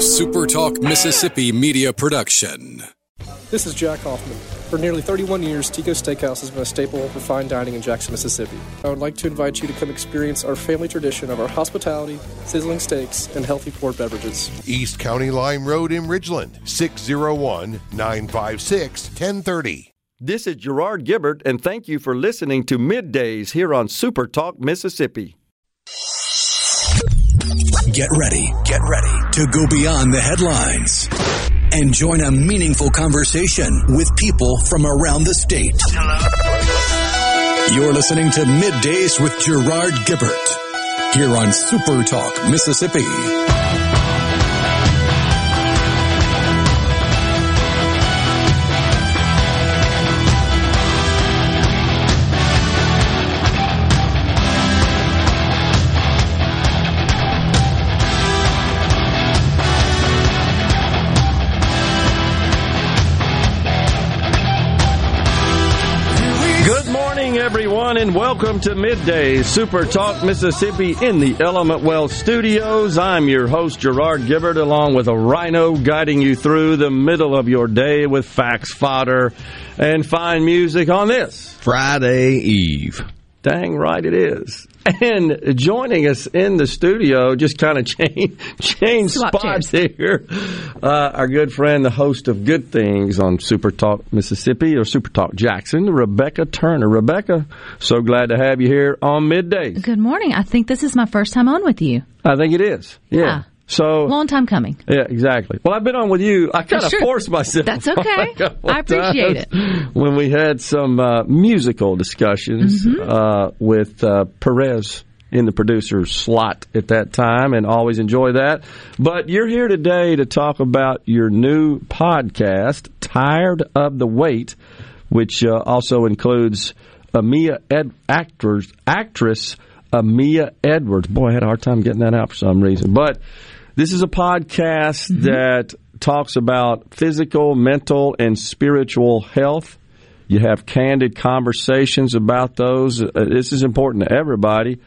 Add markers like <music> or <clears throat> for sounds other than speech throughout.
A Super Talk Mississippi media production. This is Jack Hoffman. For nearly 31 years, Tico Steakhouse has been a staple for fine dining in Jackson, Mississippi. I would like to invite you to come experience our family tradition of our hospitality, sizzling steaks, and healthy poured beverages. East County Line Road in Ridgeland, 601 956 1030. This is Gerard Gibbert, and thank you for listening to Middays here on Super Talk Mississippi. Get ready, get ready to go beyond the headlines and join a meaningful conversation with people from around the state. You're listening to Middays with Gerard Gibbert here on Super Talk Mississippi. And welcome to Midday Super Talk Mississippi in the Element Well Studios. I'm your host, Gerard Gibbert, along with a rhino guiding you through the middle of your day with facts, fodder, and fine music on this Friday Eve. Dang right it is. And joining us in the studio, just kind of <laughs> change, change Swap spots here, uh, our good friend, the host of Good Things on Super Talk Mississippi or Super Talk Jackson, Rebecca Turner. Rebecca, so glad to have you here on midday. Good morning. I think this is my first time on with you. I think it is. Yeah. Yeah. So Long time coming. yeah, exactly. Well, I've been on with you. I kind of Sure. forced myself. That's okay. <laughs> I appreciate times When we had some uh, musical discussions Mm-hmm. uh, with uh, Perez in the producer's slot at that time, and always enjoy that. But you're here today to talk about your new podcast, Tired of the Weight, which uh, also includes Amia Ed- actors, actress Amia Edwards. Boy, I had a hard time getting that out for some reason. But this is a podcast that talks about physical, mental, and spiritual health. You have candid conversations about those. Uh, this is important to everybody.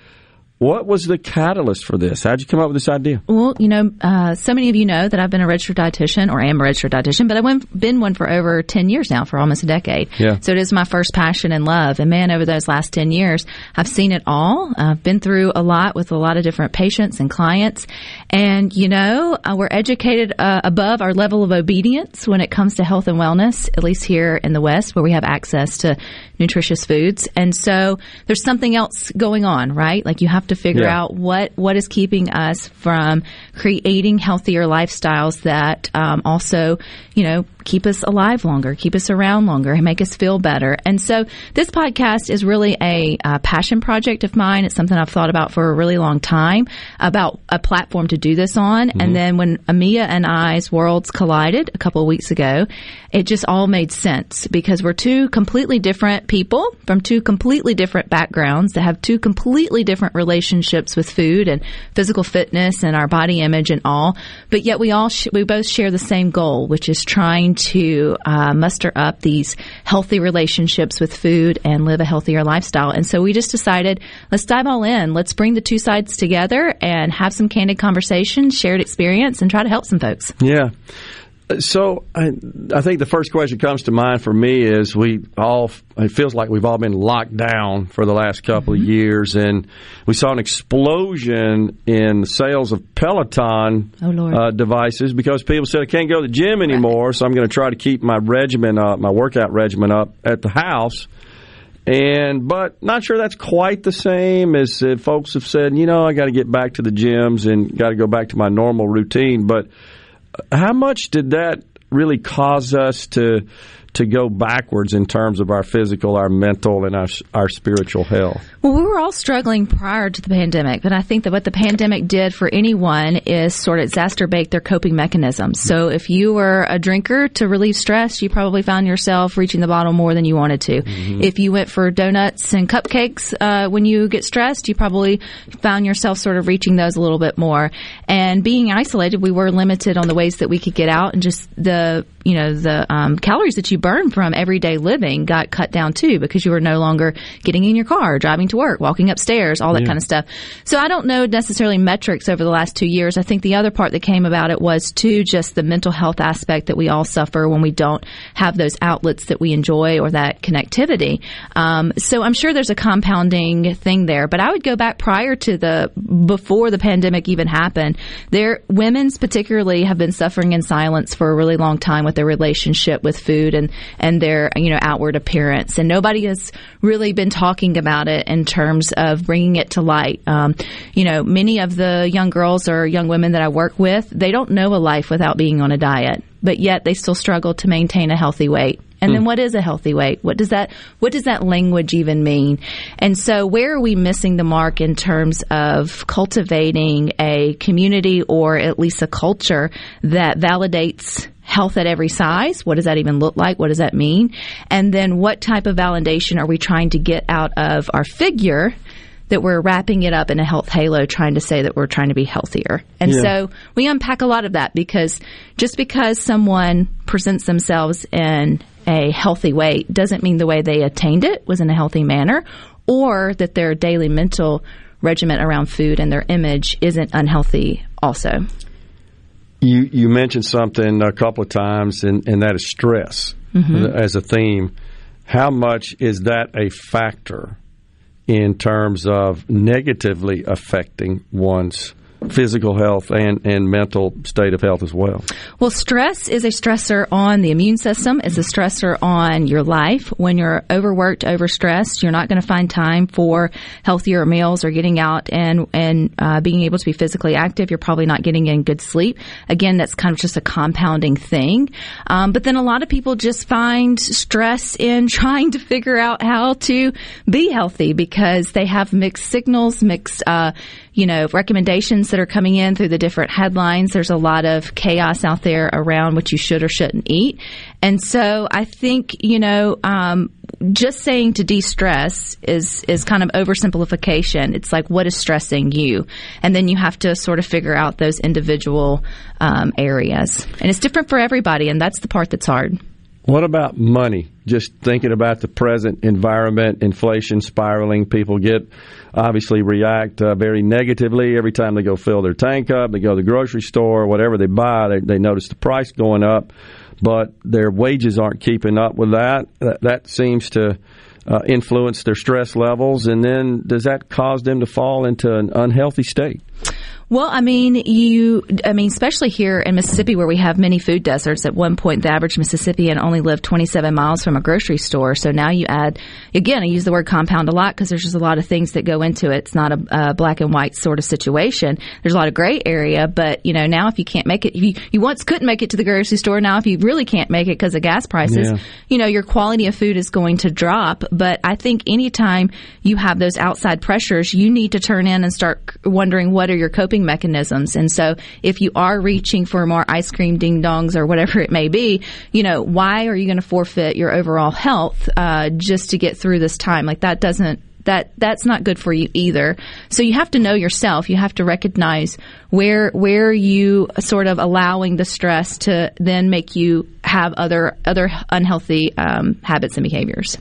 What was the catalyst for this? How'd you come up with this idea? Well, you know, uh, so many of you know that I've been a registered dietitian or am a registered dietitian, but I've been one for over 10 years now, for almost a decade. Yeah. So it is my first passion and love. And man, over those last 10 years, I've seen it all. I've been through a lot with a lot of different patients and clients. And, you know, uh, we're educated uh, above our level of obedience when it comes to health and wellness, at least here in the West, where we have access to nutritious foods. And so there's something else going on, right? Like you have to figure Yeah. out what what is keeping us from creating healthier lifestyles that um, also, you know, keep us alive longer, keep us around longer, and make us feel better. And so this podcast is really a, uh passion project of mine. It's something I've thought about for a really long time about a platform to do this on. And then when Amia and I's worlds collided a couple of weeks ago, it just all made sense because we're two completely different people from two completely different backgrounds that have two completely different relationships with food and physical fitness and our body image and all. But yet we all sh- we both share the same goal, which is trying to uh, muster up these healthy relationships with food and live a healthier lifestyle. And so we just decided let's dive all in. Let's bring the two sides together and have some candid conversations, shared experience, and try to help some folks. Yeah. So I, I think the first question comes to mind for me is we all it feels like we've all been locked down for the last couple of years, and we saw an explosion in sales of Peloton Oh, uh, devices because people said I can't go to the gym anymore, so I'm going to try to keep my regimen up, my workout regimen up at the house. And but not sure that's quite the same as uh, folks have said. You know, I got to get back to the gyms and got to go back to my normal routine. But how much did that really cause us to to go backwards in terms of our physical, our mental, and our our spiritual health? Well, we were all struggling prior to the pandemic, but I think that what the pandemic did for anyone is sort of exacerbate their coping mechanisms. So if you were a drinker to relieve stress, you probably found yourself reaching the bottle more than you wanted to. If you went for donuts and cupcakes uh, when you get stressed, you probably found yourself sort of reaching those a little bit more. And being isolated, we were limited on the ways that we could get out and just the you know the um, calories that you burn from everyday living got cut down too because you were no longer getting in your car, driving to work, walking upstairs, all that yeah. kind of stuff. So I don't know necessarily metrics over the last two years. I think the other part that came about it was too just the mental health aspect that we all suffer when we don't have those outlets that we enjoy or that connectivity. Um, so I'm sure there's a compounding thing there. But I would go back prior to the before the pandemic even happened. There, women's particularly have been suffering in silence for a really long time with their relationship with food and and their you know outward appearance, and nobody has really been talking about it in terms of bringing it to light. Um, you know, many of the young girls or young women that I work with, they don't know a life without being on a diet, but yet they still struggle to maintain a healthy weight. And then hmm. what is a healthy weight? What does that what does that language even mean? And so where are we missing the mark in terms of cultivating a community or at least a culture that validates health at every size. What does that even look like? What does that mean? And then what type of validation are we trying to get out of our figure that we're wrapping it up in a health halo trying to say that we're trying to be healthier. And yeah. so we unpack a lot of that because just because someone presents themselves in a healthy way doesn't mean the way they attained it was in a healthy manner or that their daily mental regimen around food and their image isn't unhealthy also. You you mentioned something a couple of times, and, and that is stress mm-hmm. as a theme. How much is that a factor in terms of negatively affecting one's physical health and, and mental state of health as well. Well, stress is a stressor on the immune system, it's a stressor on your life. When you're overworked, overstressed, you're not going to find time for healthier meals or getting out and, and uh, being able to be physically active. You're probably not getting in good sleep. Again, that's kind of just a compounding thing. Um, but then a lot of people just find stress in <laughs> trying to figure out how to be healthy because they have mixed signals, mixed, uh, you know, recommendations that are coming in through the different headlines. There's a lot of chaos out there around what you should or shouldn't eat. And so I think, you know, um, just saying to de-stress is, is kind of oversimplification. It's like, what is stressing you? And then you have to sort of figure out those individual um, areas. And it's different for everybody, and that's the part that's hard. What about money? Just thinking about the present environment, inflation spiraling, people get obviously react uh, very negatively every time they go fill their tank up. They go to the grocery store, whatever they buy, they, they notice the price going up, but their wages aren't keeping up with that. That, that seems to uh, influence their stress levels, and then does that cause them to fall into an unhealthy state? Well, I mean, you, I mean, especially here in Mississippi where we have many food deserts. At one point, the average Mississippian only lived 27 miles from a grocery store. So now you add, again, I use the word compound a lot because there's just a lot of things that go into it. It's not a, a, black and white sort of situation. There's a lot of gray area, but you know, now if you can't make it, you, you once couldn't make it to the grocery store, now if you really can't make it because of gas prices, yeah. you know, your quality of food is going to drop. But I think anytime you have those outside pressures, you need to turn in and start wondering what are your coping coping mechanisms. And so if you are reaching for more ice cream ding dongs or whatever it may be, you know, why are you going to forfeit your overall health uh, just to get through this time? Like that doesn't that that's not good for you either. So you have to know yourself. You have to recognize where where you sort of allowing the stress to then make you have other other unhealthy um, habits and behaviors.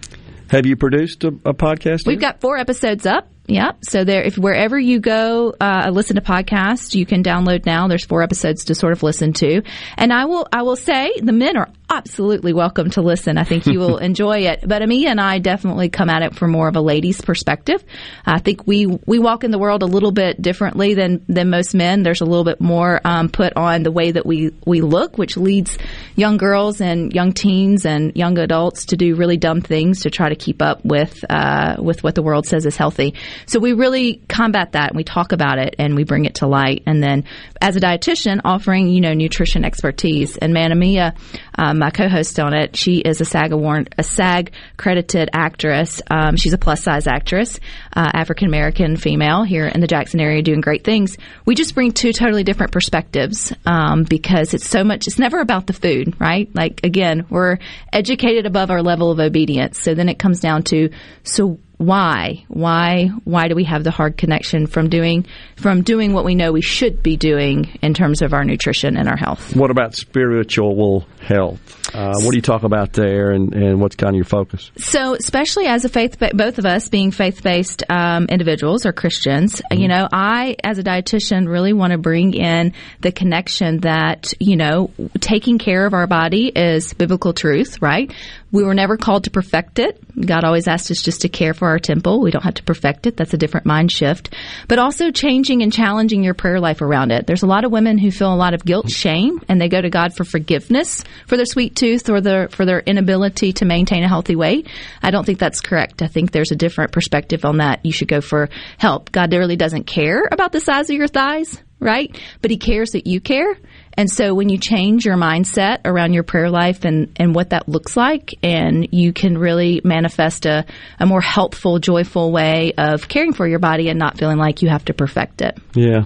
Have you produced a, a podcast? We've got four episodes up. Yeah. So there, if wherever you go, uh, listen to podcasts, you can download now. There's four episodes to sort of listen to. And I will, I will say the men are absolutely welcome to listen. I think you will <laughs> enjoy it. But Amia and I definitely come at it from more of a lady's perspective. I think we, we walk in the world a little bit differently than, than most men. There's a little bit more, um, put on the way that we, we look, which leads young girls and young teens and young adults to do really dumb things to try to keep up with, uh, with what the world says is healthy. So we really combat that and we talk about it and we bring it to light. And then as a dietitian, offering, you know, nutrition expertise. And Manamia, um, my co-host on it, she is a SAG award, a SAG credited actress. Um, she's a plus size actress, uh, African American female here in the Jackson area doing great things. We just bring two totally different perspectives, um, because it's so much, it's never about the food, right? Like again, we're educated above our level of obedience. So then it comes down to, so why, why, why do we have the hard connection from doing from doing what we know we should be doing in terms of our nutrition and our health? What about spiritual health? Uh, what do you talk about there, and, and what's kind of your focus? So, especially as a faith, both of us being faith based um, individuals or Christians, mm-hmm. you know, I as a dietitian really want to bring in the connection that you know taking care of our body is biblical truth, right? We were never called to perfect it. God always asked us just to care for our temple. We don't have to perfect it. That's a different mind shift. But also changing and challenging your prayer life around it. There's a lot of women who feel a lot of guilt, shame, and they go to God for forgiveness for their sweet tooth or their, for their inability to maintain a healthy weight. I don't think that's correct. I think there's a different perspective on that. You should go for help. God really doesn't care about the size of your thighs, right? But He cares that you care. And so when you change your mindset around your prayer life and, and what that looks like, and you can really manifest a, a more helpful, joyful way of caring for your body and not feeling like you have to perfect it. Yeah.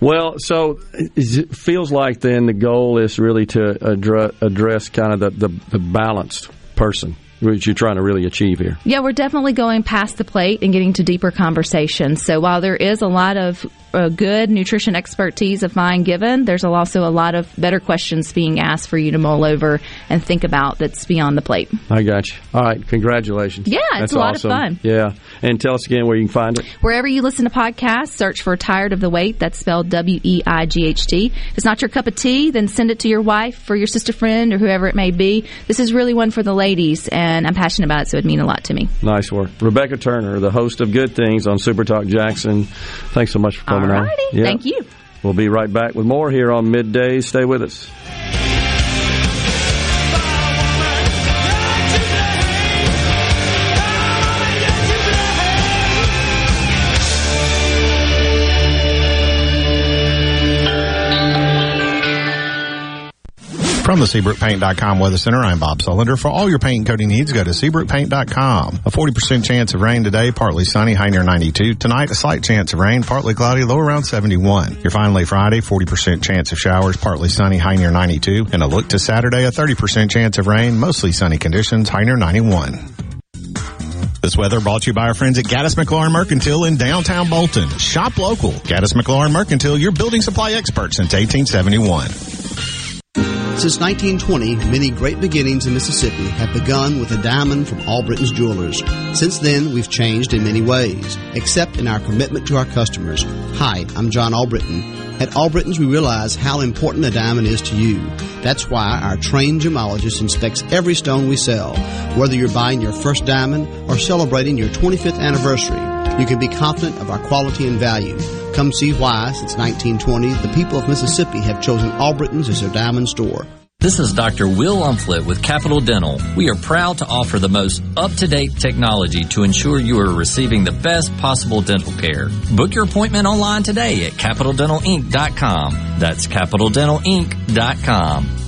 Well, so it feels like then the goal is really to address, address kind of the, the, the balanced person which you're trying to really achieve here. Yeah, we're definitely going past the plate and getting to deeper conversations. So while there is a lot of uh, good nutrition expertise of mine given, there's also a lot of better questions being asked for you to mull over and think about that's beyond the plate. I got you. All right, congratulations. Yeah, that's it's a lot awesome. of fun. Yeah, and tell us again where you can find it. Wherever you listen to podcasts, search for Tired of the Weight. That's spelled W E I G H T. If it's not your cup of tea, then send it to your wife or your sister friend or whoever it may be. This is really one for the ladies, and I'm passionate about it, so it'd mean a lot to me. Nice work. Rebecca Turner, the host of Good Things on Super Talk Jackson. Thanks so much for coming Yeah. Thank you. We'll be right back with more here on midday. Stay with us. From the SeabrookPaint.com Weather Center, I'm Bob Sullender. For all your paint and coating needs, go to SeabrookPaint.com. A 40% chance of rain today, partly sunny, high near 92. Tonight, a slight chance of rain, partly cloudy, low around 71. Your finally Friday, 40% chance of showers, partly sunny, high near 92. And a look to Saturday, a 30% chance of rain, mostly sunny conditions, high near 91. This weather brought to you by our friends at Gaddis McLaurin Mercantile in downtown Bolton. Shop local. Gaddis McLaurin Mercantile, your building supply expert since 1871. Since 1920, many great beginnings in Mississippi have begun with a diamond from Albritton's Jewelers. Since then, we've changed in many ways, except in our commitment to our customers. Hi, I'm John Albritton. At Albritton's, we realize how important a diamond is to you. That's why our trained gemologist inspects every stone we sell. Whether you're buying your first diamond or celebrating your 25th anniversary, you can be confident of our quality and value. Come see why, since 1920, the people of Mississippi have chosen Albritton's as their diamond store. This is Dr. Will Umflett with Capital Dental. We are proud to offer the most up-to-date technology to ensure you are receiving the best possible dental care. Book your appointment online today at capitaldentalinc.com. That's capitaldentalinc.com.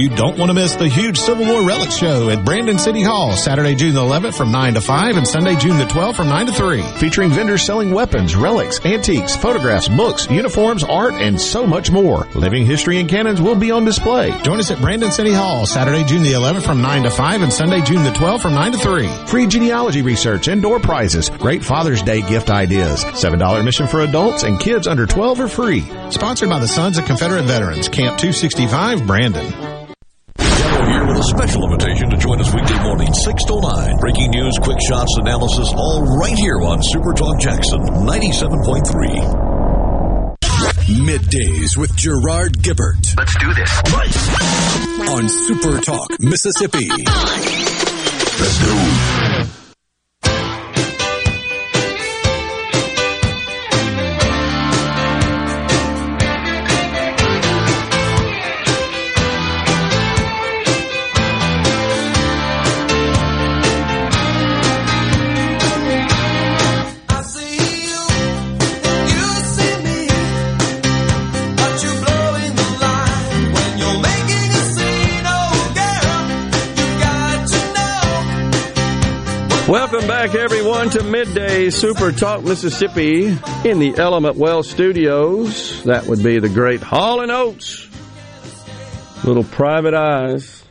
You don't want to miss the huge Civil War Relic Show at Brandon City Hall, Saturday, June the 11th from 9 to 5 and Sunday, June the 12th from 9 to 3. Featuring vendors selling weapons, relics, antiques, photographs, books, uniforms, art, and so much more. Living history and cannons will be on display. Join us at Brandon City Hall, Saturday, June the 11th from 9 to 5 and Sunday, June the 12th from 9 to 3. Free genealogy research and door prizes. Great Father's Day gift ideas. $7 admission for adults and kids under 12 are free. Sponsored by the Sons of Confederate Veterans, Camp 265, Brandon. A special invitation to join us weekday morning, 6 to 9. Breaking news, quick shots, analysis, all right here on Super Talk Jackson 97.3. Middays with Gerard Gibbert. Let's do this. On Super Talk, Mississippi. Let's go. Welcome back, everyone, to Midday Super Talk Mississippi in the Element Well Studios. That would be the great Hall and Oates. Little private eyes.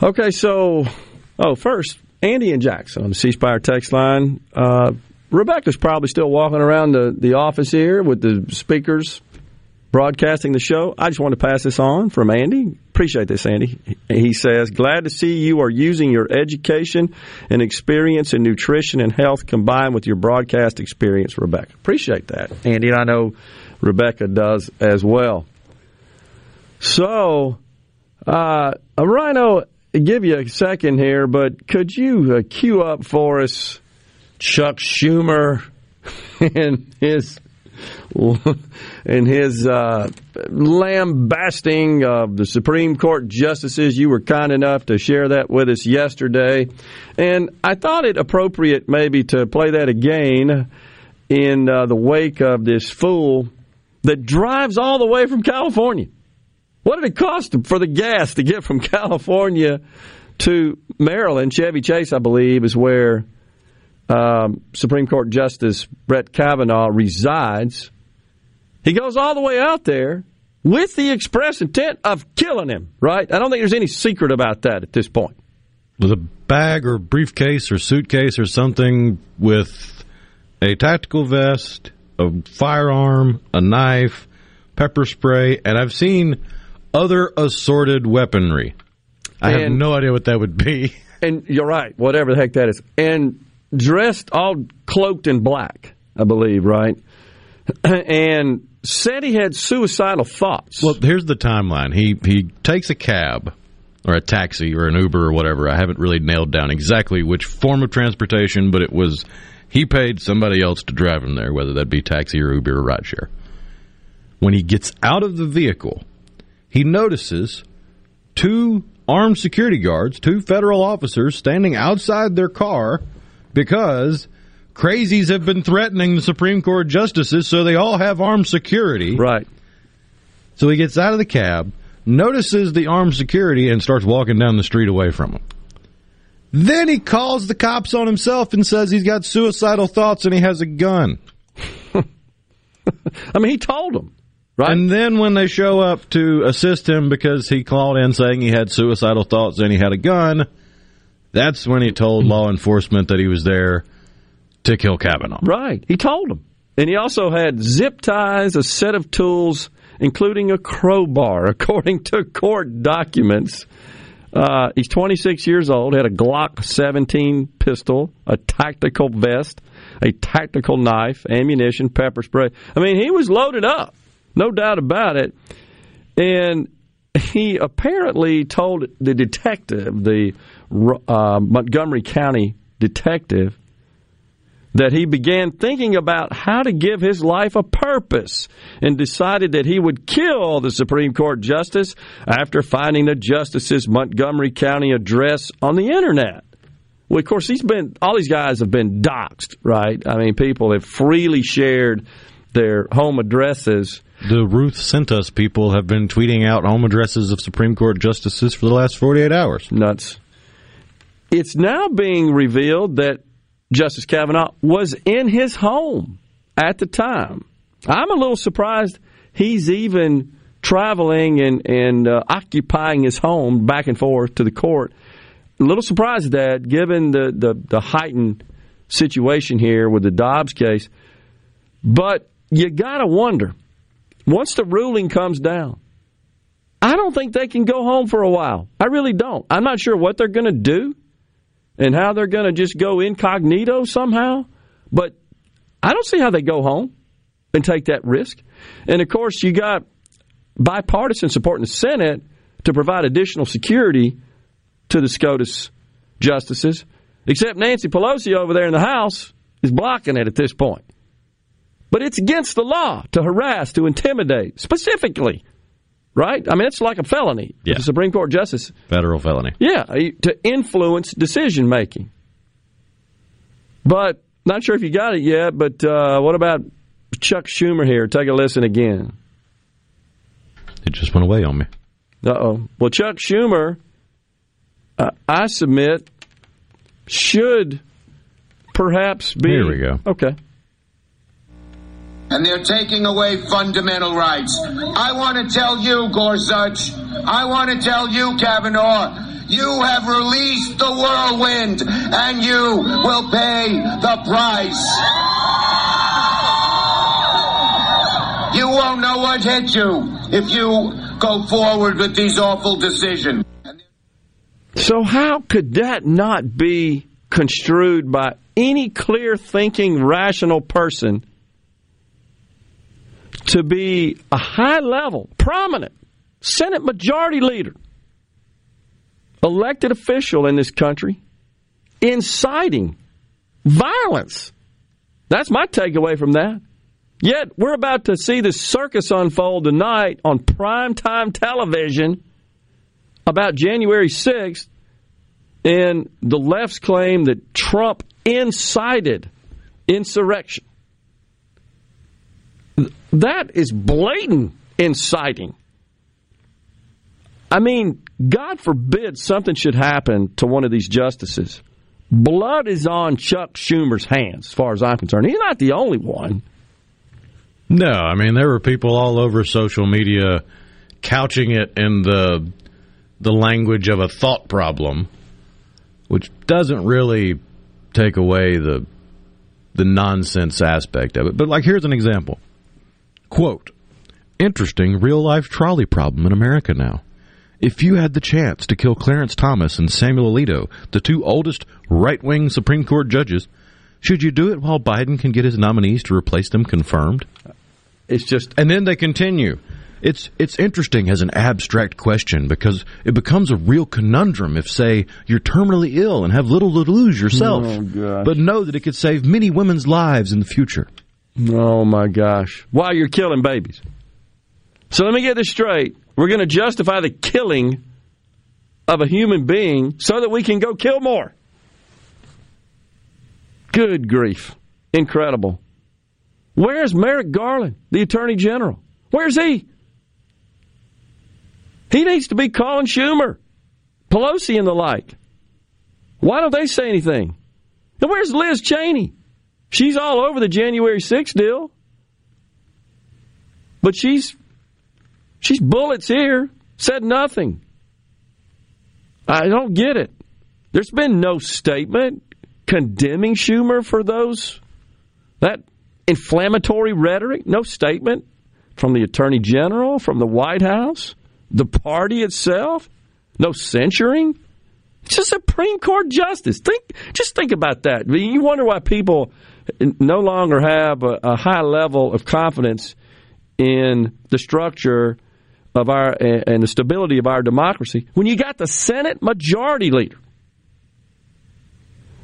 Okay, so, oh, first, Andy and Jackson on the C Spire text line. Uh, Rebecca's probably still walking around the, the office here with the speakers broadcasting the show. I just want to pass this on from Andy. Appreciate this, Andy. He says, Glad to see you are using your education and experience in nutrition and health combined with your broadcast experience, Rebecca. Appreciate that, Andy. And I know Rebecca does as well. So, uh, Rhino, give you a second here, but could you uh, cue up for us Chuck Schumer <laughs> and his <laughs> in his uh, lambasting of the Supreme Court justices. You were kind enough to share that with us yesterday. And I thought it appropriate maybe to play that again in uh, the wake of this fool that drives all the way from California. What did it cost him for the gas to get from <laughs> California to Maryland? Chevy Chase, I believe, is where um, Supreme Court Justice Brett Kavanaugh resides. He goes all the way out there with the express intent of killing him, right? I don't think there's any secret about that at this point. With a bag or briefcase or suitcase or something with a tactical vest, a firearm, a knife, pepper spray, and I've seen other assorted weaponry. I have no idea what that would be. And you're right, whatever the heck that is. And dressed all cloaked in black, I believe, right? <clears throat> and said he had suicidal thoughts. Well, here's the timeline. He he takes a cab or a taxi or an Uber or whatever. I haven't really nailed down exactly which form of transportation, but it was he paid somebody else to drive him there, whether that be taxi or Uber or rideshare. When he gets out of the vehicle, he notices two armed security guards, two federal officers standing outside their car because crazies have been threatening the Supreme Court justices, so they all have armed security. Right. So he gets out of the cab, notices the armed security, and starts walking down the street away from them. Then he calls the cops on himself and says he's got suicidal thoughts and he has a gun. <laughs> I mean, he told them. Right. And then when they show up to assist him because he called in saying he had suicidal thoughts and he had a gun, that's when he told law enforcement that he was there to kill Kavanaugh. Right. He told them. And he also had zip ties, a set of tools, including a crowbar, <laughs> according to court documents. Uh, he's 26 years old, had a Glock 17 pistol, a tactical vest, a tactical knife, ammunition, pepper spray. I mean, he was loaded up, no doubt about it. And he apparently told the detective, the uh, Montgomery County detective, that he began thinking about how to give his life a purpose and decided that he would kill the Supreme Court justice after finding the justice's Montgomery County address on the internet. Well, of course, he's been all these guys have been doxxed, right? I mean, people have freely shared their home addresses The Ruth sent us people have been tweeting out home addresses of Supreme Court justices for the last 48 hours. Nuts. It's now being revealed that Justice Kavanaugh was in his home at the time. I'm a little surprised he's even traveling and, and uh, occupying his home back and forth to the court. A little surprised at that, given the, the, the heightened situation here with the Dobbs case. But you got to wonder once the ruling comes down, I don't think they can go home for a while. I really don't. I'm not sure what they're going to do and how they're going to just go incognito somehow. But I don't see how they go home and take that risk. And of course, you got bipartisan support in the Senate to provide additional security to the SCOTUS justices, except Nancy Pelosi over there in the House is blocking it at this point. But it's against the law to harass, to intimidate, specifically, right? I mean, it's like a felony. Yeah. The Supreme Court justice. Federal felony. Yeah, to influence decision making. But not sure if you got it yet. But uh, what about Chuck Schumer here? Take a listen again. It just went away on me. Uh oh. Well, Chuck Schumer, uh, I submit, should perhaps be. Here we go. Okay. And they're taking away fundamental rights. I want to tell you, Gorsuch, I want to tell you, Kavanaugh, you have released the whirlwind and you will pay the price. You won't know what hit you if you go forward with these awful decisions. So, how could that not be construed by any clear thinking, rational person to be a high level, prominent Senate Majority Leader, elected official in this country, inciting violence? That's my takeaway from that. Yet, we're about to see this circus unfold tonight on primetime television about January 6th and the left's claim that Trump incited insurrection. That is blatant inciting. I mean, God forbid something should happen to one of these justices. Blood is on Chuck Schumer's hands, as far as I'm concerned. He's not the only one. No, I mean there were people all over social media couching it in the the language of a thought problem, which doesn't really take away the the nonsense aspect of it. But like here's an example. Quote, interesting real life trolley problem in America now. If you had the chance to kill Clarence Thomas and Samuel Alito, the two oldest right wing Supreme Court judges, should you do it while Biden can get his nominees to replace them confirmed? It's just And then they continue. It's it's interesting as an abstract question because it becomes a real conundrum if say you're terminally ill and have little to lose yourself. Oh, but know that it could save many women's lives in the future. Oh my gosh. While you're killing babies. So let me get this straight. We're going to justify the killing of a human being so that we can go kill more. Good grief. Incredible. Where's Merrick Garland, the Attorney General? Where's he? He needs to be calling Schumer, Pelosi, and the like. Why don't they say anything? And where's Liz Cheney? She's all over the January 6th deal. But she's she's bullets here, said nothing. I don't get it. There's been no statement condemning Schumer for those that inflammatory rhetoric, no statement from the Attorney General, from the White House, the party itself, no censuring. It's a Supreme Court justice. Think, just think about that. You wonder why people no longer have a, a high level of confidence in the structure of our and the stability of our democracy when you got the Senate Majority Leader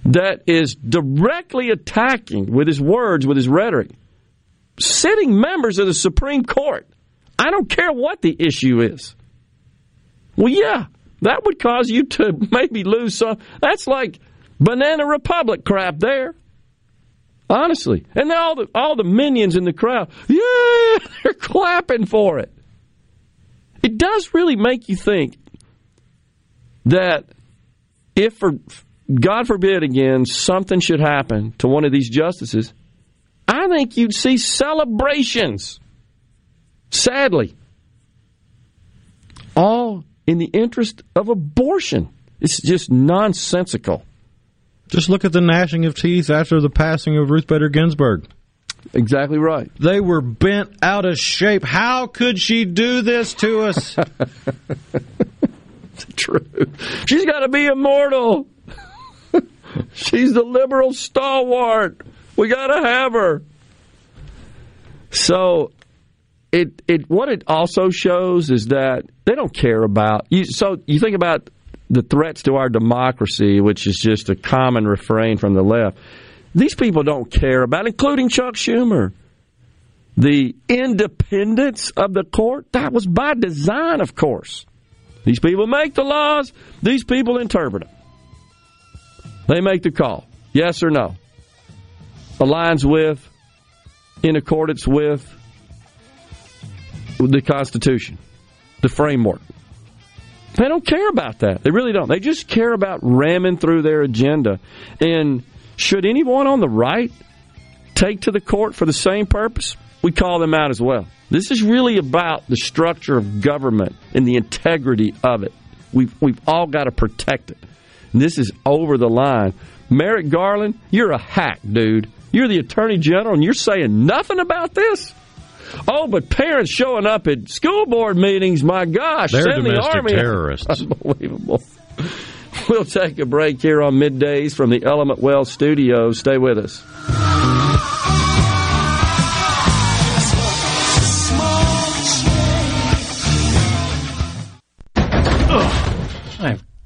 that is directly attacking with his words, with his rhetoric, sitting members of the Supreme Court. I don't care what the issue is. Well, yeah, that would cause you to <laughs> maybe lose some. That's like banana republic crap there. Honestly. And then all the all the minions in the crowd, yeah, <laughs> they're clapping for it. It does really make you think that if for God forbid again something should happen to one of these justices, I think you'd see celebrations. Sadly. All in the interest of abortion. It's just nonsensical. Just look at the gnashing of teeth after the passing of Ruth Bader Ginsburg. Exactly right. They were bent out of shape. How could she do this to us? <laughs> True. She's got to be immortal. <laughs> She's the liberal stalwart. We got to have her. So it it what it also shows is that they don't care about you. So you think about the threats to our democracy, which is just a common refrain from the left. These people don't care about, including Chuck Schumer. The independence of the court, that was by design, of course. These people make the laws, these people interpret them. They make the call yes or no. Aligns with, in accordance with the Constitution, the framework. They don't care about that. They really don't. They just care about ramming through their agenda. And should anyone on the right take to the court for the same purpose, we call them out as well. This is really about the structure of government and the integrity of it. We've, we've all got to protect it. And this is over the line. Merrick Garland, you're a hack, dude. You're the attorney general and you're saying nothing about this? Oh, but parents showing up at school board meetings, my gosh, They're send the domestic army. terrorists. <laughs> Unbelievable. We'll take a break here on middays from the Element Well studios. Stay with us.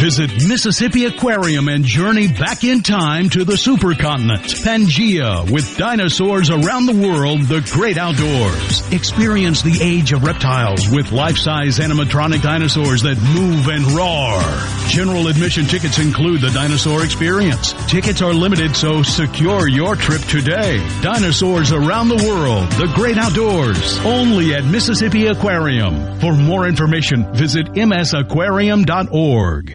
Visit Mississippi Aquarium and journey back in time to the supercontinent. Pangea with dinosaurs around the world, the great outdoors. Experience the age of reptiles with life-size animatronic dinosaurs that move and roar. General admission tickets include the dinosaur experience. Tickets are limited, so secure your trip today. Dinosaurs around the world, the great outdoors. Only at Mississippi Aquarium. For more information, visit msaquarium.org.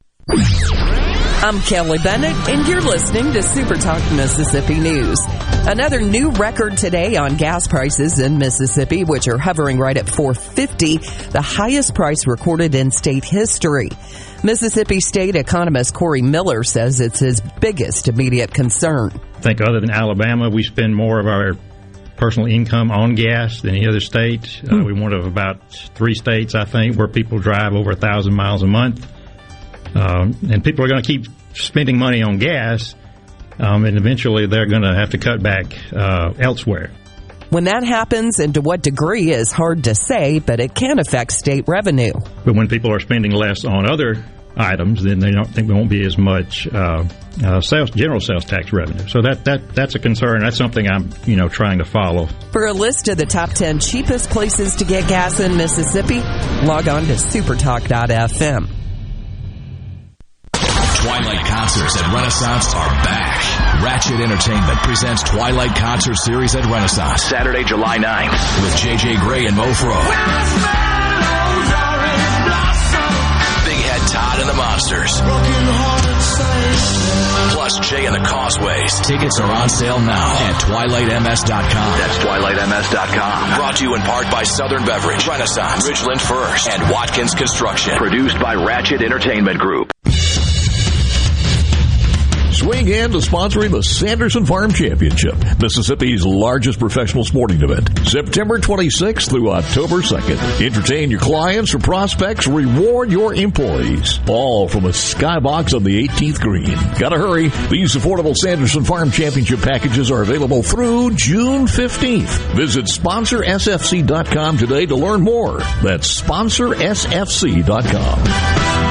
I'm Kelly Bennett, and you're listening to Super Talk Mississippi News. Another new record today on gas prices in Mississippi, which are hovering right at 450, the highest price recorded in state history. Mississippi State economist Corey Miller says it's his biggest immediate concern. I think other than Alabama, we spend more of our personal income on gas than any other state. Uh, we're one of about three states, I think, where people drive over a thousand miles a month. Um, and people are going to keep spending money on gas, um, and eventually they're going to have to cut back uh, elsewhere. When that happens and to what degree is hard to say, but it can affect state revenue. But when people are spending less on other items, then they don't think there won't be as much uh, uh, sales, general sales tax revenue. So that, that that's a concern. That's something I'm you know trying to follow. For a list of the top 10 cheapest places to get gas in Mississippi, log on to supertalk.fm. Twilight concerts at Renaissance are back. Ratchet Entertainment presents Twilight Concert Series at Renaissance. Saturday, July 9th. With JJ Grey and Mofro. Big Head Todd and the Monsters. Plus Jay and the Causeways. Tickets are on sale now at twilightms.com. That's twilightms.com. Brought to you in part by Southern Beverage, Renaissance, Ridgeland First, and Watkins Construction. Produced by Ratchet Entertainment Group. Swing in to sponsoring the Sanderson Farm Championship, Mississippi's largest professional sporting event, September 26th through October 2nd. Entertain your clients or prospects, reward your employees. All from a skybox on the 18th green. Gotta hurry. These affordable Sanderson Farm Championship packages are available through June 15th. Visit sponsorsfc.com today to learn more. That's sponsorsfc.com.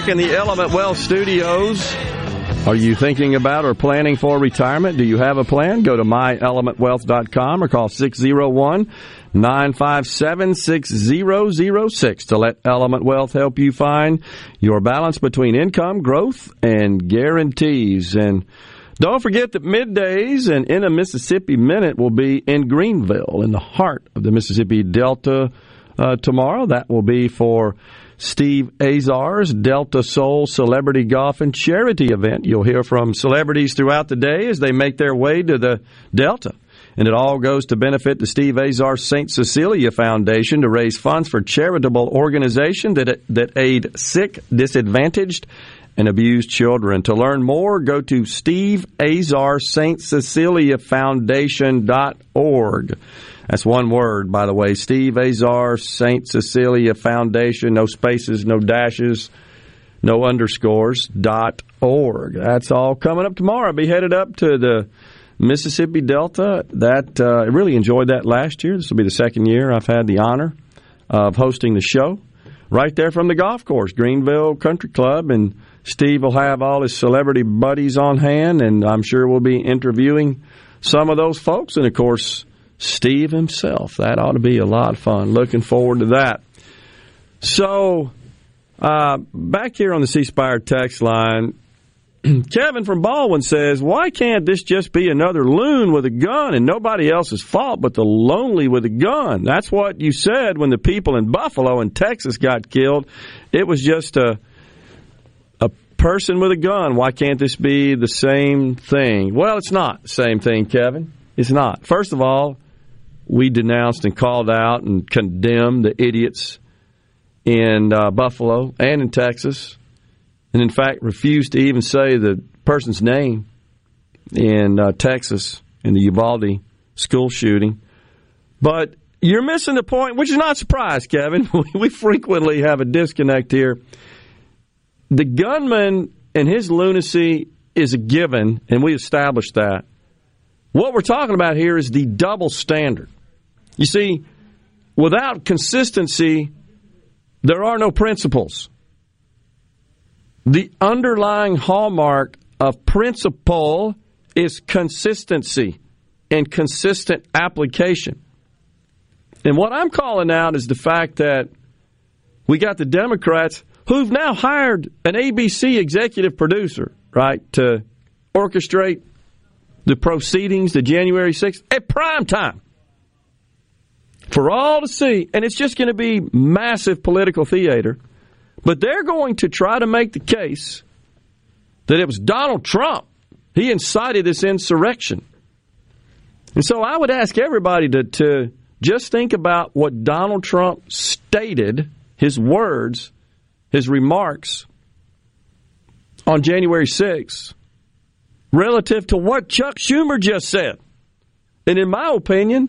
Back in the Element Wealth Studios. Are you thinking about or planning for retirement? Do you have a plan? Go to myelementwealth.com or call 601 957 6006 to let Element Wealth help you find your balance between income, growth, and guarantees. And don't forget that middays and in a Mississippi Minute will be in Greenville, in the heart of the Mississippi Delta uh, tomorrow. That will be for Steve Azar's Delta Soul Celebrity Golf and Charity event. You'll hear from celebrities throughout the day as they make their way to the Delta. And it all goes to benefit the Steve Azar St. Cecilia Foundation to raise funds for charitable organizations that, that aid sick, disadvantaged, and abused children. To learn more, go to Steve Azar St. Cecilia Foundation.org. That's one word, by the way. Steve Azar, St. Cecilia Foundation, no spaces, no dashes, no underscores, dot org. That's all coming up tomorrow. I'll be headed up to the Mississippi Delta. That uh, I really enjoyed that last year. This will be the second year I've had the honor of hosting the show right there from the golf course, Greenville Country Club. And Steve will have all his celebrity buddies on hand, and I'm sure we'll be interviewing some of those folks. And of course, Steve himself. That ought to be a lot of fun. Looking forward to that. So, uh, back here on the C Spire text line, <clears throat> Kevin from Baldwin says, Why can't this just be another loon with a gun and nobody else's fault but the lonely with a gun? That's what you said when the people in Buffalo and Texas got killed. It was just a, a person with a gun. Why can't this be the same thing? Well, it's not the same thing, Kevin. It's not. First of all, we denounced and called out and condemned the idiots in uh, Buffalo and in Texas and in fact refused to even say the person's name in uh, Texas in the Uvalde school shooting. But you're missing the point, which is not surprise, Kevin. <laughs> we frequently have a disconnect here. The gunman and his lunacy is a given, and we established that. What we're talking about here is the double standard. You see, without consistency, there are no principles. The underlying hallmark of principle is consistency and consistent application. And what I'm calling out is the fact that we got the Democrats who've now hired an ABC executive producer, right, to orchestrate the proceedings, the January 6th, at prime time for all to see. And it's just going to be massive political theater. But they're going to try to make the case that it was Donald Trump. He incited this insurrection. And so I would ask everybody to, to just think about what Donald Trump stated, his words, his remarks on January 6th, relative to what Chuck Schumer just said. And in my opinion,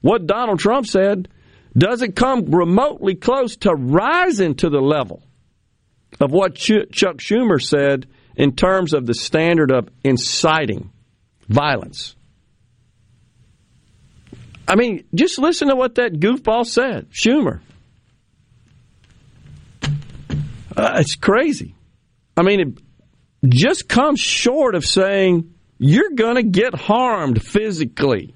what Donald Trump said doesn't come remotely close to rising to the level of what Ch- Chuck Schumer said in terms of the standard of inciting violence. I mean, just listen to what that goofball said, Schumer. Uh, it's crazy. I mean, it just comes short of saying you're going to get harmed physically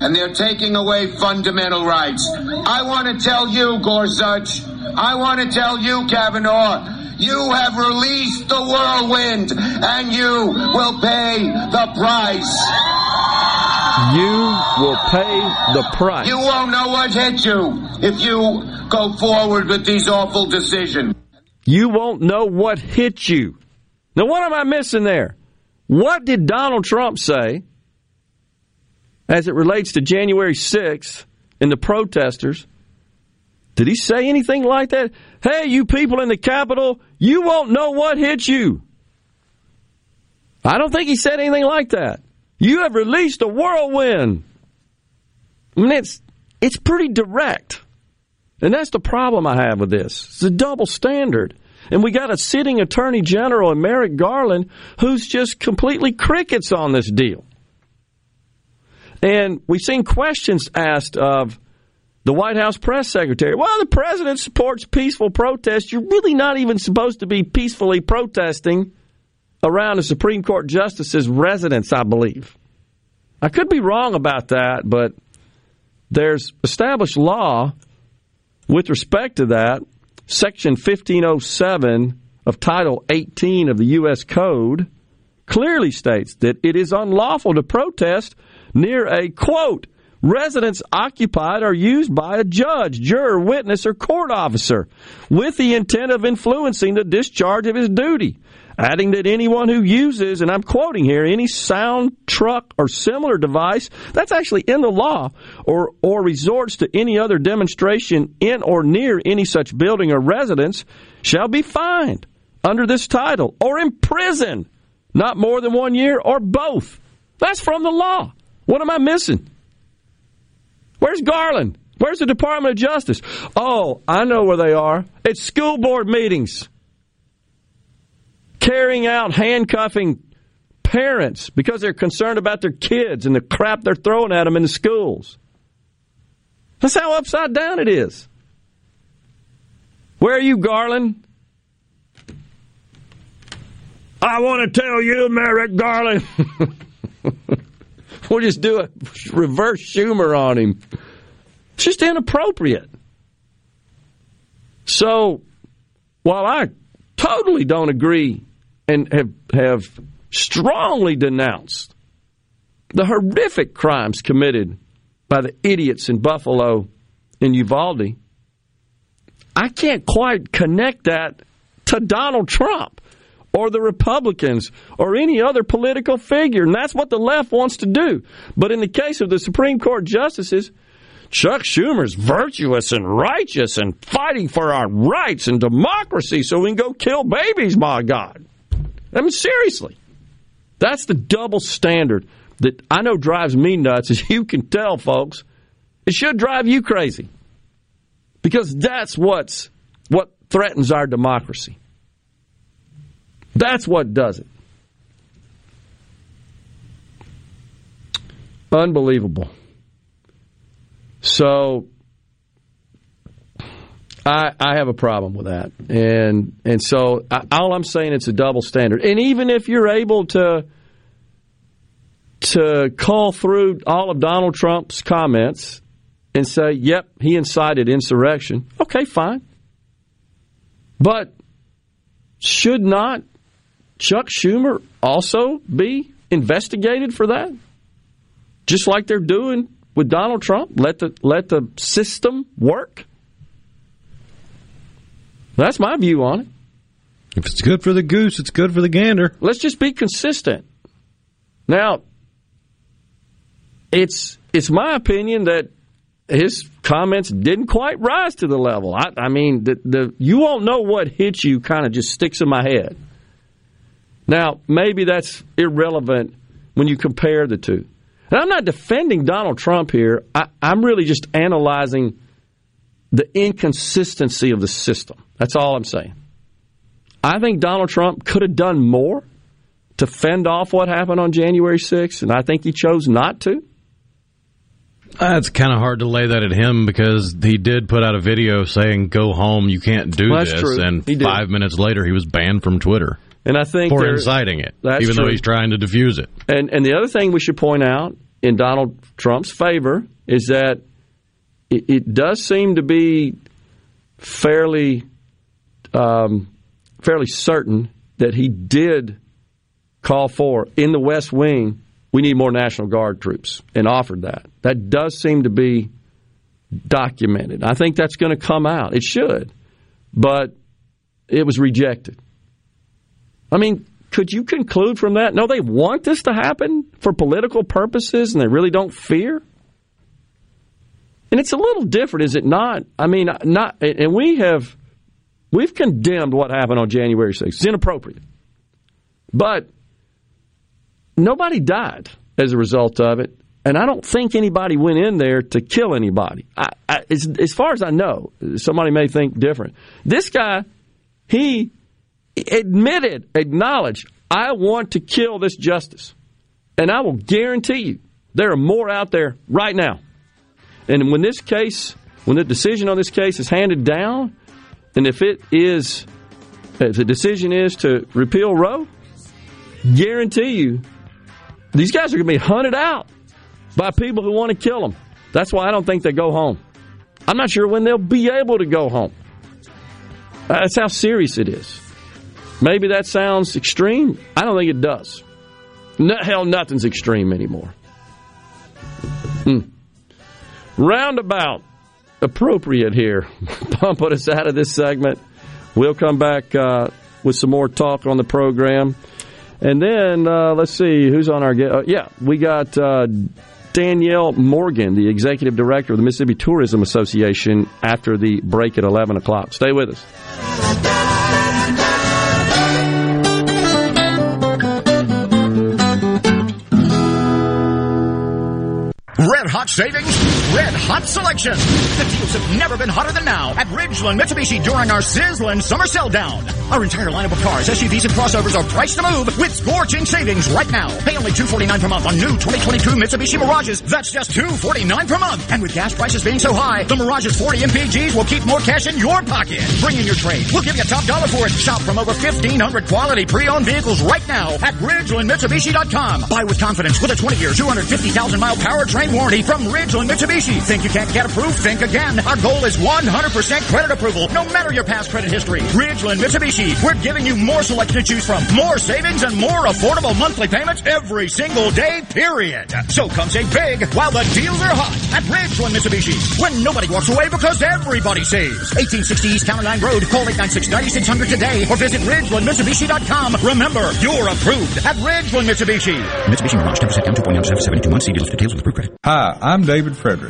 and they're taking away fundamental rights. I want to tell you, Gorsuch, I want to tell you, Kavanaugh, you have released the whirlwind and you will pay the price. You will pay the price. You won't know what hit you if you go forward with these awful decisions. You won't know what hit you. Now, what am I missing there? What did Donald Trump say as it relates to January 6th and the protesters. Did he say anything like that? Hey, you people in the Capitol, you won't know what hit you. I don't think he said anything like that. You have released a whirlwind. I mean, it's, it's pretty direct. And that's the problem I have with this. It's a double standard. And we got a sitting attorney general in Merrick Garland who's just completely crickets on this deal. And we've seen questions asked of the White House press secretary. Well, the president supports peaceful protest. You're really not even supposed to be peacefully protesting around a Supreme Court justice's residence, I believe. I could be wrong about that, but there's established law with respect to that. Section 1507 of Title 18 of the U.S. Code clearly states that it is unlawful to protest near a quote residence occupied or used by a judge, juror, witness, or court officer with the intent of influencing the discharge of his duty. Adding that anyone who uses, and I'm quoting here, any sound, truck, or similar device that's actually in the law, or, or resorts to any other demonstration in or near any such building or residence shall be fined under this title or imprisoned not more than one year or both. That's from the law. What am I missing? Where's Garland? Where's the Department of Justice? Oh, I know where they are. It's school board meetings. Carrying out handcuffing parents because they're concerned about their kids and the crap they're throwing at them in the schools. That's how upside down it is. Where are you, Garland? I want to tell you, Merrick Garland. <laughs> <laughs> We'll just do a reverse Schumer on him. It's just inappropriate. So, while I totally don't agree and have have strongly denounced the horrific crimes committed by the idiots in Buffalo and Uvalde. I can't quite connect that to Donald Trump or the Republicans or any other political figure. And that's what the left wants to do. But in the case of the Supreme Court justices, Chuck Schumer's virtuous and righteous and fighting for our rights and democracy so we can go kill babies, my God. I mean, seriously. That's the double standard that I know drives me nuts, as <laughs> you can tell, folks. It should drive you crazy. Because that's what's what threatens our democracy. That's what does it. Unbelievable. So I, I have a problem with that, and and so I, all I'm saying it's a double standard. And even if you're able to to call through all of Donald Trump's comments and say, "Yep, he incited insurrection," okay, fine. But should not Chuck Schumer also be investigated for that? Just like they're doing with Donald Trump? Let the let the system work? That's my view on it. If it's good for the goose, it's good for the gander. Let's just be consistent. Now, it's it's my opinion that his comments didn't quite rise to the level. I, I mean, the, the you won't know what hits you kind of just sticks in my head. Now, maybe that's irrelevant when you compare the two. And I'm not defending Donald Trump here. I, I'm really just analyzing the inconsistency of the system. That's all I'm saying. I think Donald Trump could have done more to fend off what happened on January 6th, and I think he chose not to. Uh, it's kind of hard to lay that at him because he did put out a video saying, "Go home, you can't do Well, this," true. and five minutes later, he was banned from Twitter And I think for inciting it, even true. though he's trying to diffuse it. And and the other thing we should point out in Donald Trump's favor is that it, it does seem to be fairly um, fairly certain that he did call for in the West Wing. We need more National Guard troops, and offered that. That does seem to be documented. I think that's going to come out. It should, but it was rejected. I mean, could you conclude from that? No, they want this to happen for political purposes and they really don't fear? And it's a little different, is it not? I mean, not and we have we've condemned what happened on January 6th. It's inappropriate. But nobody died as a result of it, and I don't think anybody went in there to kill anybody. I, I, as, as far as I know, somebody may think different. This guy, he admitted, acknowledged, I want to kill this justice. And I will guarantee you, there are more out there right now. And when this case, when the decision on this case is handed down, and if it is, if the decision is to repeal Roe, guarantee you, these guys are going to be hunted out by people who want to kill them. That's why I don't think they go home. I'm not sure when they'll be able to go home. That's how serious it is. Maybe that sounds extreme. I don't think it does. No, hell, nothing's extreme anymore. Hmm. Roundabout appropriate here. <laughs> Pumping us out of this segment. We'll come back uh, with some more talk on the program. And then uh, let's see who's on our. Uh, yeah, we got uh, Danielle Morgan, the executive director of the Mississippi Tourism Association, after the break at 11 o'clock. Stay with us. Hot savings, red hot selection. The deals have never been hotter than now at Ridgeland Mitsubishi during our sizzling summer sell down. Our entire lineup of cars, SUVs, and crossovers are priced to move with scorching savings right now. Pay only $249 per month on new 2022 Mitsubishi Mirages. That's just 249 per month. And with gas prices being so high, the Mirage's 40 MPGs will keep more cash in your pocket. Bring in your trade. We'll give you a top dollar for it. Shop from over 1,500 quality pre-owned vehicles right now at RidgelandMitsubishi.com. Buy with confidence with a 20-year, 250,000-mile powertrain warranty from Ridgeland Mitsubishi. Think you can't get approved? Think again. Our goal is 100% credit approval, no matter your past credit history. Ridgeland Mitsubishi. We're giving you more selection to choose from, more savings, and more affordable monthly payments every single day, period. So come save big while the deals are hot at Ridgeland Mitsubishi. When nobody walks away because everybody saves. 1860 East County Line Road. Call 896-9600 today or visit RidgelandMitsubishi.com. Remember, you're approved at Ridgeland Mitsubishi. Mitsubishi Mirage 10% down 2.9% for 72 months. See deals for details with approved credit. Hi, I'm David Frederick,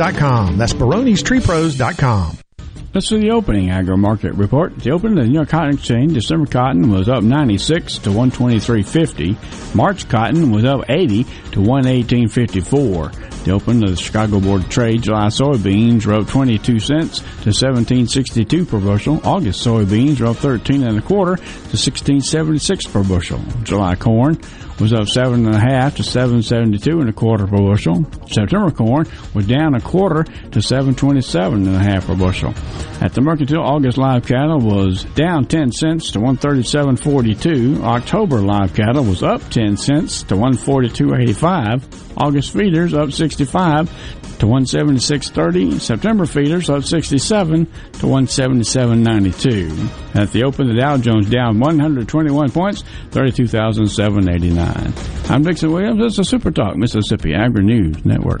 That's baronestreepros.com. Let's see the opening agro market report. The opening of the New York Cotton Exchange, December cotton was up 96 to 123.50. March cotton was up 80 to 118.54. The open of the Chicago Board of Trade, July soybeans were up 22 cents to 17.62 per bushel. August soybeans were up 13 and a quarter to 16.76 per bushel. July corn was up seven and a half to 7.72 and a quarter per bushel. September corn was down a quarter to 7.27 and a half per bushel. At the Mercantile, August live cattle was down 10 cents to 137.42. October live cattle was up 10 cents to 142.85. August feeders up 65 to 176.30. September feeders up 67 to 177.92. At the open, the Dow Jones down 121 points, 32,789. I'm Dixon Williams. This is Super Talk Mississippi Agri News Network.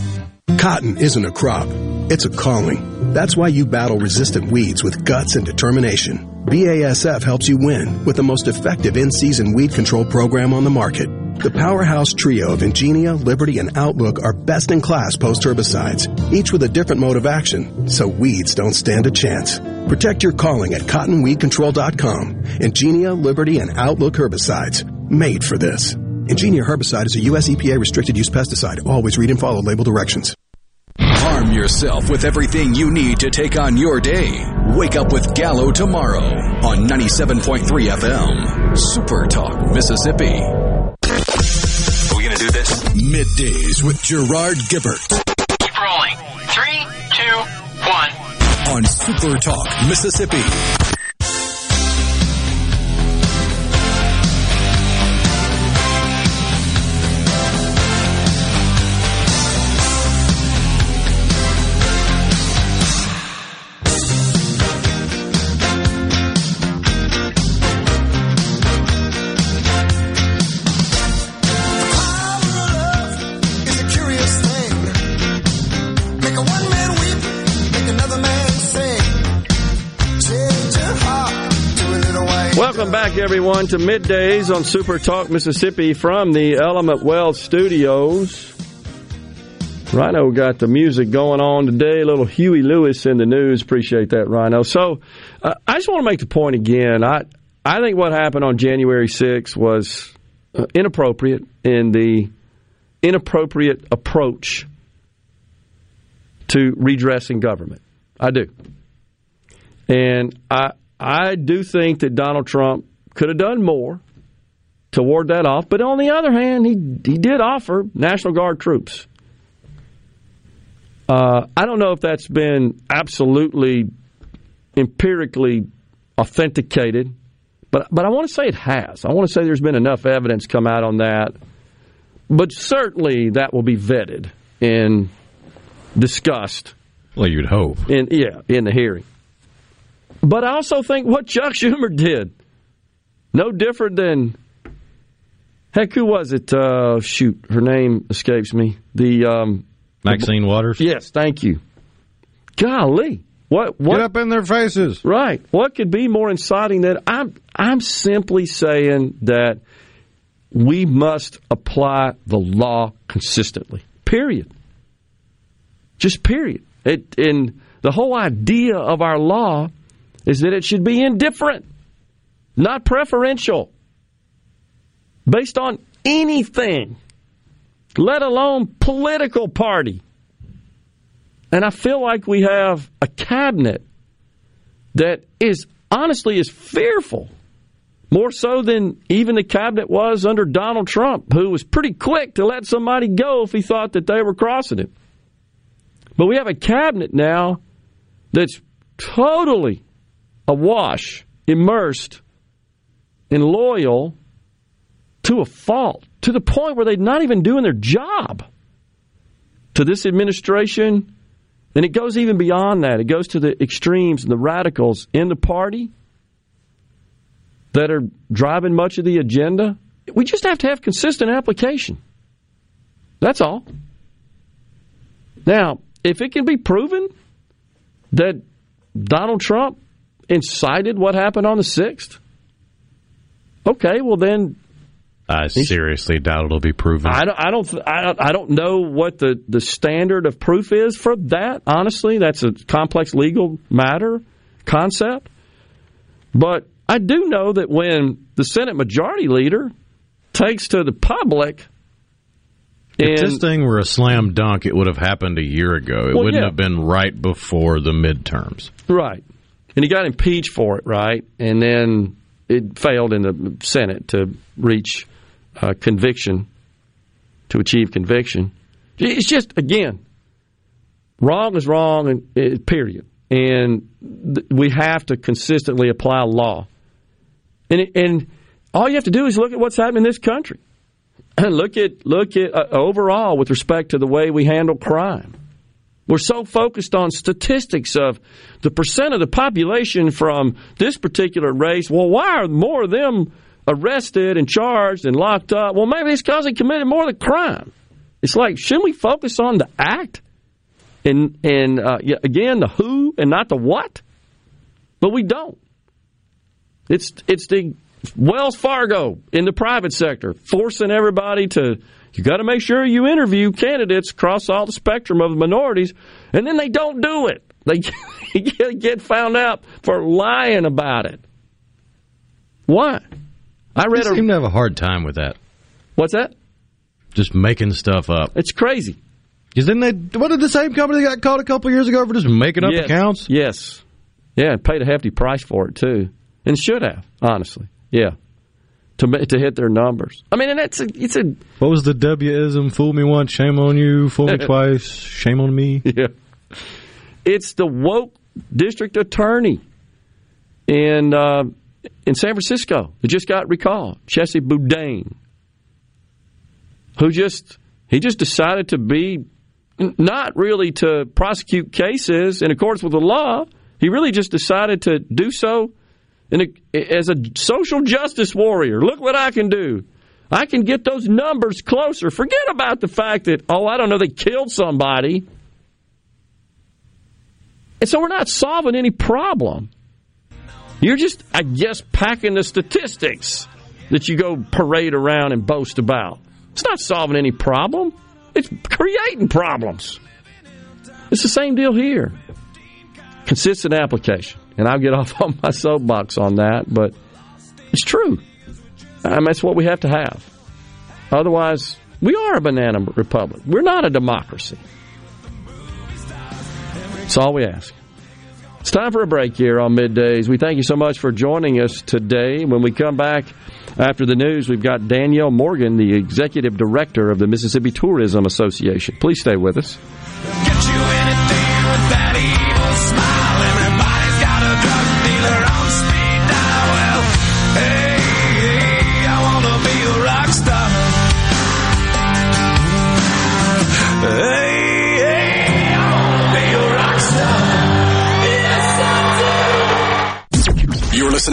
Cotton isn't a crop, it's a calling. That's why you battle resistant weeds with guts and determination. BASF helps you win with the most effective in season weed control program on the market. The powerhouse trio of Engenia, Liberty, and Outlook are best in class post herbicides, each with a different mode of action, so weeds don't stand a chance. Protect your calling at cottonweedcontrol.com. Engenia, Liberty, and Outlook herbicides, made for this. Engenia herbicide is a U.S. EPA restricted use pesticide. Always read and follow label directions. Arm yourself with everything you need to take on your day. Wake up with Gallo tomorrow on 97.3 FM. Super Talk, Mississippi. Are we going to do this? Middays with Gerard Gibbert. Keep rolling. Three, two, one. On Super Talk, Mississippi. Welcome back, everyone, to middays on Super Talk Mississippi from the Element Wealth Studios. Rhino got the music going on today. A little Huey Lewis and the News. Appreciate that, Rhino. So, uh, I just want to make the point again. I I think what happened on January 6th was uh, inappropriate in the inappropriate approach to redressing government. I do, and I I do think that Donald Trump could have done more to ward that off. But on the other hand, he he did offer National Guard troops. Uh, I don't know if that's been absolutely empirically authenticated, but but I want to say it has. I want to say there's been enough evidence come out on that. But certainly that will be vetted and discussed. Well, you'd hope. In yeah, in the hearing. But I also think what Chuck Schumer did, no different than heck, who was it? Uh, shoot, her name escapes me. The um, Maxine Waters. Yes, thank you. Golly, what what Get up in their faces? Right. What could be more inciting than I'm I'm simply saying that we must apply the law consistently. Period. Just period. It, and the whole idea of our law is that it should be indifferent, not preferential, based on anything, let alone political party. And I feel like we have a cabinet that is honestly is fearful, more so than even the cabinet was under Donald Trump, who was pretty quick to let somebody go if he thought that they were crossing him. But we have a cabinet now that's totally awash, immersed, and loyal to a fault, to the point where they're not even doing their job. To this administration, and it goes even beyond that. It goes to the extremes and the radicals in the party that are driving much of the agenda. We just have to have consistent application. That's all. Now, if it can be proven that Donald Trump incited what happened on the 6th, okay, well then I seriously doubt it'll be proven. I don't, I don't, I don't, I don't know what the, the standard of proof is for that. Honestly, that's a complex legal matter concept. But I do know that when the Senate Majority Leader takes to the public, if this thing were a slam dunk, it would have happened a year ago. It Well, wouldn't yeah. have been right before the midterms. right, and he got impeached for it, right, and then it failed in the Senate to reach uh, conviction, to achieve conviction. It's just again, wrong is wrong, and uh, period. And th- we have to consistently apply law. And and all you have to do is look at what's happening in this country. <clears throat> look at look at uh, overall with respect to the way we handle crime. We're so focused on statistics of the percent of the population from this particular race. Well, why are more of them arrested and charged and locked up? Well, maybe it's because they committed more of the crime. It's like, shouldn't we focus on the act and and uh, again the who and not the what? But we don't. It's it's the Wells Fargo in the private sector forcing everybody to you got to make sure you interview candidates across all the spectrum of the minorities, and then they don't do it. They <laughs> get found out for lying about it. Why? I read. They seem to have a hard time with that. What's that? Just making stuff up. It's crazy. Because then they, what did the same company that got caught a couple years ago for just making up yes. accounts? Yes. Yeah, and paid a hefty price for it too, and should have honestly. Yeah, to to hit their numbers. I mean, and it's a it's a What was the W-ism? Fool me once, shame on you. Fool me <laughs> twice, shame on me. Yeah. It's the woke district attorney in uh, in San Francisco that just got recalled, Chesa Boudin, who just he just decided to be not really to prosecute cases in accordance with the law. He really just decided to do so in a, as a social justice warrior. Look what I can do. I can get those numbers closer. Forget about the fact that, oh, I don't know, they killed somebody. And so we're not solving any problem. You're just, I guess, packing the statistics that you go parade around and boast about. It's not solving any problem, it's creating problems. It's the same deal here. Consistent application. And I'll get <laughs> off on my soapbox on that, but it's true. I mean, that's what we have to have. Otherwise, we are a banana republic. We're not a democracy. That's all we ask. It's time for a break here on middays. We thank you so much for joining us today. When we come back after the news, we've got Danielle Morgan, the executive director of the Mississippi Tourism Association. Please stay with us.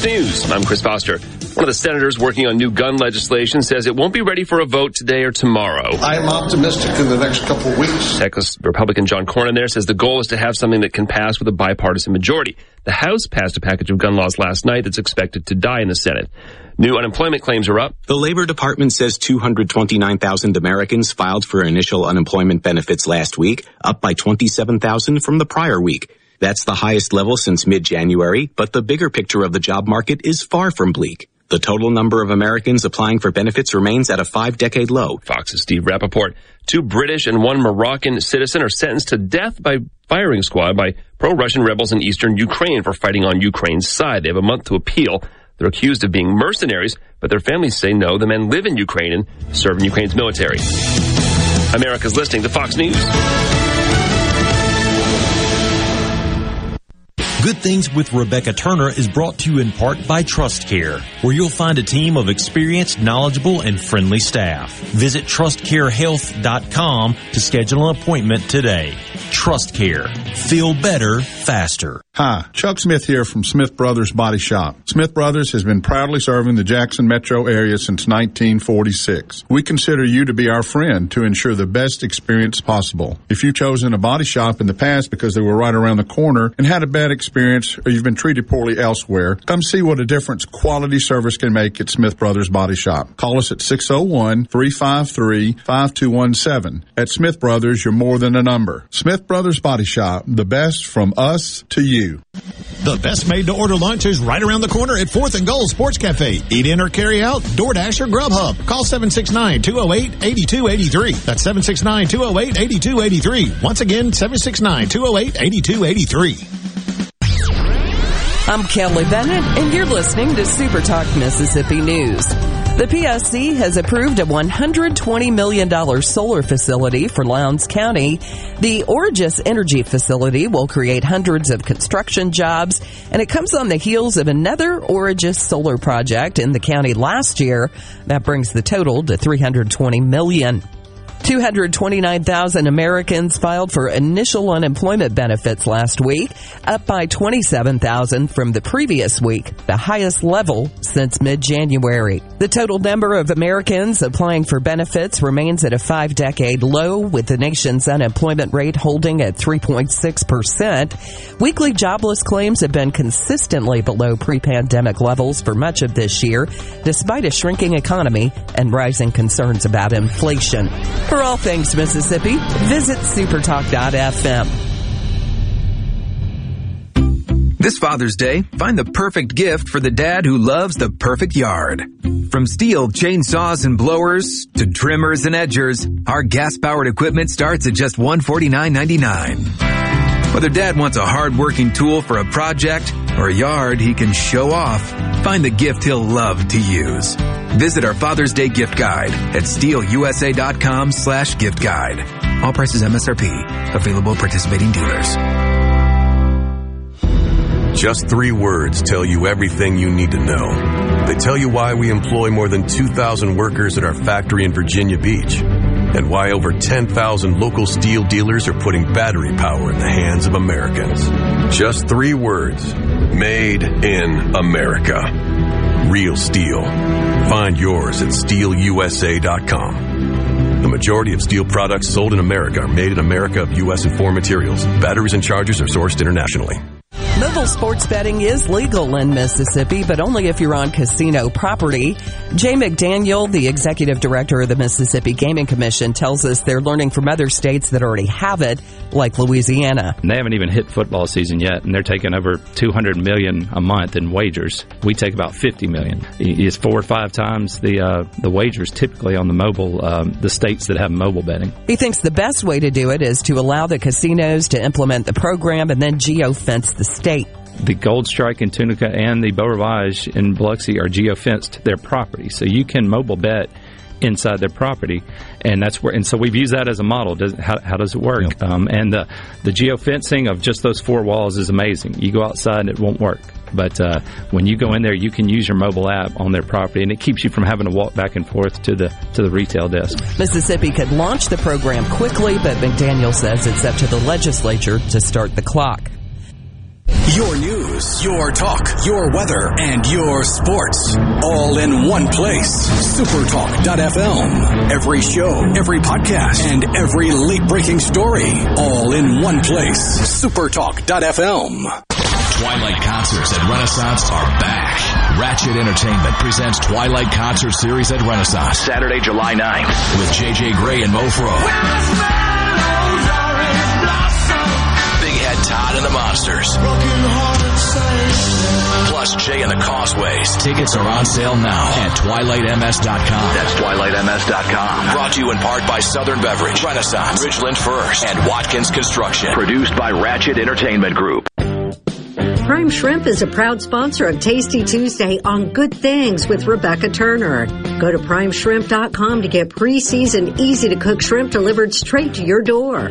Fox News. I'm Chris Foster. One of the senators working on new gun legislation says it won't be ready for a vote today or tomorrow. I am optimistic in the next couple of weeks. Texas Republican John Cornyn there says the goal is to have something that can pass with a bipartisan majority. The House passed a package of gun laws last night that's expected to die in the Senate. New unemployment claims are up. The Labor Department says 229,000 Americans filed for initial unemployment benefits last week, up by 27,000 from the prior week. That's the highest level since mid-January, but the bigger picture of the job market is far from bleak. The total number of Americans applying for benefits remains at a five-decade low. Fox's Steve Rappaport. Two British and one Moroccan citizen are sentenced to death by firing squad by pro-Russian rebels in eastern Ukraine for fighting on Ukraine's side. They have a month to appeal. They're accused of being mercenaries, but their families say no, the men live in Ukraine and serve in Ukraine's military. America's listening to Fox News. Good Things with Rebecca Turner is brought to you in part by Trust Care, where you'll find a team of experienced, knowledgeable, and friendly staff. Visit trustcarehealth.com to schedule an appointment today. Trust Care. Feel better, faster. Hi, Chuck Smith here from Smith Brothers Body Shop. Smith Brothers has been proudly serving the Jackson metro area since 1946. We consider you to be our friend to ensure the best experience possible. If you've chosen a body shop in the past because they were right around the corner and had a bad experience or you've been treated poorly elsewhere, come see what a difference quality service can make at Smith Brothers Body Shop. Call us at 601-353-5217. At Smith Brothers, you're more than a number. Smith Brothers Body Shop, the best from us to you. The best made to order lunch is right around the corner at 4th and Goal Sports Cafe. Eat in or carry out, DoorDash or Grubhub. Call 769 208 8283. That's 769 208 8283. Once again, 769 208 8283. I'm Kelly Bennett, and you're listening to Super Talk Mississippi News. The PSC has approved a $120 million solar facility for Lowndes County. The Origis Energy Facility will create hundreds of construction jobs, and it comes on the heels of another Origis solar project in the county last year. That brings the total to $320 million. 229,000 Americans filed for initial unemployment benefits last week, up by 27,000 from the previous week, the highest level since mid-January. The total number of Americans applying for benefits remains at a five-decade low, with the nation's unemployment rate holding at 3.6%. Weekly jobless claims have been consistently below pre-pandemic levels for much of this year, despite a shrinking economy and rising concerns about inflation. For all things Mississippi, visit supertalk.fm. This Father's Day, find the perfect gift for the dad who loves the perfect yard. From STIHL chainsaws and blowers to trimmers and edgers, our gas-powered equipment starts at just $149.99. Whether dad wants a hard-working tool for a project or a yard he can show off, find the gift he'll love to use. Visit our Father's Day gift guide at stihlusa.com slash gift guide. All prices MSRP. Available participating dealers. Just three words tell you everything you need to know. They tell you why we employ more than 2,000 workers at our factory in Virginia Beach and why over 10,000 local STIHL dealers are putting battery power in the hands of Americans. Just three words. Made in America. Real STIHL. Find yours at stihlusa.com. The majority of STIHL products sold in America are made in America of U.S. and foreign materials. Batteries and chargers are sourced internationally. Mobile sports betting is legal in Mississippi, but only if you're on casino property. Jay McDaniel, the executive director of the Mississippi Gaming Commission, tells us they're learning from other states that already have it, like Louisiana. And they haven't even hit football season yet, and they're taking over 200 million a month in wagers. We take about 50 million. It's four or five times the uh, the wagers typically on the mobile um, the states that have mobile betting. He thinks the best way to do it is to allow the casinos to implement the program and then geofence the state. The Gold Strike in Tunica and the Beau Rivage in Biloxi are geofenced their property, so you can mobile bet inside their property, and that's where. And so we've used that as a model. Does, how, how does it work? Um, and the the geofencing of just those four walls is amazing. You go outside and it won't work. But uh, when you go in there, you can use your mobile app on their property, and it keeps you from having to walk back and forth to the to the retail desk. Mississippi could launch the program quickly, but McDaniel says it's up to the legislature to start the clock. Your news, your talk, your weather, and your sports. All in one place. Supertalk.fm. Every show, every podcast, and every late breaking story. All in one place. Supertalk.fm. Twilight concerts at Renaissance are back. Ratchet Entertainment presents Twilight Concert Series at Renaissance Saturday, July 9th with JJ Grey and Mofro. Big and the Monsters. Plus Jay and the Causeways. Tickets are on sale now at twilightms.com. That's twilightms.com. Brought to you in part by Southern Beverage, Renaissance, Ridgeland First, and Watkins Construction. Produced by Ratchet Entertainment Group. Prime Shrimp is a proud sponsor of Tasty Tuesday on Good Things with Rebecca Turner. Go to primeshrimp.com to get pre-seasoned, easy to cook shrimp delivered straight to your door.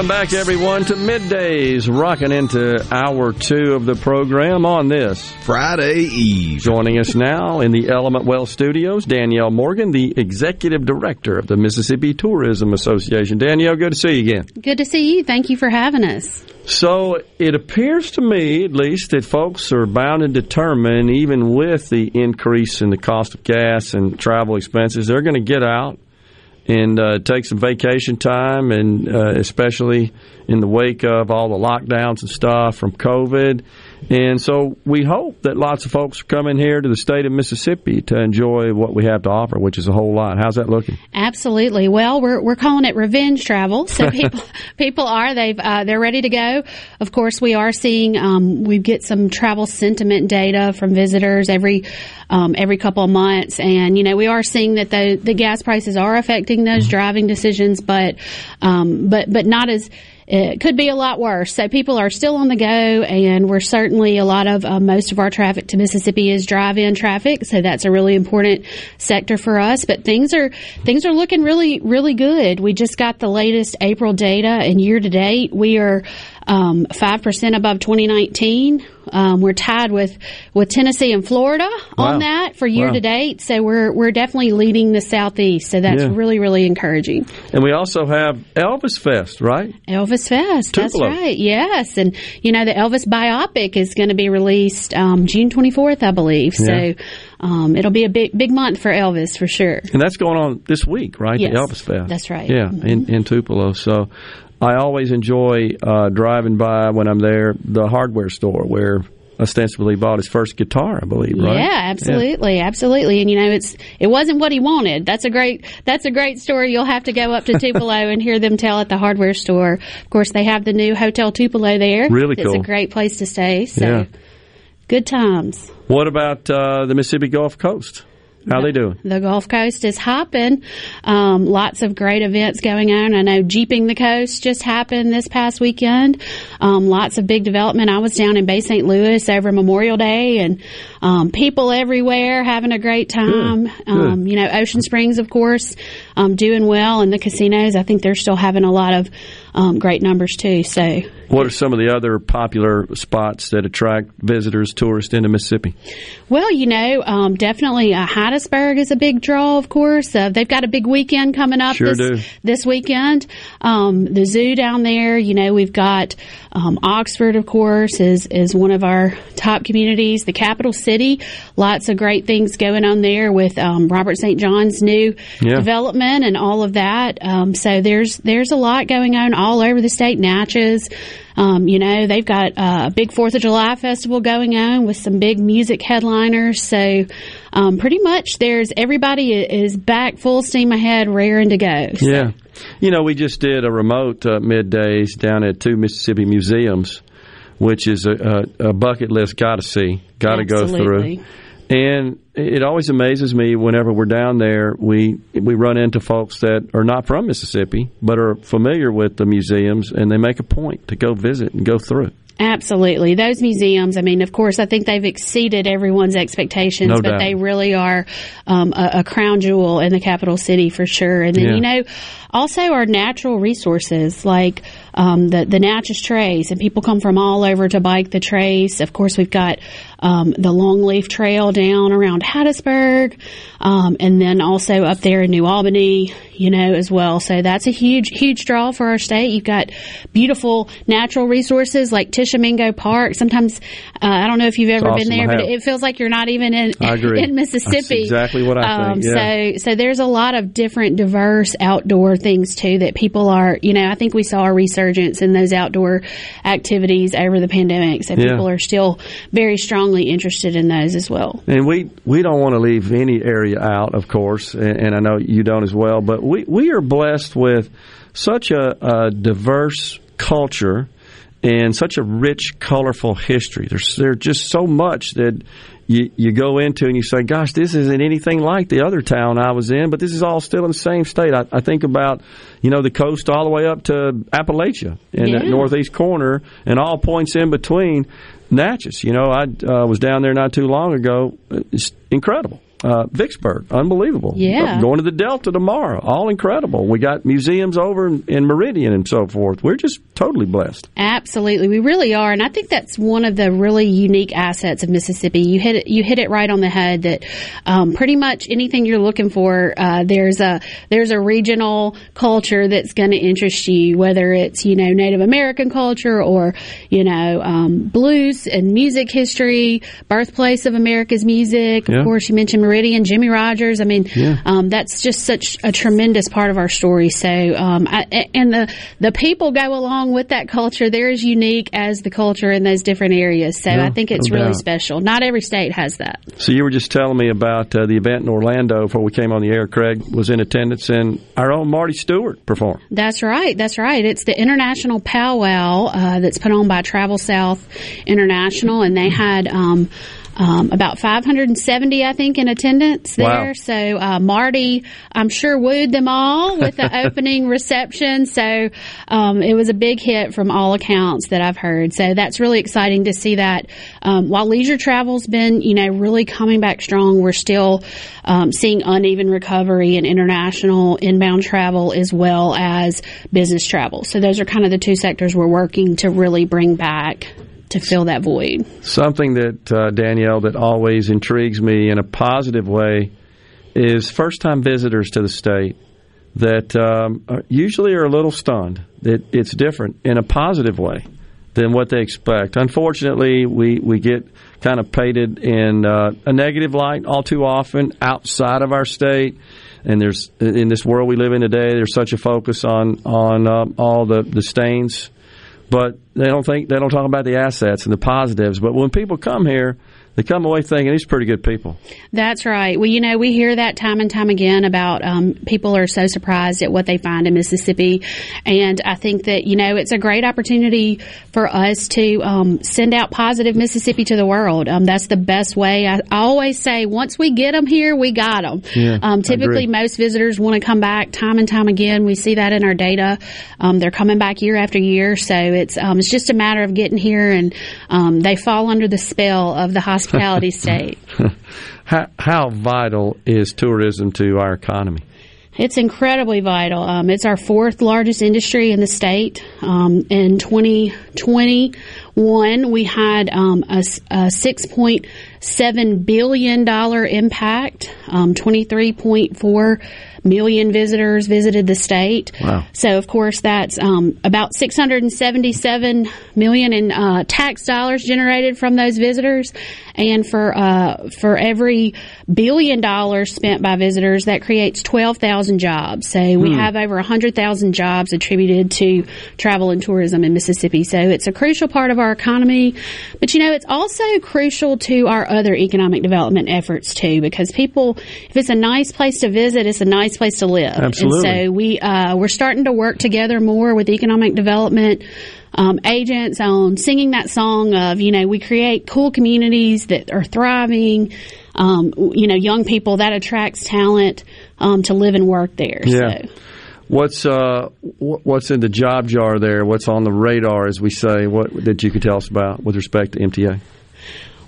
Welcome back, everyone, to Middays, rocking into hour two of the program on this Friday Eve. Joining us now in the Element Well Studios, Danielle Morgan, the Executive Director of the Mississippi Tourism Association. Danielle, good to see you again. Good to see you. Thank you for having us. So it appears to me, at least, that folks are bound and determined, even with the increase in the cost of gas and travel expenses, they're going to get out and uh, take some vacation time, and uh, especially in the wake of all the lockdowns and stuff from COVID. And so we hope that lots of folks are coming here to the state of Mississippi to enjoy what we have to offer, which is a whole lot. How's that looking? Absolutely. Well, we're we're calling it revenge travel. So <laughs> people people are they've uh, they're ready to go. Of course, we are seeing um, we get some travel sentiment data from visitors every um, every couple of months, and you know we are seeing that the the gas prices are affecting those driving decisions, but um, but but not as it could be a lot worse. So people are still on the go, and we're certainly a lot of uh, most of our traffic to Mississippi is drive-in traffic. So that's a really important sector for us. But things are things are looking really really good. We just got the latest April data, and year to date we are um, five percent above 2019. Um, we're tied with with Tennessee and Florida Wow. on that for year Wow. to date. So we're we're definitely leading the southeast. So that's Yeah. really really encouraging. And we also have Elvis Fest, right? Elvis Fest. That's right. Yes, and you know the Elvis biopic is going to be released um, June 24th, I believe. Yeah. So um, it'll be a big big month for Elvis for sure. And that's going on this week, right? Yes, the Elvis Fest. that's right. Yeah, in, in Tupelo. So I always enjoy uh, driving by when I'm there the hardware store where ostensibly bought his first guitar, I believe, right? Yeah, absolutely, absolutely. And you know, it's it wasn't what he wanted. That's a great that's a great story. You'll have to go up to Tupelo <laughs> and hear them tell at the hardware store. Of course, they have the new Hotel Tupelo there. Really It's cool. a great place to stay. So Yeah. good times. What about uh, the Mississippi Gulf Coast? How they doing? The Gulf Coast is hopping. Um, lots of great events going on. I know Jeeping the Coast just happened this past weekend. Um, lots of big development. I was down in Bay St. Louis over Memorial Day and um, people everywhere having a great time. Good. Um, you know, Ocean Springs, of course, um, doing well, and the casinos. I think they're still having a lot of um, great numbers too. So What are some of the other popular spots that attract visitors, tourists into Mississippi? Well, you know, um, definitely uh, Hattiesburg is a big draw. Of course, uh, they've got a big weekend coming up Sure this, this weekend. Um, the zoo down there, you know, we've got um, Oxford, of course, is is one of our top communities. The capital city, lots of great things going on there with um, Robert St. John's new Yeah. development and all of that. Um, so there's there's a lot going on all over the state. Natchez. Um, you know, they've got uh, a big Fourth of July festival going on with some big music headliners. So, um, pretty much, there's everybody is back full steam ahead, raring to go. Yeah. You know, we just did a remote uh, middays down at two Mississippi museums, which is a, a, a bucket list got to see, got to go through. And it always amazes me whenever we're down there, we we run into folks that are not from Mississippi but are familiar with the museums, and they make a point to go visit and go through. Absolutely. Those museums, I mean, of course, I think they've exceeded everyone's expectations, No but doubt. they really are um, a, a crown jewel in the capital city for sure. And then, Yeah. you know, also our natural resources like um, the, the Natchez Trace, and people come from all over to bike the Trace. Of course, we've got um, the Longleaf Trail down around Hattiesburg, um, and then also up there in New Albany, you know, as well. So that's a huge, huge draw for our state. You've got beautiful natural resources like Tishomingo Park. Sometimes, uh, I don't know if you've ever It's been there, but it feels like you're not even in, I agree. in Mississippi. That's exactly what I think, yeah. So, so there's a lot of different diverse outdoor things too that people are, you know, I think we saw a resurgence in those outdoor activities over the pandemic. So Yeah. people are still very strongly interested in those as well. And we, we don't want to leave any area out, of course, and, and I know you don't as well, but we, we are blessed with such a, a diverse culture and such a rich, colorful history. There's, there's just so much that you, you go into and you say, gosh, this isn't anything like the other town I was in, but this is all still in the same state. I, I think about, you know, the coast all the way up to Appalachia in that northeast corner and all points in between. Natchez, you know, I uh, was down there not too long ago. It's incredible. Uh, Vicksburg, unbelievable. Yeah. Going to the Delta tomorrow, all incredible. We got museums over in, in Meridian and so forth. We're just totally blessed. Absolutely, we really are, and I think that's one of the really unique assets of Mississippi. You hit it, you hit it right on the head. That um, pretty much anything you're looking for, uh, there's a there's a regional culture that's going to interest you, whether it's you know Native American culture or you know um, blues and music history, birthplace of America's music. Yeah. Of course, you mentioned Meridian, Jimmie Rodgers. I mean, Yeah. um, that's just such a tremendous part of our story. So, um, I, and the the people go along with that culture. They're as unique as the culture in those different areas. So, Yeah, I think it's no really doubt. special. Not every state has that. So you were just telling me about uh, the event in Orlando before we came on the air. Craig was in attendance, and our own Marty Stuart performed. That's right. That's right. It's the international powwow uh, that's put on by Travel South International, and they had. Um, um, about 570, I think, in attendance there. Wow. So uh, Marty, I'm sure, wooed them all with the <laughs> opening reception. So um, it was a big hit from all accounts that I've heard. So that's really exciting to see that. Um, while leisure travel's been, you know, really coming back strong, we're still um, seeing uneven recovery in international inbound travel as well as business travel. So those are kind of the two sectors we're working to really bring back to fill that void. Something that uh, Danielle that always intrigues me in a positive way is first-time visitors to the state that um, usually are a little stunned that it's different in a positive way than what they expect. Unfortunately, we, we get kind of painted in uh, a negative light all too often outside of our state. And there's in this world we live in today, there's such a focus on on uh, all the the stains but they don't think they don't talk about the assets and the positives. But when people come here, they come away thinking these pretty good people. That's right. Well, you know, we hear that time and time again about um, people are so surprised at what they find in Mississippi. And I think that, you know, it's a great opportunity for us to um, send out positive Mississippi to the world. Um, that's the best way. I, always say, once we get them here, we got them. Yeah, um, typically, most visitors want to come back time and time again. We see that in our data. Um, they're coming back year after year. So it's, um, it's just a matter of getting here and um, they fall under the spell of the hospitality <laughs> state. how, how vital is tourism to our economy? It's incredibly vital. Um, it's our fourth largest industry in the state. Um, in 2021, we had um, a, a $6.7 billion impact, um, 23.4 million visitors visited the state. Wow. So, of course, that's um, about 677 million in uh, tax dollars generated from those visitors, and for uh, for every billion dollars spent by visitors, that creates 12,000 jobs. So we Hmm. have over 100,000 jobs attributed to travel and tourism in Mississippi. So it's a crucial part of our economy, but you know it's also crucial to our other economic development efforts too, because people, if it's a nice place to visit, it's a nice place to live. Absolutely. And so we uh, we're starting to work together more with economic development um, agents on singing that song of you know we create cool communities that are thriving. Um, you know, young people that attracts talent um, to live and work there. Yeah. So. What's uh what's in the job jar there? What's on the radar, as we say? What that you could tell us about with respect to MTA?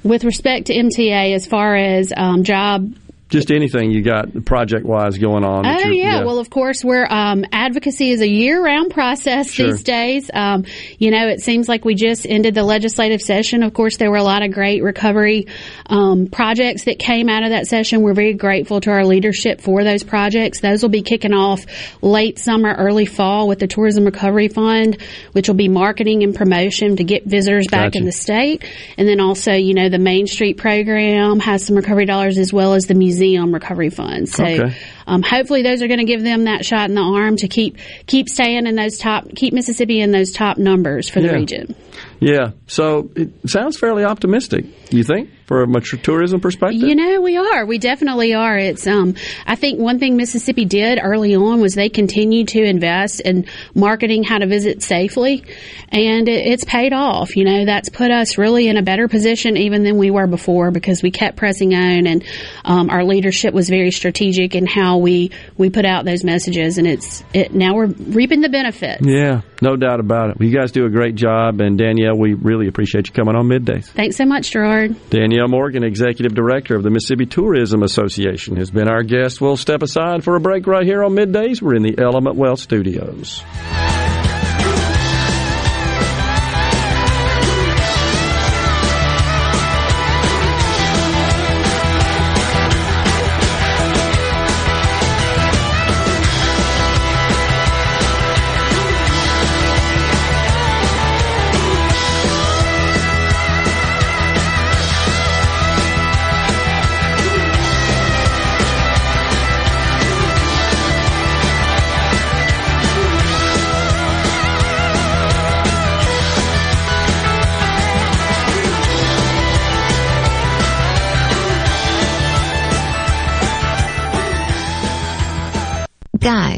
With respect to MTA, as far as um, job Just anything you got project wise going on. Oh you're- yeah. Well, of course, we're um, advocacy is a year-round process Sure. these days. Um, you know, it seems like we just ended the legislative session. Of course, there were a lot of great recovery um, projects that came out of that session. We're very grateful to our leadership for those projects. Those will be kicking off late summer, early fall with the Tourism Recovery Fund, which will be marketing and promotion to get visitors back Gotcha. in the state. And then also, you know, the Main Street program has some recovery dollars as well as the museum recovery fund. So Okay. Um, hopefully those are going to give them that shot in the arm to keep keep staying in those top keep Mississippi in those top numbers for the Yeah. region. Yeah. So it sounds fairly optimistic. You think, from a tourism perspective? You know, we are. We definitely are. It's um I think one thing Mississippi did early on was they continued to invest in marketing how to visit safely and it, it's paid off. You know, that's put us really in a better position even than we were before because we kept pressing on and um, our leadership was very strategic in how we we put out those messages and it's it now we're reaping the benefit. Yeah, no doubt about it. Well, you guys do a great job, and Danielle, we really appreciate you coming on middays. Thanks so much, Gerard. Danielle Morgan, Executive Director of the Mississippi Tourism Association, has been our guest. We'll step aside for a break right here on middays. We're in the Element Well Studios.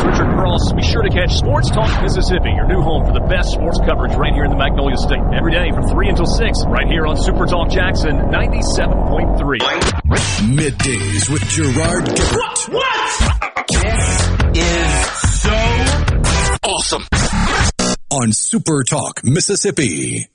It's Richard Cross. Be sure to catch Sports Talk Mississippi, your new home for the best sports coverage right here in the Magnolia State. Every day from 3 until 6, right here on Super Talk Jackson 97.3. Middays with Gerard Gibbert. What? This is so Awesome. On Super Talk Mississippi.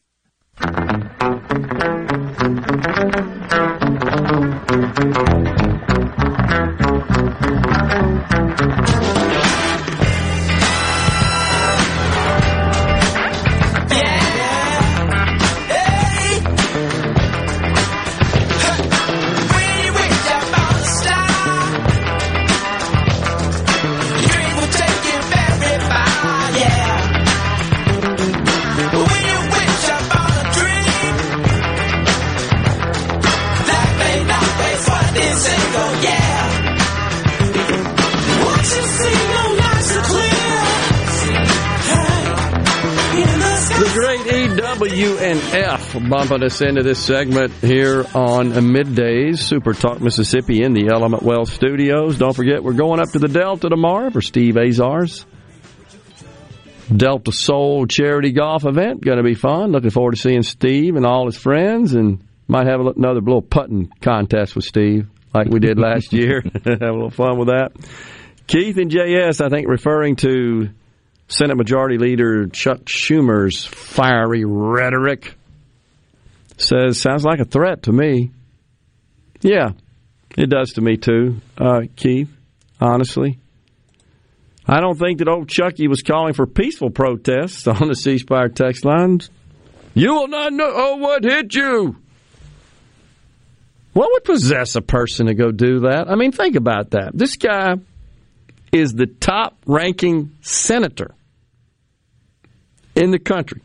Bumping us into this segment here on Middays, Super Talk Mississippi in the Element Well studios. Don't forget, we're going up to the Delta tomorrow for Steve Azar's Delta Soul charity golf event. Going to be fun. Looking forward to seeing Steve and all his friends, and might have another little putting contest with Steve like we did last <laughs> year. <laughs> have a little fun with that. Keith and JS, I think, referring to Senate Majority Leader Chuck Schumer's fiery rhetoric, says sounds like a threat to me. Yeah, it does to me too, uh, Keith. Honestly, I don't think that old Chucky was calling for peaceful protests <laughs> on the C Spire text lines. You will not know oh, what hit you. What would possess a person to go do that? I mean, think about that. This guy is the top ranking senator in the country.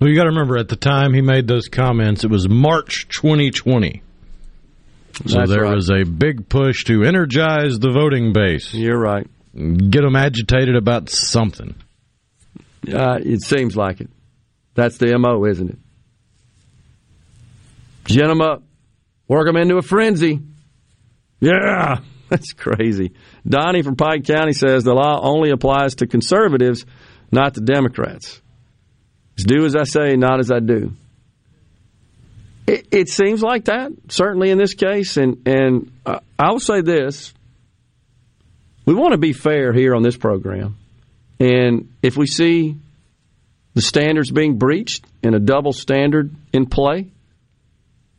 Well, you got to remember at the time he made those comments, it was March 2020. So That's there right. was a big push to energize the voting base. You're right. Get them agitated about something. Uh, it seems like it. That's the MO, isn't it? Gin them up, work them into a frenzy. Yeah, <laughs> that's crazy. Donnie from Pike County says the law only applies to conservatives, not to Democrats. It's do as I say, not as I do. It, it seems like that, certainly in this case. And, and uh, I will say this we want to be fair here on this program. And if we see the standards being breached and a double standard in play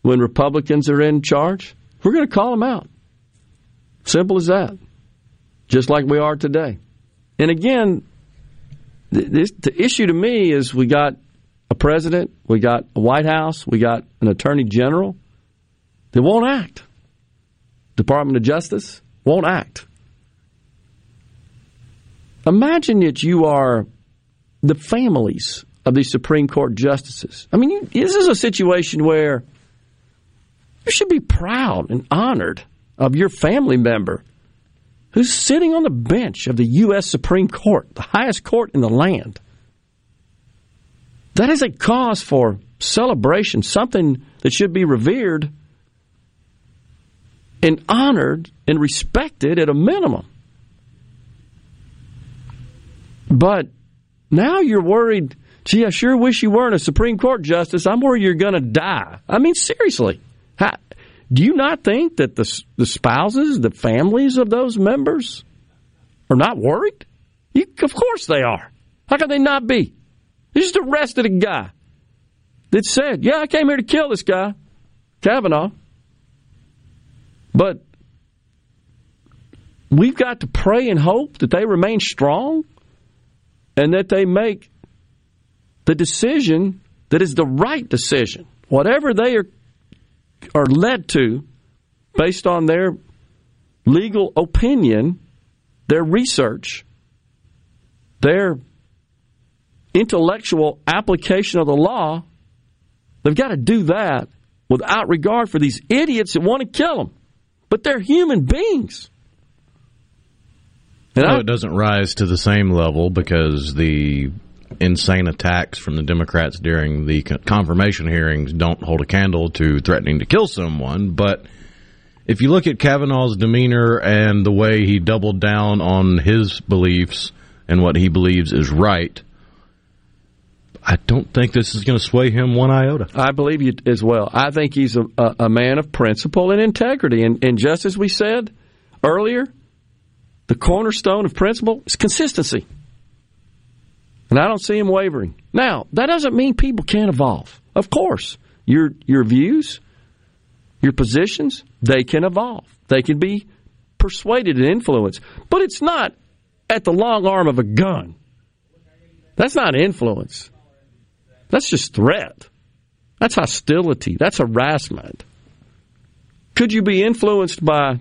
when Republicans are in charge, we're going to call them out. Simple as that. Just like we are today. And again, this, the issue to me is we got a president, we got a White House, we got an attorney general that won't act. Department of Justice won't act. Imagine that you are the families of these Supreme Court justices. I mean, this is a situation where you should be proud and honored of your family member who's sitting on the bench of the U.S. Supreme Court, the highest court in the land. That is a cause for celebration, something that should be revered and honored and respected at a minimum. But now you're worried, gee, I sure wish you weren't a Supreme Court justice. I'm worried you're going to die. I mean, seriously. How, do you not think that the, the spouses, the families of those members are not worried? You, of course they are. How can they not be? They just arrested a guy that said, Yeah, I came here to kill this guy, Kavanaugh. But we've got to pray and hope that they remain strong and that they make the decision that is the right decision. Whatever they are, are led to based on their legal opinion, their research, their intellectual application of the law, they've got to do that without regard for these idiots that want to kill them. But they're human beings. And no, I, it doesn't rise to the same level because the insane attacks from the Democrats during the confirmation hearings don't hold a candle to threatening to kill someone. But if you look at Kavanaugh's demeanor and the way he doubled down on his beliefs and what he believes is right, I don't think this is going to sway him one iota. I believe you as well. I think he's a, a, man of principle and integrity. And, and just as we said earlier, the cornerstone of principle is consistency. And I don't see him wavering. Now, that doesn't mean people can't evolve. Of course, your your views, your positions, they can evolve. They can be persuaded and influenced. But it's not at the long arm of a gun. That's not influence. That's just threat. That's hostility. That's harassment. Could you be influenced by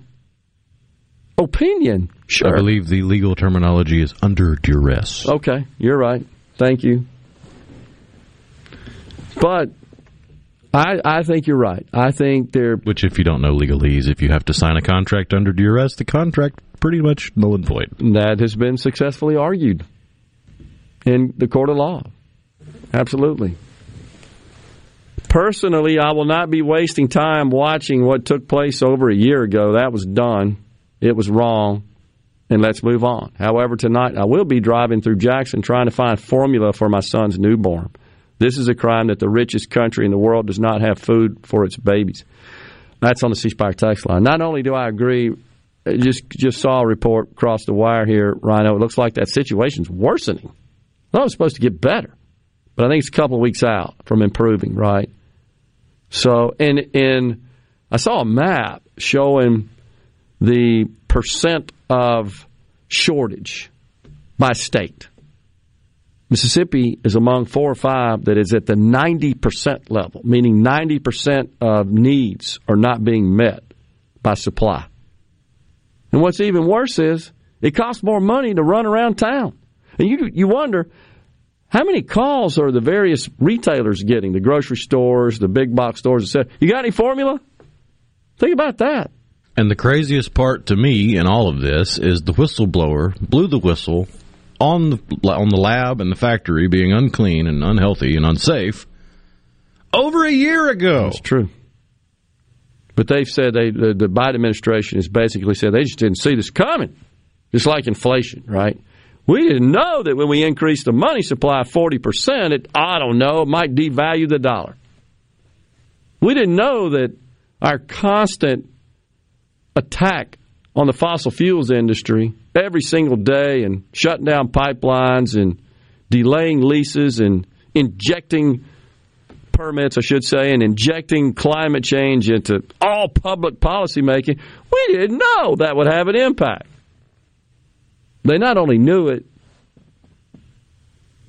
opinion? Sure. I believe the legal terminology is under duress. Okay, you're right. Thank you. But I, I think you're right. I think they're. Which, if you don't know legalese, if you have to sign a contract under duress, the contract pretty much null and void. That has been successfully argued in the court of law. Absolutely. Personally, I will not be wasting time watching what took place over a year ago. That was done. It was wrong. And let's move on. However, tonight I will be driving through Jackson trying to find formula for my son's newborn. This is a crime that the richest country in the world does not have food for its babies. That's on the C Spire text line. Not only do I agree, just just saw a report across the wire here, Rhino. It looks like that situation's worsening. It was supposed to get better. But I think it's a couple of weeks out from improving, right? So, and in I saw a map showing the percent of shortage by state. Mississippi is among four or five that is at the 90% level, meaning 90% of needs are not being met by supply. And what's even worse is it costs more money to run around town. And you you wonder how many calls are the various retailers getting? The grocery stores, the big box stores, etc. You got any formula? Think about that. And the craziest part to me in all of this is the whistleblower blew the whistle on the on the lab and the factory being unclean and unhealthy and unsafe over a year ago. That's true. But they've said they the, the Biden administration has basically said they just didn't see this coming, just like inflation, right? We didn't know that when we increased the money supply 40%, it, I don't know, it might devalue the dollar. We didn't know that our constant attack on the fossil fuels industry every single day and shutting down pipelines and delaying leases and injecting permits, I should say, and injecting climate change into all public policy making, we didn't know that would have an impact. They not only knew it,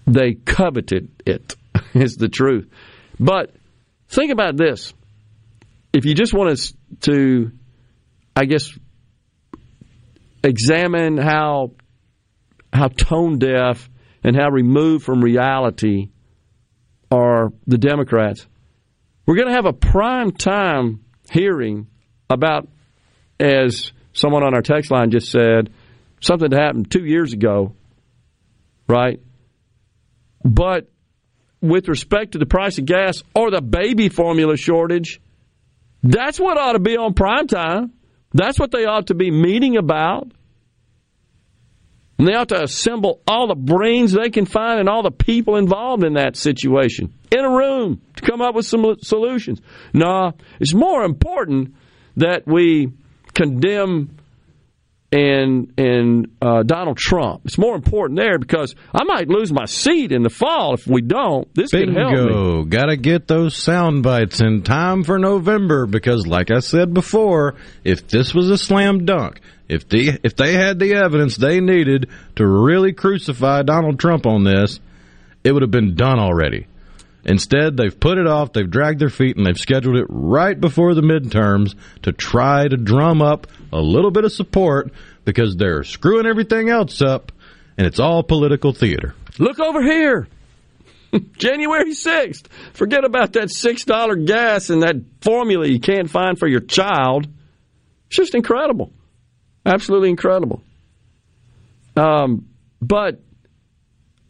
they coveted it, <laughs> is the truth. But think about this. If you just want us to, I guess, examine how how tone deaf and how removed from reality are the Democrats, we're going to have a prime time hearing about as someone on our text line just said something that happened two years ago, right? But with respect to the price of gas or the baby formula shortage, that's what ought to be on prime time. That's what they ought to be meeting about. And they ought to assemble all the brains they can find and all the people involved in that situation in a room to come up with some solutions. No, it's more important that we condemn and and uh, Donald Trump. It's more important there because I might lose my seat in the fall if we don't. This Bingo. could help me. Got to get those sound bites in time for November because, like I said before, if this was a slam dunk, if they if they had the evidence they needed to really crucify Donald Trump on this, it would have been done already. Instead, they've put it off, they've dragged their feet, and they've scheduled it right before the midterms to try to drum up a little bit of support because they're screwing everything else up, and it's all political theater. Look over here. <laughs> January 6th. Forget about that $6 gas and that formula you can't find for your child. It's just incredible. Absolutely incredible. Um, but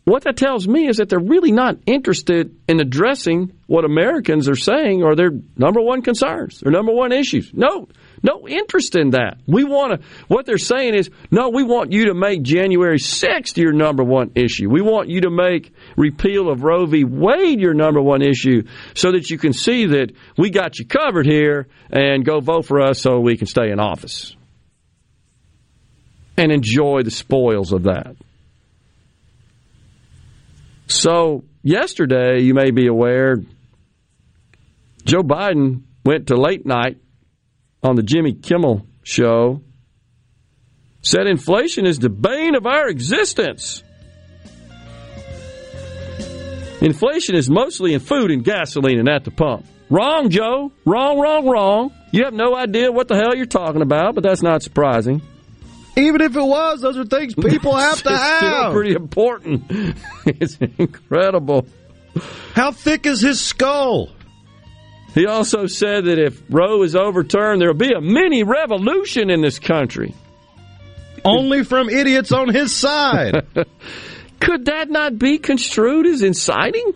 what that tells me is that they're really not interested in addressing what Americans are saying are their number one concerns, their number one issues. No, no interest in that. We want to, what they're saying is, no, we want you to make January 6th your number one issue. We want you to make repeal of Roe v. Wade your number one issue so that you can see that we got you covered here and go vote for us so we can stay in office and enjoy the spoils of that. So, yesterday, you may be aware, Joe Biden went to late night on the Jimmy Kimmel show, said inflation is the bane of our existence. Inflation is mostly in food and gasoline and at the pump. Wrong, Joe. Wrong, wrong, wrong. You have no idea what the hell you're talking about, but that's not surprising. Even if it was, those are things people <laughs> have to it's have. Pretty important. <laughs> it's incredible. How thick is his skull? He also said that if Roe is overturned, there'll be a mini revolution in this country. Only from idiots on his side. <laughs> Could that not be construed as inciting?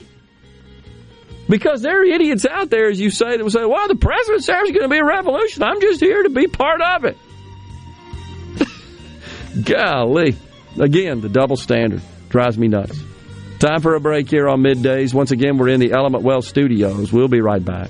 Because there are idiots out there, as you say, that will say, well, the president says there's going to be a revolution. I'm just here to be part of it. Golly. Again, the double standard drives me nuts. Time for a break here on middays. Once again, we're in the Element Well studios. We'll be right back.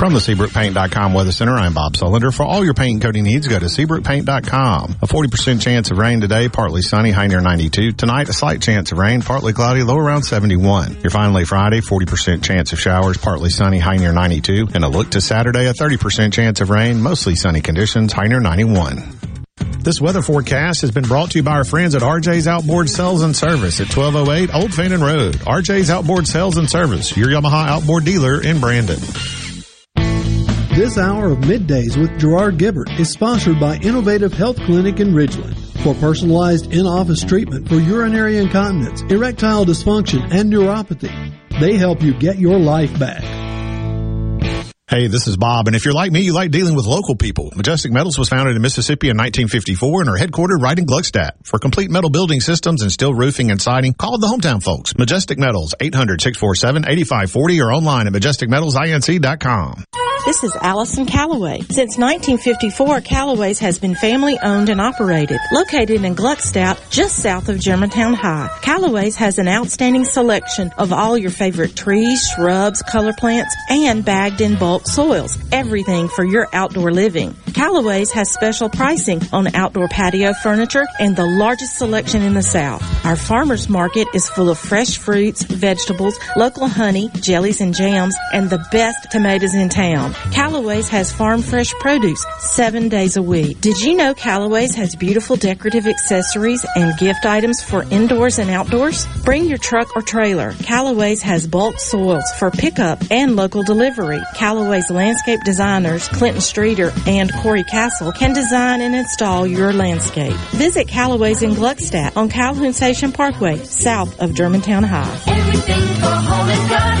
From the SeabrookPaint.com Weather Center, I'm Bob Sullender. For all your paint and coating needs, go to SeabrookPaint.com. A 40% chance of rain today, partly sunny, high near 92. Tonight, a slight chance of rain, partly cloudy, low around 71. Your finally Friday, 40% chance of showers, partly sunny, high near 92. And a look to Saturday, a 30% chance of rain, mostly sunny conditions, high near 91. This weather forecast has been brought to you by our friends at RJ's Outboard Sales and Service at 1208 Old Fannin Road. RJ's Outboard Sales and Service, your Yamaha outboard dealer in Brandon. This hour of middays with Gerard Gibbert is sponsored by Innovative Health Clinic in Ridgeland. For personalized in-office treatment for urinary incontinence, erectile dysfunction, and neuropathy, they help you get your life back. Hey, this is Bob, and if you're like me, you like dealing with local people. Majestic Metals was founded in Mississippi in 1954 and are headquartered right in Gluckstadt. For complete metal building systems and steel roofing and siding, call the hometown folks. Majestic Metals, 800-647-8540 or online at majesticmetalsinc.com. This is Allison Calloway. Since 1954, Calloway's has been family owned and operated. Located in Gluckstadt, just south of Germantown High, Calloway's has an outstanding selection of all your favorite trees, shrubs, color plants, and bagged in bulk soils. Everything for your outdoor living. Calloway's has special pricing on outdoor patio furniture and the largest selection in the South. Our farmers market is full of fresh fruits, vegetables, local honey, jellies and jams, and the best tomatoes in town. Callaway's has farm fresh produce seven days a week. Did you know Callaway's has beautiful decorative accessories and gift items for indoors and outdoors? Bring your truck or trailer. Callaway's has bulk soils for pickup and local delivery. Callaway's landscape designers, Clinton Streeter and Corey Castle, can design and install your landscape. Visit Callaway's in Gluckstadt on Calhoun Station Parkway, south of Germantown High. Everything for home and garden.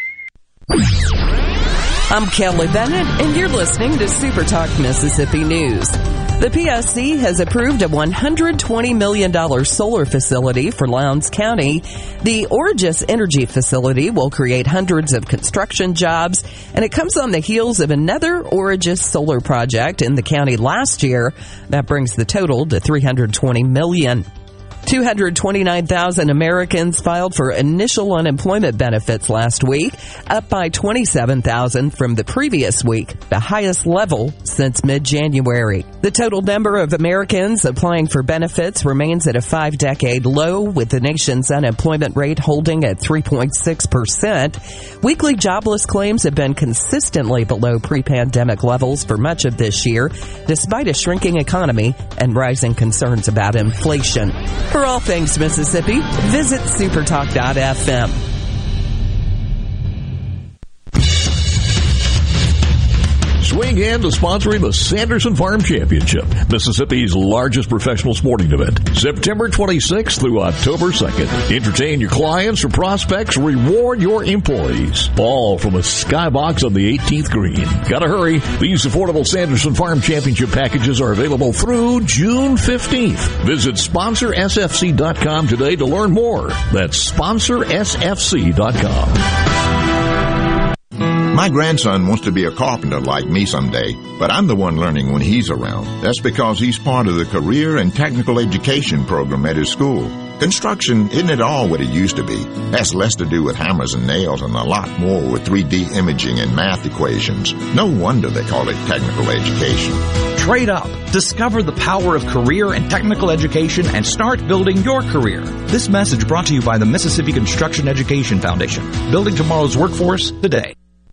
I'm Kelly Bennett, and you're listening to Super Talk Mississippi News. The PSC has approved a $120 million solar facility for Lowndes County. The Origis Energy Facility will create hundreds of construction jobs, and it comes on the heels of another Origis solar project in the county last year. That brings the total to $320 million. 229,000 Americans filed for initial unemployment benefits last week, up by 27,000 from the previous week, the highest level since mid-January. The total number of Americans applying for benefits remains at a five-decade low, with the nation's unemployment rate holding at 3.6%. Weekly jobless claims have been consistently below pre-pandemic levels for much of this year, despite a shrinking economy and rising concerns about inflation. For all things Mississippi, visit supertalk.fm. Swing in to sponsoring the Sanderson Farm Championship, Mississippi's largest professional sporting event, September 26th through October 2nd. Entertain your clients or prospects, reward your employees. Ball from a skybox on the 18th green. Gotta hurry. These affordable Sanderson Farm Championship packages are available through June 15th. Visit sponsorsfc.com today to learn more. That's sponsorsfc.com. My grandson wants to be a carpenter like me someday, but I'm the one learning when he's around. That's because he's part of the career and technical education program at his school. Construction isn't at all what it used to be. Has less to do with hammers and nails and a lot more with 3D imaging and math equations. No wonder they call it technical education. Trade up. Discover the power of career and technical education and start building your career. This message brought to you by the Mississippi Construction Education Foundation. Building tomorrow's workforce today.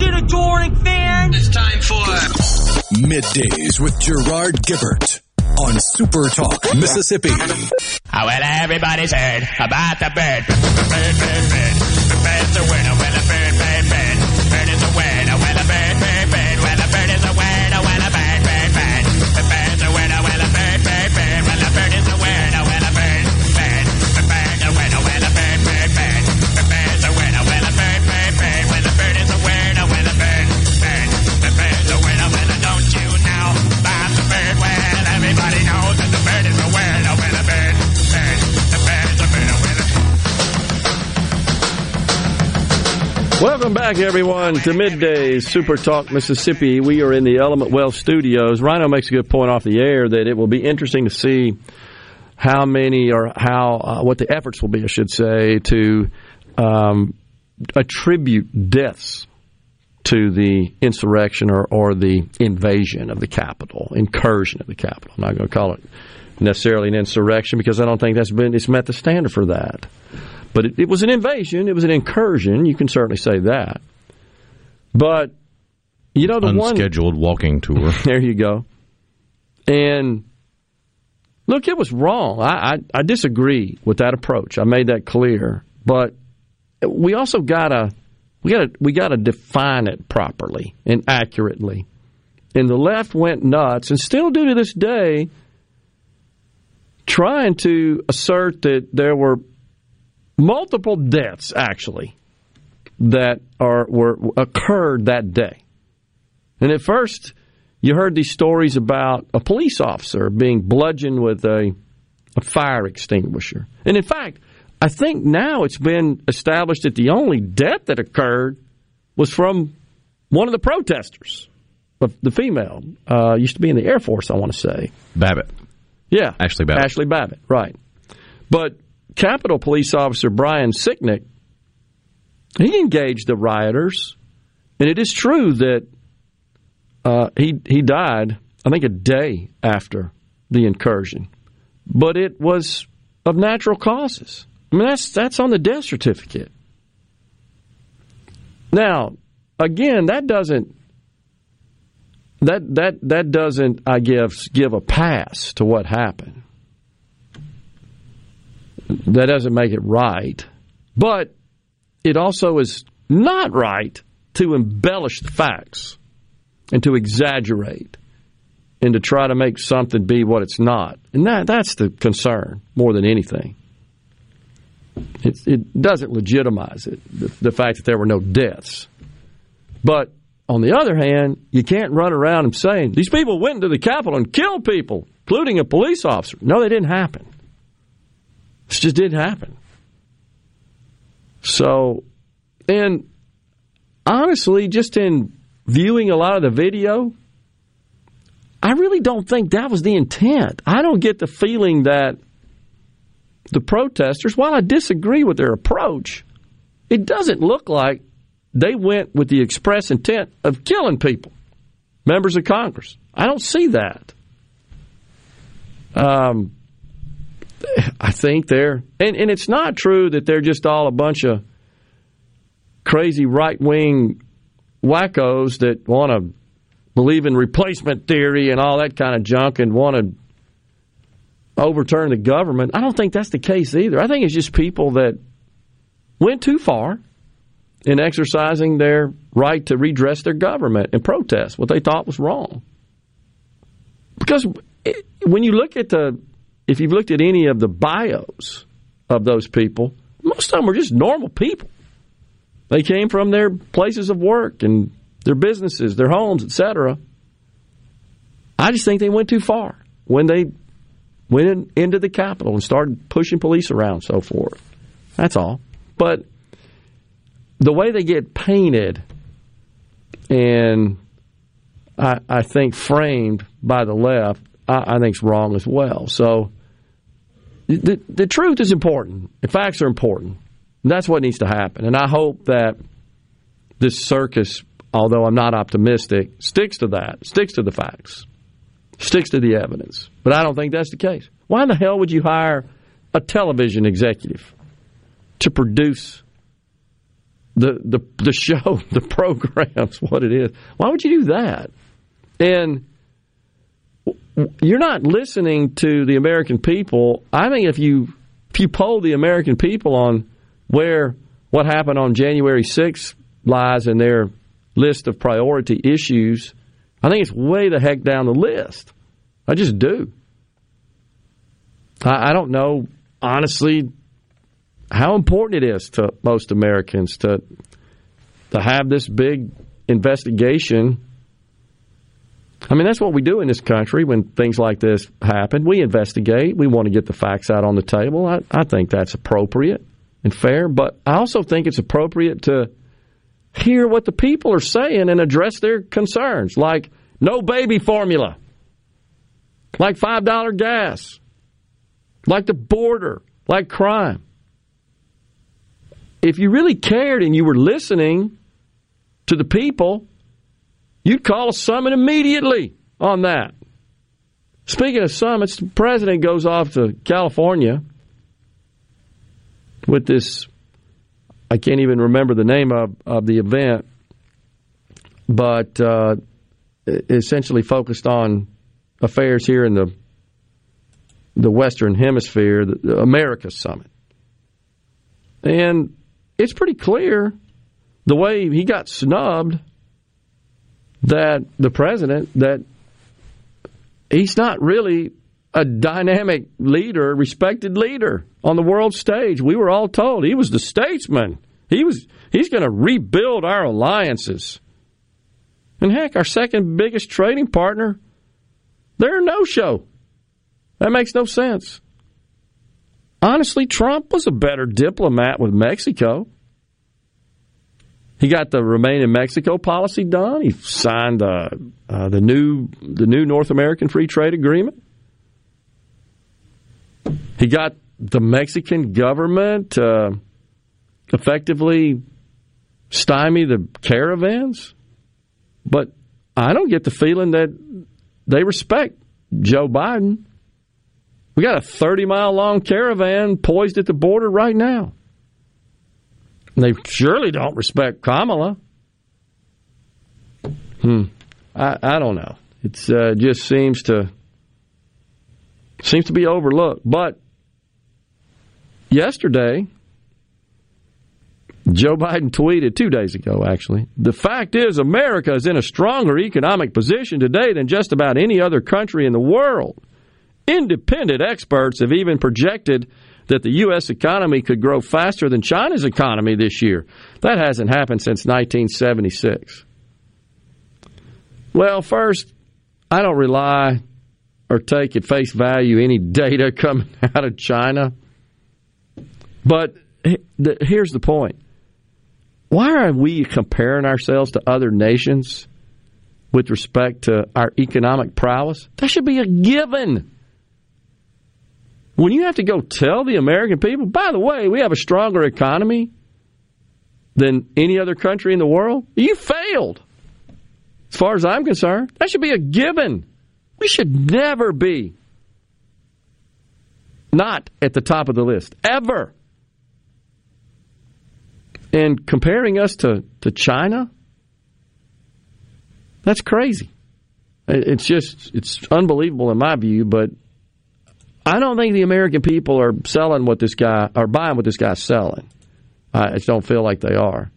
Get adoring fans! It's time for Middays with Gerard Gibbert on Super Talk Mississippi. Oh, well, everybody's heard about the bird. Bird, bird, bird. The bird's a winner. Well, a bird, bird, bird. Welcome back, everyone, to Middays Super Talk Mississippi. We are in the Element Wealth Studios. Rhino makes a good point off the air that it will be interesting to see how many or how uh, what the efforts will be, I should say, to um, attribute deaths to the insurrection or, or the invasion of the Capitol, incursion of the Capitol. I'm not going to call it necessarily an insurrection because I don't think that's been it's met the standard for that. But it, it was an invasion, it was an incursion. You can certainly say that. But you know the Unscheduled walking tour. <laughs> there you go. And look, it was wrong. I, I I disagree with that approach. I made that clear. But we also gotta We got to we got to define it properly and accurately. And the left went nuts, and still do to this day, trying to assert that there were multiple deaths actually that are were occurred that day. And at first, you heard these stories about a police officer being bludgeoned with a, a fire extinguisher. And in fact, I think now it's been established that the only death that occurred was from one of the protesters, the female. Uh, used to be in the Air Force, I want to say. Babbitt. Yeah. Ashli Babbitt. Ashli Babbitt, right. But Capitol Police Officer Brian Sicknick, he engaged the rioters. And it is true that uh, he, he died, I think, a day after the incursion. But it was of natural causes. I mean, that's that's on the death certificate. Now, again, that doesn't that that that doesn't I give give a pass to what happened. That doesn't make it right. But it also is not right to embellish the facts and to exaggerate and to try to make something be what it's not. And that that's the concern more than anything. It, it doesn't legitimize it, the, the fact that there were no deaths. But on the other hand, you can't run around and saying these people went into the Capitol and killed people, including a police officer. No, they didn't happen. This just didn't happen. So, and honestly, just in viewing a lot of the video, I really don't think that was the intent. I don't get the feeling that the protesters, while I disagree with their approach, it doesn't look like they went with the express intent of killing people, members of Congress. I don't see that. Um, I think they're, and, and it's not true that they're just all a bunch of crazy right wing wackos that want to believe in replacement theory and all that kind of junk and want to overturn the government. I don't think that's the case either. I think it's just people that went too far in exercising their right to redress their government and protest what they thought was wrong. Because when you look at the, if you've looked at any of the bios of those people, most of them were just normal people. They came from their places of work and their businesses, their homes, etc. I just think they went too far when they went in, into the Capitol and started pushing police around so forth. That's all. But the way they get painted and I, I think framed by the left, I, I think is wrong as well. So the, the truth is important. The facts are important. That's what needs to happen. And I hope that this circus, although I'm not optimistic, sticks to that, sticks to the facts sticks to the evidence. But I don't think that's the case. Why in the hell would you hire a television executive to produce the the the show, <laughs> the programs, what it is? Why would you do that? And you're not listening to the American people. I think if you if you poll the American people on where what happened on January 6th lies in their list of priority issues, I think it's way the heck down the list. I just do. I, I don't know, honestly, how important it is to most Americans to to have this big investigation. I mean, that's what we do in this country when things like this happen. We investigate. We want to get the facts out on the table. I, I think that's appropriate and fair, but I also think it's appropriate to hear what the people are saying and address their concerns, like no baby formula, like $5 gas, like the border, like crime. If you really cared and you were listening to the people, you'd call a summit immediately on that. Speaking of summits, the president goes off to California with this. I can't even remember the name of, of the event, but uh, essentially focused on affairs here in the the Western Hemisphere, the America Summit. And it's pretty clear the way he got snubbed that the president that he's not really a dynamic leader, respected leader on the world stage. We were all told he was the statesman. He was he's going to rebuild our alliances. And heck, our second biggest trading partner, they're a no-show. That makes no sense. Honestly, Trump was a better diplomat with Mexico. He got the Remain in Mexico policy done. He signed uh, uh, the new the new North American Free Trade Agreement. He got the Mexican government uh, effectively stymie the caravans, but I don't get the feeling that they respect Joe Biden. We got a 30 mile long caravan poised at the border right now. They surely don't respect Kamala. Hmm. I, I don't know. It uh, just seems to seems to be overlooked. But yesterday, Joe Biden tweeted two days ago, actually. The fact is, America is in a stronger economic position today than just about any other country in the world. Independent experts have even projected that the U.S. economy could grow faster than China's economy this year. That hasn't happened since 1976. Well, first, I don't rely or take at face value any data <laughs> coming out of China. But here's the point why are we comparing ourselves to other nations with respect to our economic prowess? That should be a given. When you have to go tell the American people, by the way, we have a stronger economy than any other country in the world, you failed. As far as I'm concerned, that should be a given. We should never be not at the top of the list, ever. And comparing us to, to China, that's crazy. It's just, it's unbelievable in my view, but I don't think the American people are selling what this guy, are buying what this guy's selling. I just don't feel like they are.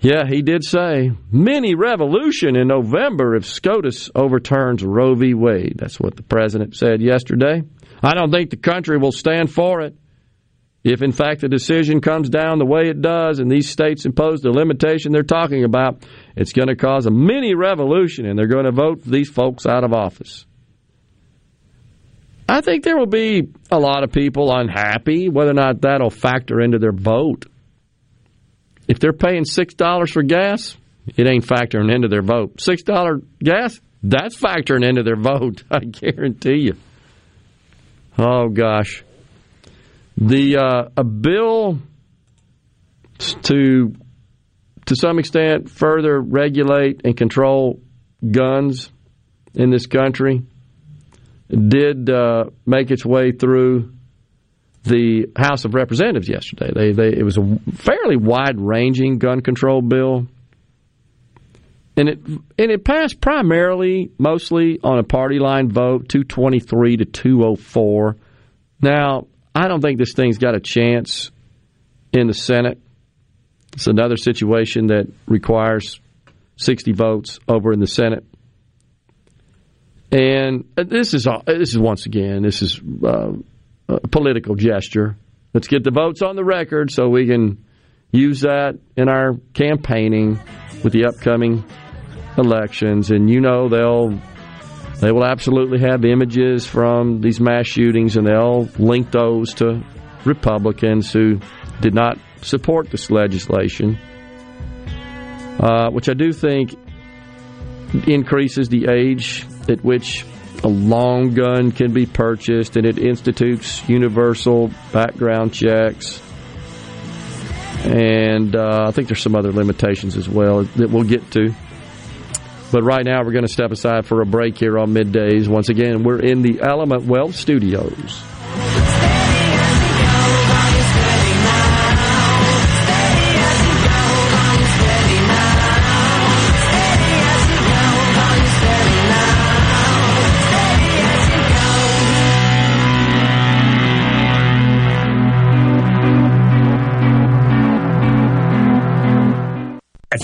Yeah, he did say mini revolution in November if SCOTUS overturns Roe v. Wade. That's what the president said yesterday. I don't think the country will stand for it. If in fact the decision comes down the way it does and these states impose the limitation they're talking about, it's going to cause a mini revolution and they're going to vote these folks out of office. I think there will be a lot of people unhappy whether or not that'll factor into their vote. If they're paying $6 for gas, it ain't factoring into their vote. $6 gas, that's factoring into their <laughs> vote, I guarantee you. Oh, gosh. The uh, a bill to to some extent further regulate and control guns in this country did uh, make its way through the House of Representatives yesterday. They, they, it was a fairly wide ranging gun control bill. And it and it passed primarily, mostly on a party line vote, 223 to 204. Now, I don't think this thing's got a chance in the Senate. It's another situation that requires 60 votes over in the Senate. And this is this is once again this is uh, a political gesture. Let's get the votes on the record so we can use that in our campaigning with the upcoming elections. And you know they'll they will absolutely have images from these mass shootings, and they'll link those to Republicans who did not support this legislation, uh, which I do think increases the age at which a long gun can be purchased, and it institutes universal background checks. And uh, I think there's some other limitations as well that we'll get to. But right now, we're going to step aside for a break here on middays. Once again, we're in the Element Wealth Studios.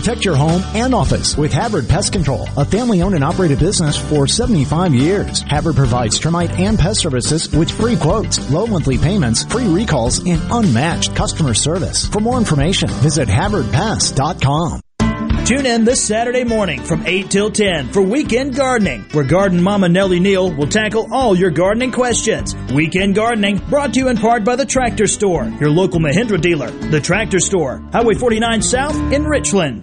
Protect your home and office with Havard Pest Control, a family owned and operated business for 75 years. Havard provides termite and pest services with free quotes, low monthly payments, free recalls, and unmatched customer service. For more information, visit HavardPest.com. Tune in this Saturday morning from 8 till 10 for Weekend Gardening, where Garden Mama Nellie Neal will tackle all your gardening questions. Weekend Gardening brought to you in part by the Tractor Store, your local Mahindra dealer. The Tractor Store, Highway 49 South in Richland.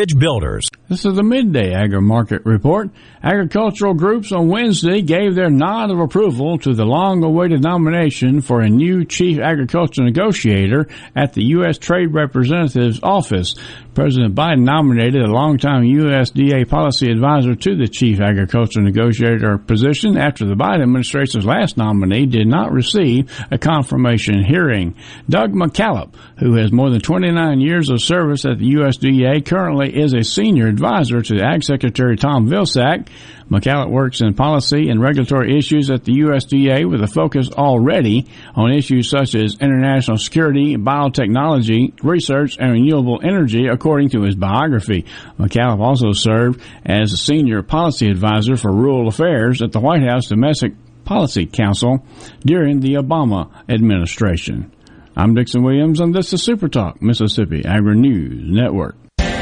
Builders. This is the midday agri market report. Agricultural groups on Wednesday gave their nod of approval to the long awaited nomination for a new chief agriculture negotiator at the U.S. Trade Representative's office. President Biden nominated a longtime USDA policy advisor to the chief agriculture negotiator position after the Biden administration's last nominee did not receive a confirmation hearing. Doug McKalip, who has more than 29 years of service at the USDA, currently is a senior advisor to Ag Secretary Tom Vilsack. McKalip works in policy and regulatory issues at the USDA with a focus already on issues such as international security, biotechnology, research, and renewable energy, according to his biography. McKalip also served as a senior policy advisor for rural affairs at the White House Domestic Policy Council during the Obama administration. I'm Dixon Williams, and this is Super Talk, Mississippi Agri News Network.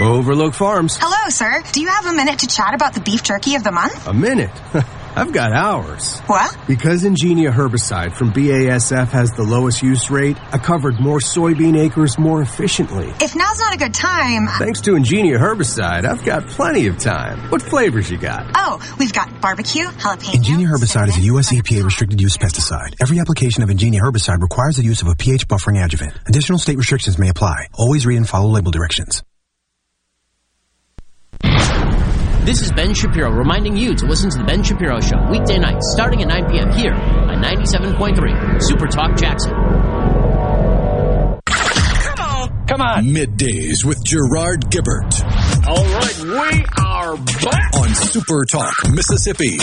Overlook Farms. Hello, sir. Do you have a minute to chat about the beef jerky of the month? A minute? <laughs> I've got hours. What? Because Engenia herbicide from BASF has the lowest use rate, I covered more soybean acres more efficiently. If now's not a good time. Thanks to Engenia herbicide, I've got plenty of time. What flavors you got? Oh, we've got barbecue, jalapeno. Engenia herbicide is a U.S. EPA restricted use pesticide. Every application of Engenia herbicide requires the use of a pH buffering adjuvant. Additional state restrictions may apply. Always read and follow label directions. This is Ben Shapiro reminding you to listen to The Ben Shapiro Show weekday nights starting at 9 p.m. here on 97.3 Super Talk Jackson. Come on. Come on. Middays with Gerard Gibbert. All right, we are back on Super Talk, Mississippi.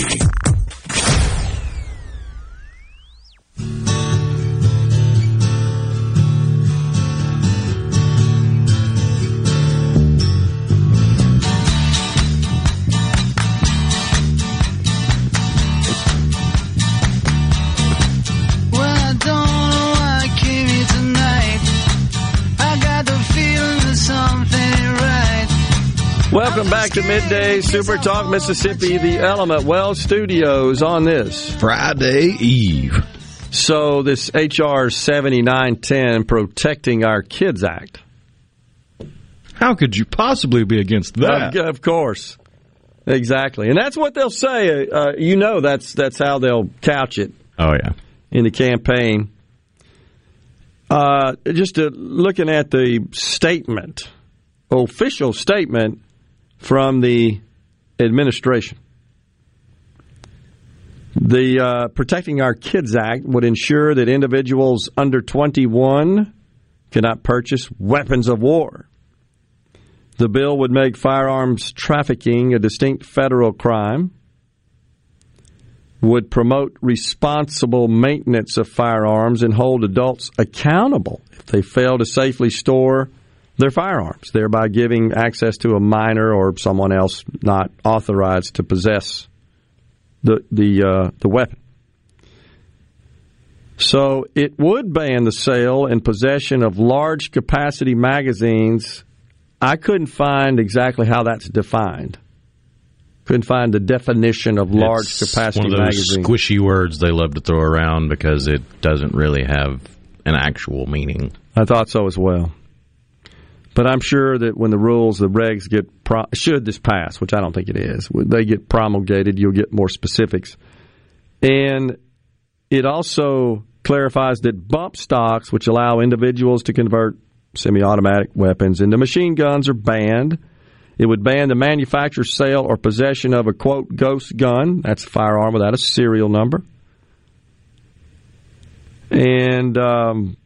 Welcome back to Midday Super Talk Mississippi, the Element Wealth Studios on this Friday Eve. So, this HR 7910, Protecting Our Kids Act. How could you possibly be against that? Of, of course, exactly, and that's what they'll say. Uh, you know, that's that's how they'll couch it. Oh yeah, in the campaign. Uh, just uh, looking at the statement, official statement from the administration. The uh, Protecting Our Kids Act would ensure that individuals under 21 cannot purchase weapons of war. The bill would make firearms trafficking a distinct federal crime, would promote responsible maintenance of firearms and hold adults accountable if they fail to safely store their firearms, thereby giving access to a minor or someone else not authorized to possess the the uh, the weapon. So it would ban the sale and possession of large capacity magazines. I couldn't find exactly how that's defined. Couldn't find the definition of large It's capacity one of those magazine. squishy words they love to throw around because it doesn't really have an actual meaning. I thought so as well. But I'm sure that when the rules, the regs get pro- should this pass, which I don't think it is, when they get promulgated, you'll get more specifics. And it also clarifies that bump stocks, which allow individuals to convert semi-automatic weapons into machine guns, are banned. It would ban the manufacture, sale, or possession of a quote ghost gun. That's a firearm without a serial number. And um,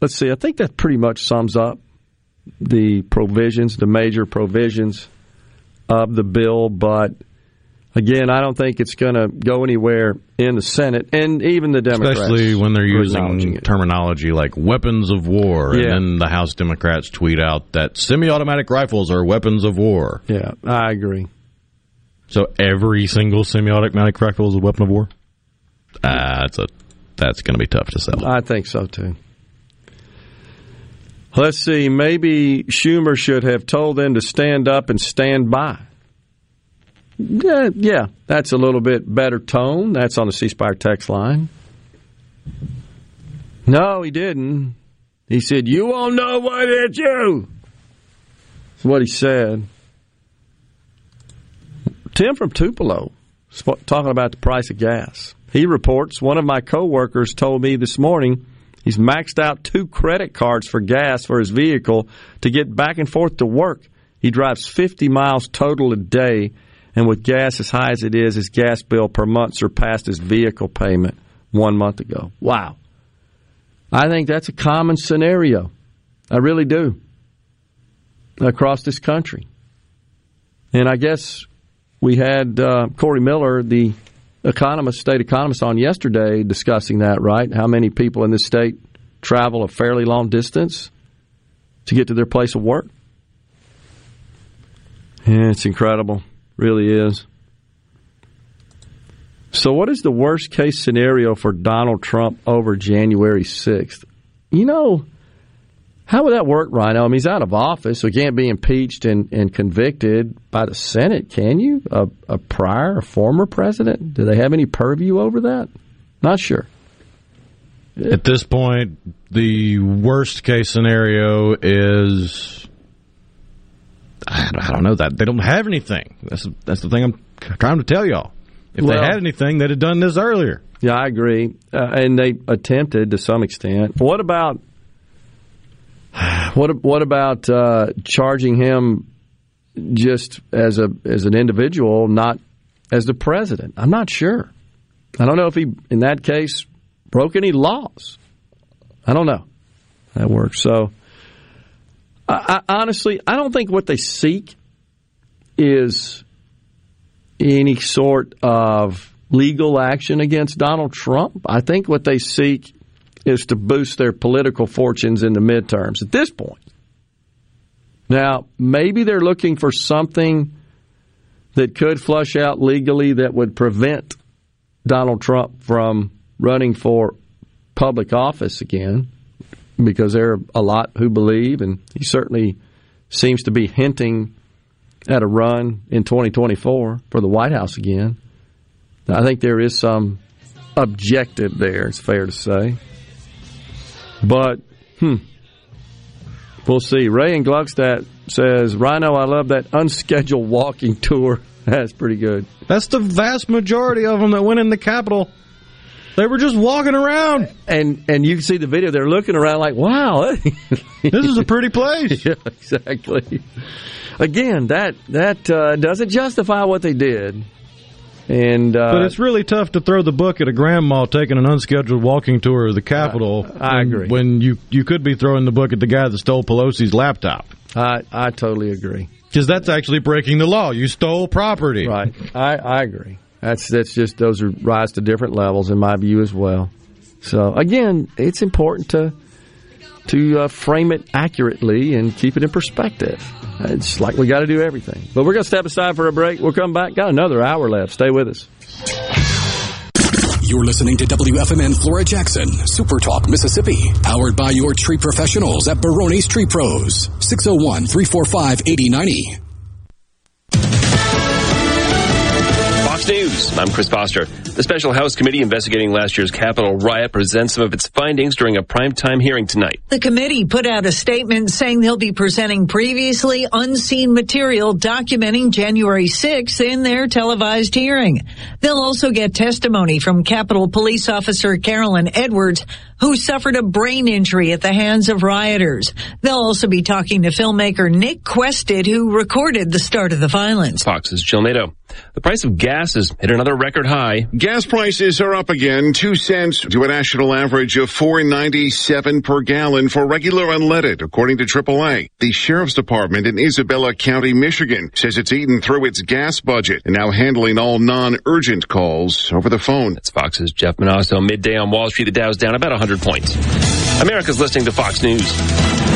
let's see, I think that pretty much sums up the provisions, the major provisions of the bill. But again, I don't think it's going to go anywhere in the Senate, and even the Democrats, Especially when they're using terminology like weapons of war. Yeah. And then the House Democrats tweet out that semi automatic rifles are weapons of war. Yeah, I agree. So every single semi automatic rifle is a weapon of war? Ah, that's a that's going to be tough to sell. I think so too. Let's see. Maybe Schumer should have told them to stand up and stand by. Yeah, yeah, that's a little bit better tone. That's on the C Spire text line. No, he didn't. He said, "You won't know what hit you." That's what he said. Tim from Tupelo talking about the price of gas. He reports one of my coworkers told me this morning he's maxed out two credit cards for gas for his vehicle to get back and forth to work. He drives 50 miles total a day, and with gas as high as it is, his gas bill per month surpassed his vehicle payment one month ago. Wow. I think that's a common scenario. I really do. Across this country. And I guess we had uh, Corey Miller, the economist, state economist, on yesterday discussing that, right? How many people in this state travel a fairly long distance to get to their place of work? Yeah, it's incredible. Really is. So, what is the worst case scenario for Donald Trump over January 6th? You know, how would that work, Rhino? I mean, he's out of office, so he can't be impeached and, and convicted by the Senate, can you? A, a prior, a former president? Do they have any purview over that? Not sure. At this point, the worst case scenario is I I don't know that they don't have anything. That's that's the thing I'm trying to tell y'all. If Well- they had anything, they'd have done this earlier. Yeah, I agree. Uh, and they attempted to some extent. What about what what about uh, charging him just as a as an individual, not as the president? I'm not sure. I don't know if he, in that case, broke any laws. I don't know. That works. So, I, I, honestly, I don't think what they seek is any sort of legal action against Donald Trump. I think what they seek is to boost their political fortunes in the midterms at this point. Now, maybe they're looking for something that could flush out legally that would prevent Donald Trump from running for public office again, because there are a lot who believe, and he certainly seems to be hinting at a run in 2024 for the White House again. I think there is some objective there, it's fair to say. But, hmm, We'll see. Ray in Gluckstadt says, Rhino, I love that unscheduled walking tour. <laughs> That's pretty good. That's the vast majority of them that went in the Capitol. They were just walking around, and and you can see the video. They're looking around like, "Wow, <laughs> this is a pretty place." <laughs> yeah, exactly. Again, that that uh, doesn't justify what they did. And uh, but it's really tough to throw the book at a grandma taking an unscheduled walking tour of the Capitol. I, I agree. When you you could be throwing the book at the guy that stole Pelosi's laptop. I I totally agree. Because that's actually breaking the law. You stole property. Right. I, I agree. That's that's just those are rise to different levels in my view as well. So again, it's important to to uh, frame it accurately and keep it in perspective. It's like we got to do everything. But we're going to step aside for a break. We'll come back. Got another hour left. Stay with us. You're listening to WFMN Flora Jackson, Super Talk, Mississippi, powered by your tree professionals at Barone's Tree Pros, 601 345 8090. News. I'm Chris Foster. The Special House Committee investigating last year's Capitol riot presents some of its findings during a primetime hearing tonight. The committee put out a statement saying they'll be presenting previously unseen material documenting January 6th in their televised hearing. They'll also get testimony from Capitol Police Officer Caroline Edwards, who suffered a brain injury at the hands of rioters. They'll also be talking to filmmaker Nick Quested, who recorded the start of the violence. Fox's Jill Nato. The price of gas has hit another record high. Gas prices are up again, two cents to a national average of four ninety seven per gallon for regular unleaded, according to AAA. The sheriff's department in Isabella County, Michigan, says it's eaten through its gas budget and now handling all non-urgent calls over the phone. That's Fox's Jeff Monosso. Midday on Wall Street, the Dow's down about 100 points. America's listening to Fox News.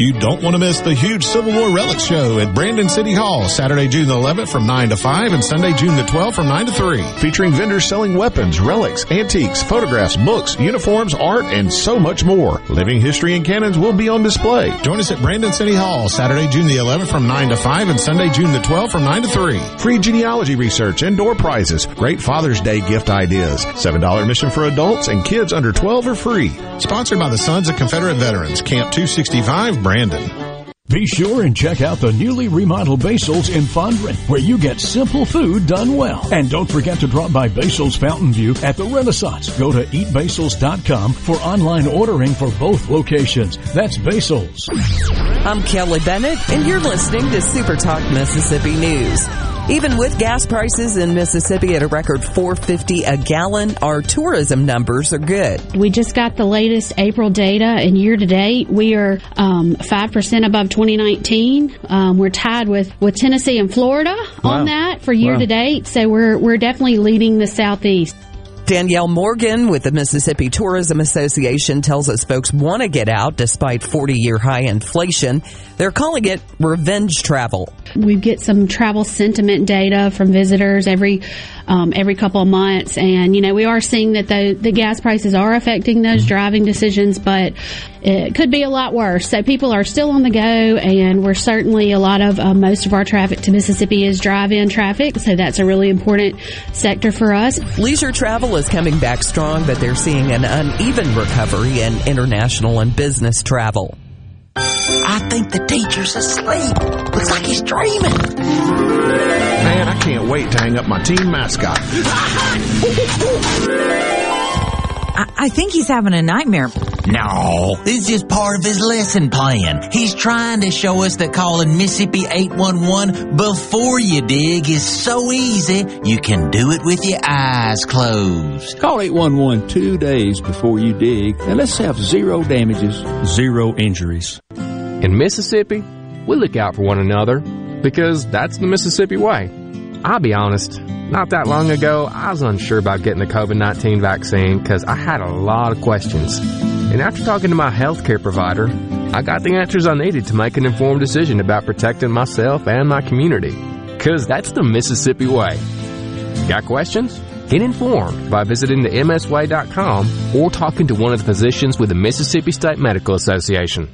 You don't want to miss the huge Civil War Relic Show at Brandon City Hall, Saturday, June the 11th from 9 to 5 and Sunday, June the 12th from 9 to 3. Featuring vendors selling weapons, relics, antiques, photographs, books, uniforms, art, and so much more. Living history and cannons will be on display. Join us at Brandon City Hall, Saturday, June the 11th from 9 to 5 and Sunday, June the 12th from 9 to 3. Free genealogy research indoor prizes. Great Father's Day gift ideas. $7 admission for adults and kids under 12 are free. Sponsored by the Sons of Confederate Veterans, Camp 265, Brandon. Be sure and check out the newly remodeled Basil's in Fondren, where you get simple food done well. And don't forget to drop by Basil's Fountain View at the Renaissance. Go to eatbasils.com for online ordering for both locations. That's Basil's. I'm Kelly Bennett, and you're listening to Super Talk Mississippi News. Even with gas prices in Mississippi at a record 450 a gallon, our tourism numbers are good. We just got the latest April data and year to date we are um, 5% above 2019. Um, we're tied with, with Tennessee and Florida Wow. on that for year Wow. to date. So we're, we're definitely leading the Southeast. Danielle Morgan with the Mississippi Tourism Association tells us folks want to get out despite 40 year high inflation. They're calling it revenge travel. We get some travel sentiment data from visitors every um, every couple of months, and you know we are seeing that the the gas prices are affecting those driving decisions, but it could be a lot worse. So people are still on the go, and we're certainly a lot of uh, most of our traffic to Mississippi is drive-in traffic, so that's a really important sector for us. Leisure travel is coming back strong, but they're seeing an uneven recovery in international and business travel. I think the teacher's asleep. Looks like he's dreaming. Man, I can't wait to hang up my team mascot. <laughs> I, I think he's having a nightmare. No, this is just part of his lesson plan. He's trying to show us that calling Mississippi 811 before you dig is so easy, you can do it with your eyes closed. Call 811 two days before you dig, and let's have zero damages, zero injuries. In Mississippi, we look out for one another because that's the Mississippi way. I'll be honest, not that long ago, I was unsure about getting the COVID 19 vaccine because I had a lot of questions. And after talking to my healthcare provider, I got the answers I needed to make an informed decision about protecting myself and my community. Because that's the Mississippi way. Got questions? Get informed by visiting the msway.com or talking to one of the physicians with the Mississippi State Medical Association.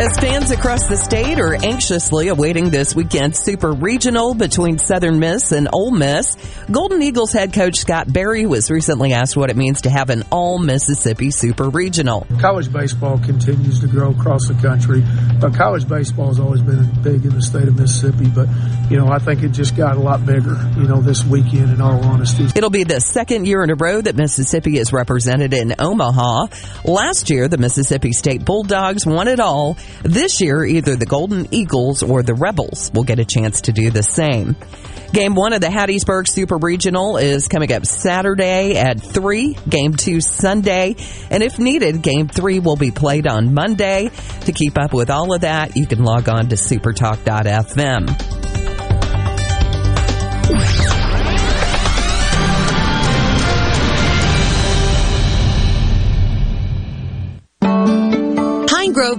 As fans across the state are anxiously awaiting this weekend's super regional between Southern Miss and Ole Miss, Golden Eagles head coach Scott Berry was recently asked what it means to have an all Mississippi super regional. College baseball continues to grow across the country, but college baseball has always been big in the state of Mississippi. But, you know, I think it just got a lot bigger, you know, this weekend in all honesty. It'll be the second year in a row that Mississippi is represented in Omaha. Last year, the Mississippi State Bulldogs won it all. This year, either the Golden Eagles or the Rebels will get a chance to do the same. Game one of the Hattiesburg Super Regional is coming up Saturday at 3. Game two Sunday. And if needed, game three will be played on Monday. To keep up with all of that, you can log on to supertalk.fm.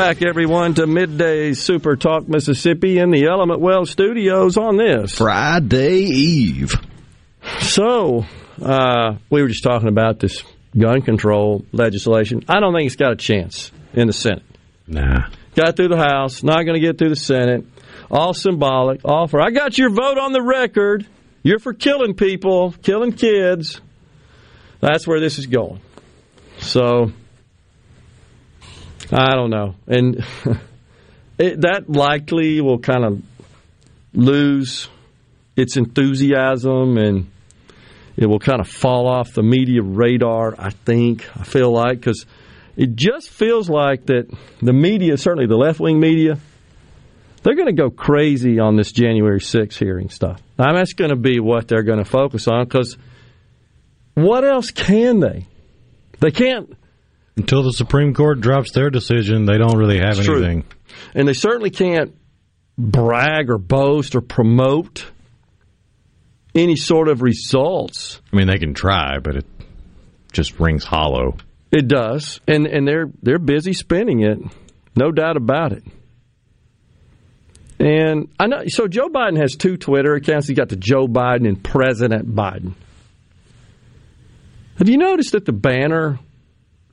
Back, everyone, to Midday Super Talk Mississippi in the Element Wealth studios on this Friday Eve. So, uh, we were just talking about this gun control legislation. I don't think it's got a chance in the Senate. Nah. Got through the House, not going to get through the Senate. All symbolic, all for. I got your vote on the record. You're for killing people, killing kids. That's where this is going. So, I don't know. And <laughs> it, that likely will kind of lose its enthusiasm and it will kind of fall off the media radar, I think. I feel like, because it just feels like that the media, certainly the left wing media, they're going to go crazy on this January 6th hearing stuff. I mean, that's going to be what they're going to focus on because what else can they? They can't Until the Supreme Court drops their decision, they don't really have It's true. anything. And they certainly can't brag or boast or promote any sort of results. I mean, they can try, but it just rings hollow. It does, and and they're they're busy spending it, no doubt about it. And I know. So Joe Biden has two Twitter accounts. He's got the Joe Biden and President Biden. Have you noticed that the banner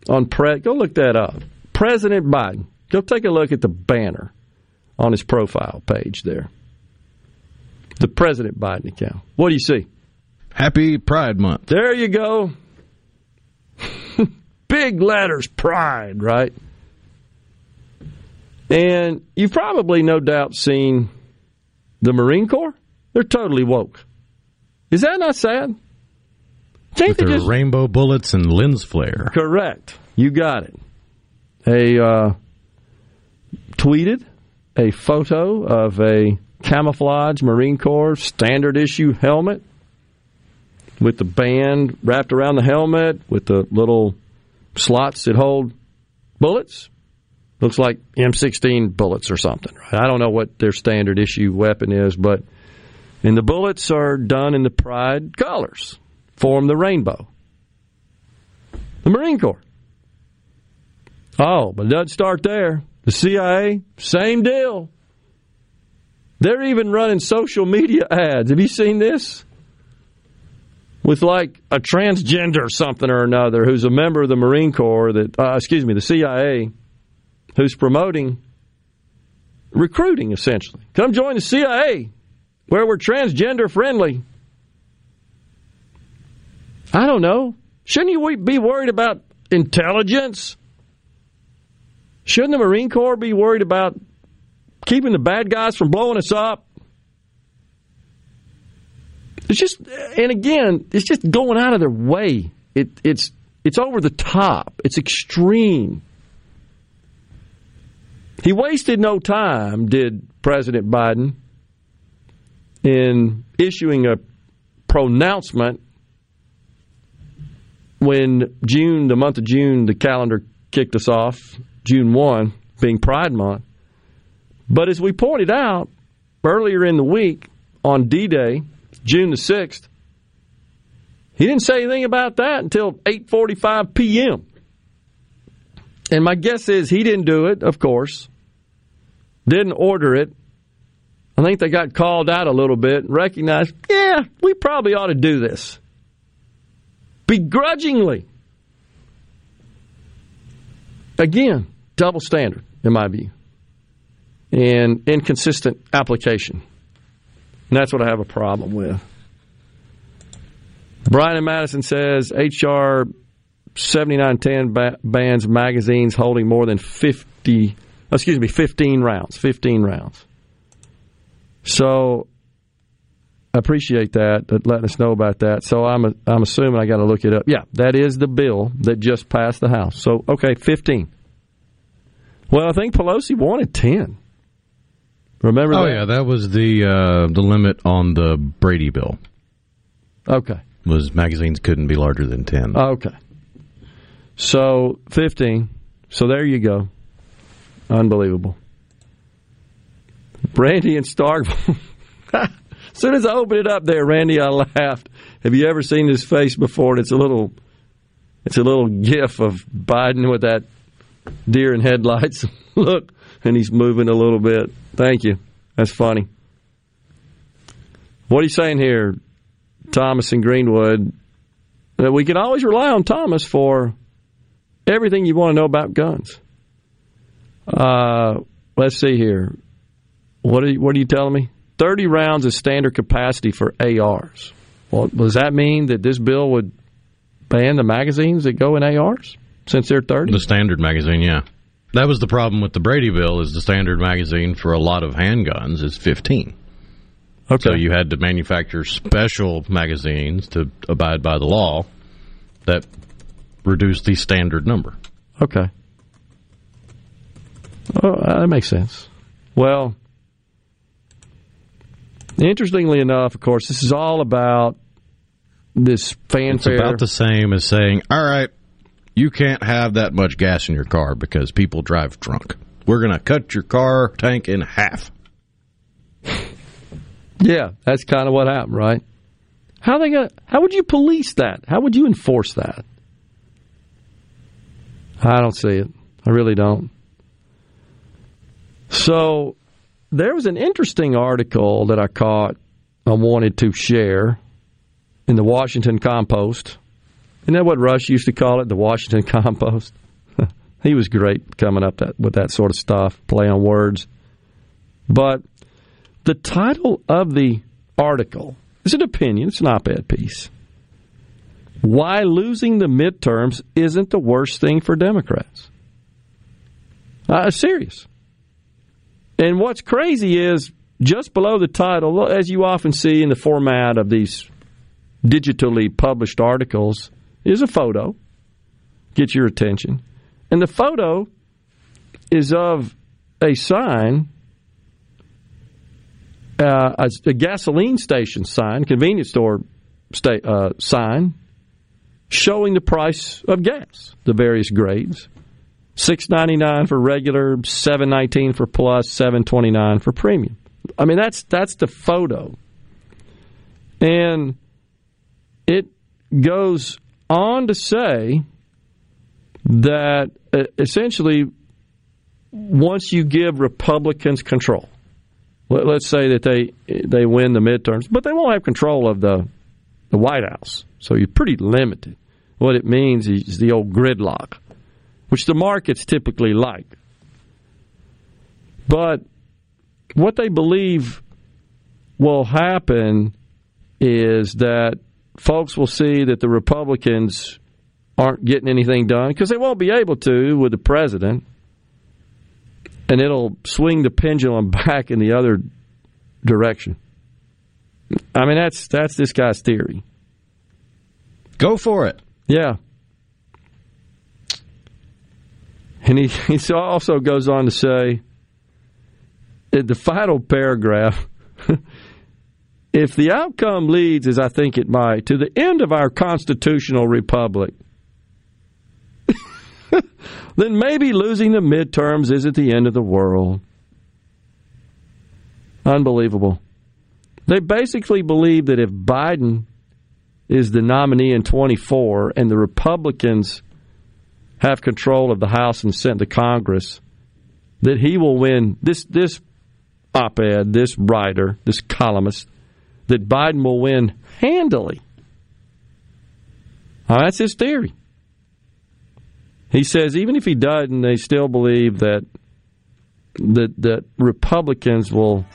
on pre go look that up. President Biden. Go take a look at the banner on his profile page there. The President Biden account. What do you see? Happy Pride Month. There you go. <laughs> Big letters, pride, right? And you've probably no doubt seen the Marine Corps. They're totally woke. Is that not sad? With their just... rainbow bullets and lens flare. Correct. You got it. A uh, tweeted a photo of a camouflage Marine Corps standard issue helmet with the band wrapped around the helmet with the little slots that hold bullets. Looks like M16 bullets or something. Right? I don't know what their standard issue weapon is, but and the bullets are done in the pride colors, form the rainbow. The Marine Corps. Oh, but it doesn't start there. The CIA, same deal. They're even running social media ads. Have you seen this? With like a transgender something or another who's a member of the Marine Corps that, uh, excuse me, the CIA, who's promoting recruiting essentially. Come join the CIA where we're transgender friendly. I don't know. Shouldn't you be worried about intelligence? Shouldn't the Marine Corps be worried about keeping the bad guys from blowing us up? It's just, and again, it's just going out of their way. It, it's it's over the top. It's extreme. He wasted no time, did President Biden, in issuing a pronouncement when June, the month of June, the calendar kicked us off, June 1 being Pride Month. But as we pointed out earlier in the week on D Day, June the 6th, he didn't say anything about that until 8:45 p.m. And my guess is he didn't do it, of course. Didn't order it. I think they got called out a little bit and recognized, yeah, we probably ought to do this. Begrudgingly. Again, double standard, in my view, and inconsistent application. And that's what I have a problem with. Brian and Madison says HR 7910 bans magazines holding more than 50, excuse me, 15 rounds. 15 rounds. So I appreciate that, that letting us know about that. So I'm a, I'm assuming I got to look it up. Yeah, that is the bill that just passed the House. So okay, 15. Well, I think Pelosi wanted 10. Remember oh, that? yeah, that was the uh, the limit on the Brady bill. Okay. Was magazines couldn't be larger than 10. Okay. So 15. So there you go. Unbelievable. Randy and Stark. <laughs> soon as I opened it up there, Randy, I laughed. Have you ever seen his face before? It's a little, it's a little gif of Biden with that deer in headlights <laughs> look, and he's moving a little bit. Thank you. That's funny. What are you saying here, Thomas and Greenwood? That we can always rely on Thomas for everything you want to know about guns. Uh, let's see here. What are you, what are you telling me? 30 rounds is standard capacity for ARs. Well, does that mean that this bill would ban the magazines that go in ARs since they're 30? The standard magazine, yeah. That was the problem with the Brady bill is the standard magazine for a lot of handguns is 15. Okay. So you had to manufacture special magazines to abide by the law that reduced the standard number. Okay. Oh, that makes sense. Well, Interestingly enough, of course, this is all about this fanfare. It's about the same as saying, all right, you can't have that much gas in your car because people drive drunk. We're going to cut your car tank in half. <laughs> yeah, that's kind of what happened, right? How they gonna, how would you police that? How would you enforce that? I don't see it. I really don't. So there was an interesting article that I caught I wanted to share in the Washington Compost Isn't that what Rush used to call it? The Washington <laughs> compost. <laughs> he was great coming up that, with that sort of stuff, play on words. But the title of the article is an opinion. It's an op-ed piece. Why losing the midterms isn't the worst thing for Democrats. Uh, serious. And what's crazy is just below the title, as you often see in the format of these digitally published articles, is a photo. Get your attention. And the photo is of a sign, uh, a, gasoline station sign, convenience store sta- uh, sign, showing the price of gas, the various grades. Six ninety nine for regular, seven nineteen for plus, seven twenty nine for premium. I mean that's that's the photo, and it goes on to say that uh, essentially once you give Republicans control, let, us say that they they win the midterms, but they won't have control of the the White House, so you're pretty limited. What it means is the old gridlock which the markets typically like. But what they believe will happen is that folks will see that the Republicans aren't getting anything done because they won't be able to with the president. And it'll swing the pendulum <laughs> back in the other direction. I mean, that's that's this guy's theory. Go for it. Yeah. And he, <laughs> he also goes on to say, in the final paragraph, <laughs> if the outcome leads, as I think it might, to the end of our constitutional republic, <laughs> then maybe losing the midterms isn't the end of the world. Unbelievable. They basically believe that if Biden is the nominee in 24 and the Republicans have control of the House and sent to Congress, that he will win this this op-ed, this writer, this columnist, that Biden will win handily. Now, that's his theory. He says even if he doesn't, they still believe that that that Republicans will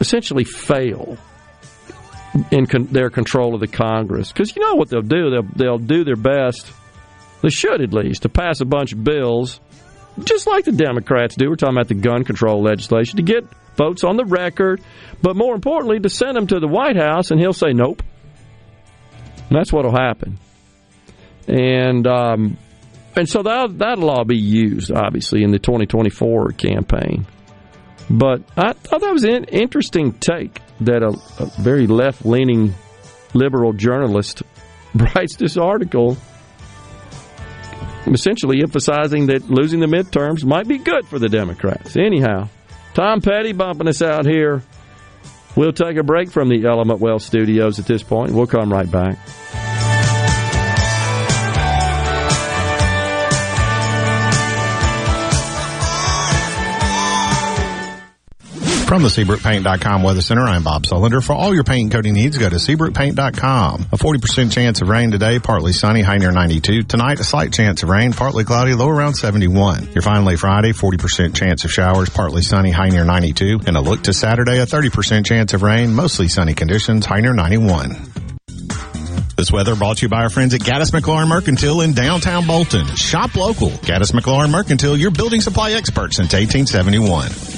essentially fail in con- their control of the Congress because you know what they'll do they'll they'll do their best they should at least, to pass a bunch of bills, just like the Democrats do. We're talking about the gun control legislation, to get votes on the record, but more importantly, to send them to the White House, and he'll say nope. And that's what will happen. And um, and so that that'll all be used, obviously, in the 2024 campaign. But I thought that was an interesting take that a, a very left leaning liberal journalist <laughs> writes this article essentially emphasizing that losing the midterms might be good for the Democrats. Anyhow, Tom Petty bumping us out here. We'll take a break from the Element Wealth studios at this point. We'll come right back. From the SeabrookPaint.com Weather Center, I'm Bob Sullender. For all your paint and coating needs, go to SeabrookPaint.com. A 40% chance of rain today, partly sunny, high near 92. Tonight, a slight chance of rain, partly cloudy, low around 71. Your finally Friday, 40% chance of showers, partly sunny, high near 92. And a look to Saturday, a 30% chance of rain, mostly sunny conditions, high near 91. This weather brought to you by our friends at Gaddis McLaurin Mercantile in downtown Bolton. Shop local. Gaddis McLaurin Mercantile, your building supply expert since 1871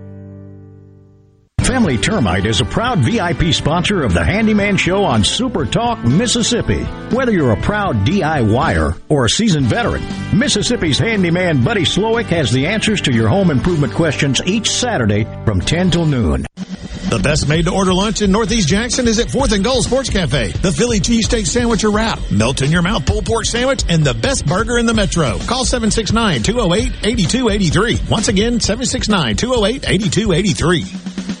Family Termite is a proud VIP sponsor of the Handyman Show on Super Talk, Mississippi. Whether you're a proud DIYer or a seasoned veteran, Mississippi's handyman Buddy Slowick has the answers to your home improvement questions each Saturday from 10 till noon. The best made to order lunch in Northeast Jackson is at 4th and Goal Sports Cafe. The Philly cheesesteak sandwich or wrap, melt in your mouth pulled pork sandwich, and the best burger in the metro. Call 769-208-8283. Once again, 769-208-8283.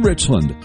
Richland.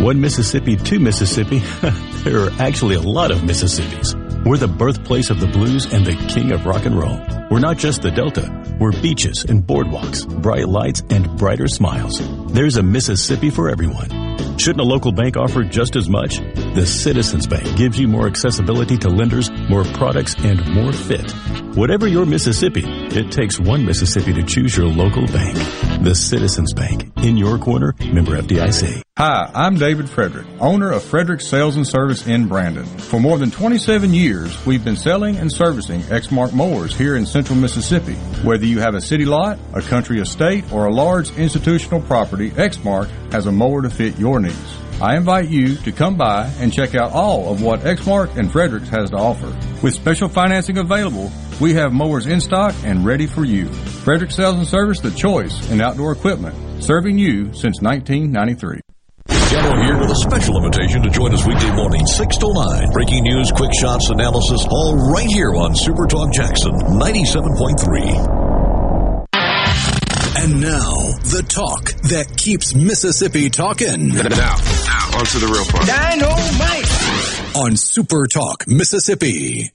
One Mississippi, two Mississippi. <laughs> there are actually a lot of Mississippis. We're the birthplace of the blues and the king of rock and roll. We're not just the Delta. We're beaches and boardwalks, bright lights and brighter smiles. There's a Mississippi for everyone. Shouldn't a local bank offer just as much? The Citizens Bank gives you more accessibility to lenders, more products, and more fit. Whatever your Mississippi, it takes one Mississippi to choose your local bank. The Citizens Bank. In your corner, member FDIC. Hi, I'm David Frederick, owner of Frederick Sales and Service in Brandon. For more than 27 years, we've been selling and servicing Exmark mowers here in central Mississippi. Whether you have a city lot, a country estate, or a large institutional property, Exmark has a mower to fit your needs. I invite you to come by and check out all of what Exmark and Fredericks has to offer. With special financing available, we have mowers in stock and ready for you. Frederick Sales and Service, the choice in outdoor equipment, serving you since 1993. Gallo here with a special invitation to join us weekday morning, 6 to 9. Breaking news, quick shots, analysis, all right here on Super Talk Jackson 97.3. And now, the talk that keeps Mississippi talking. Now, now, on to the real part. Dynamite! On Super Talk, Mississippi.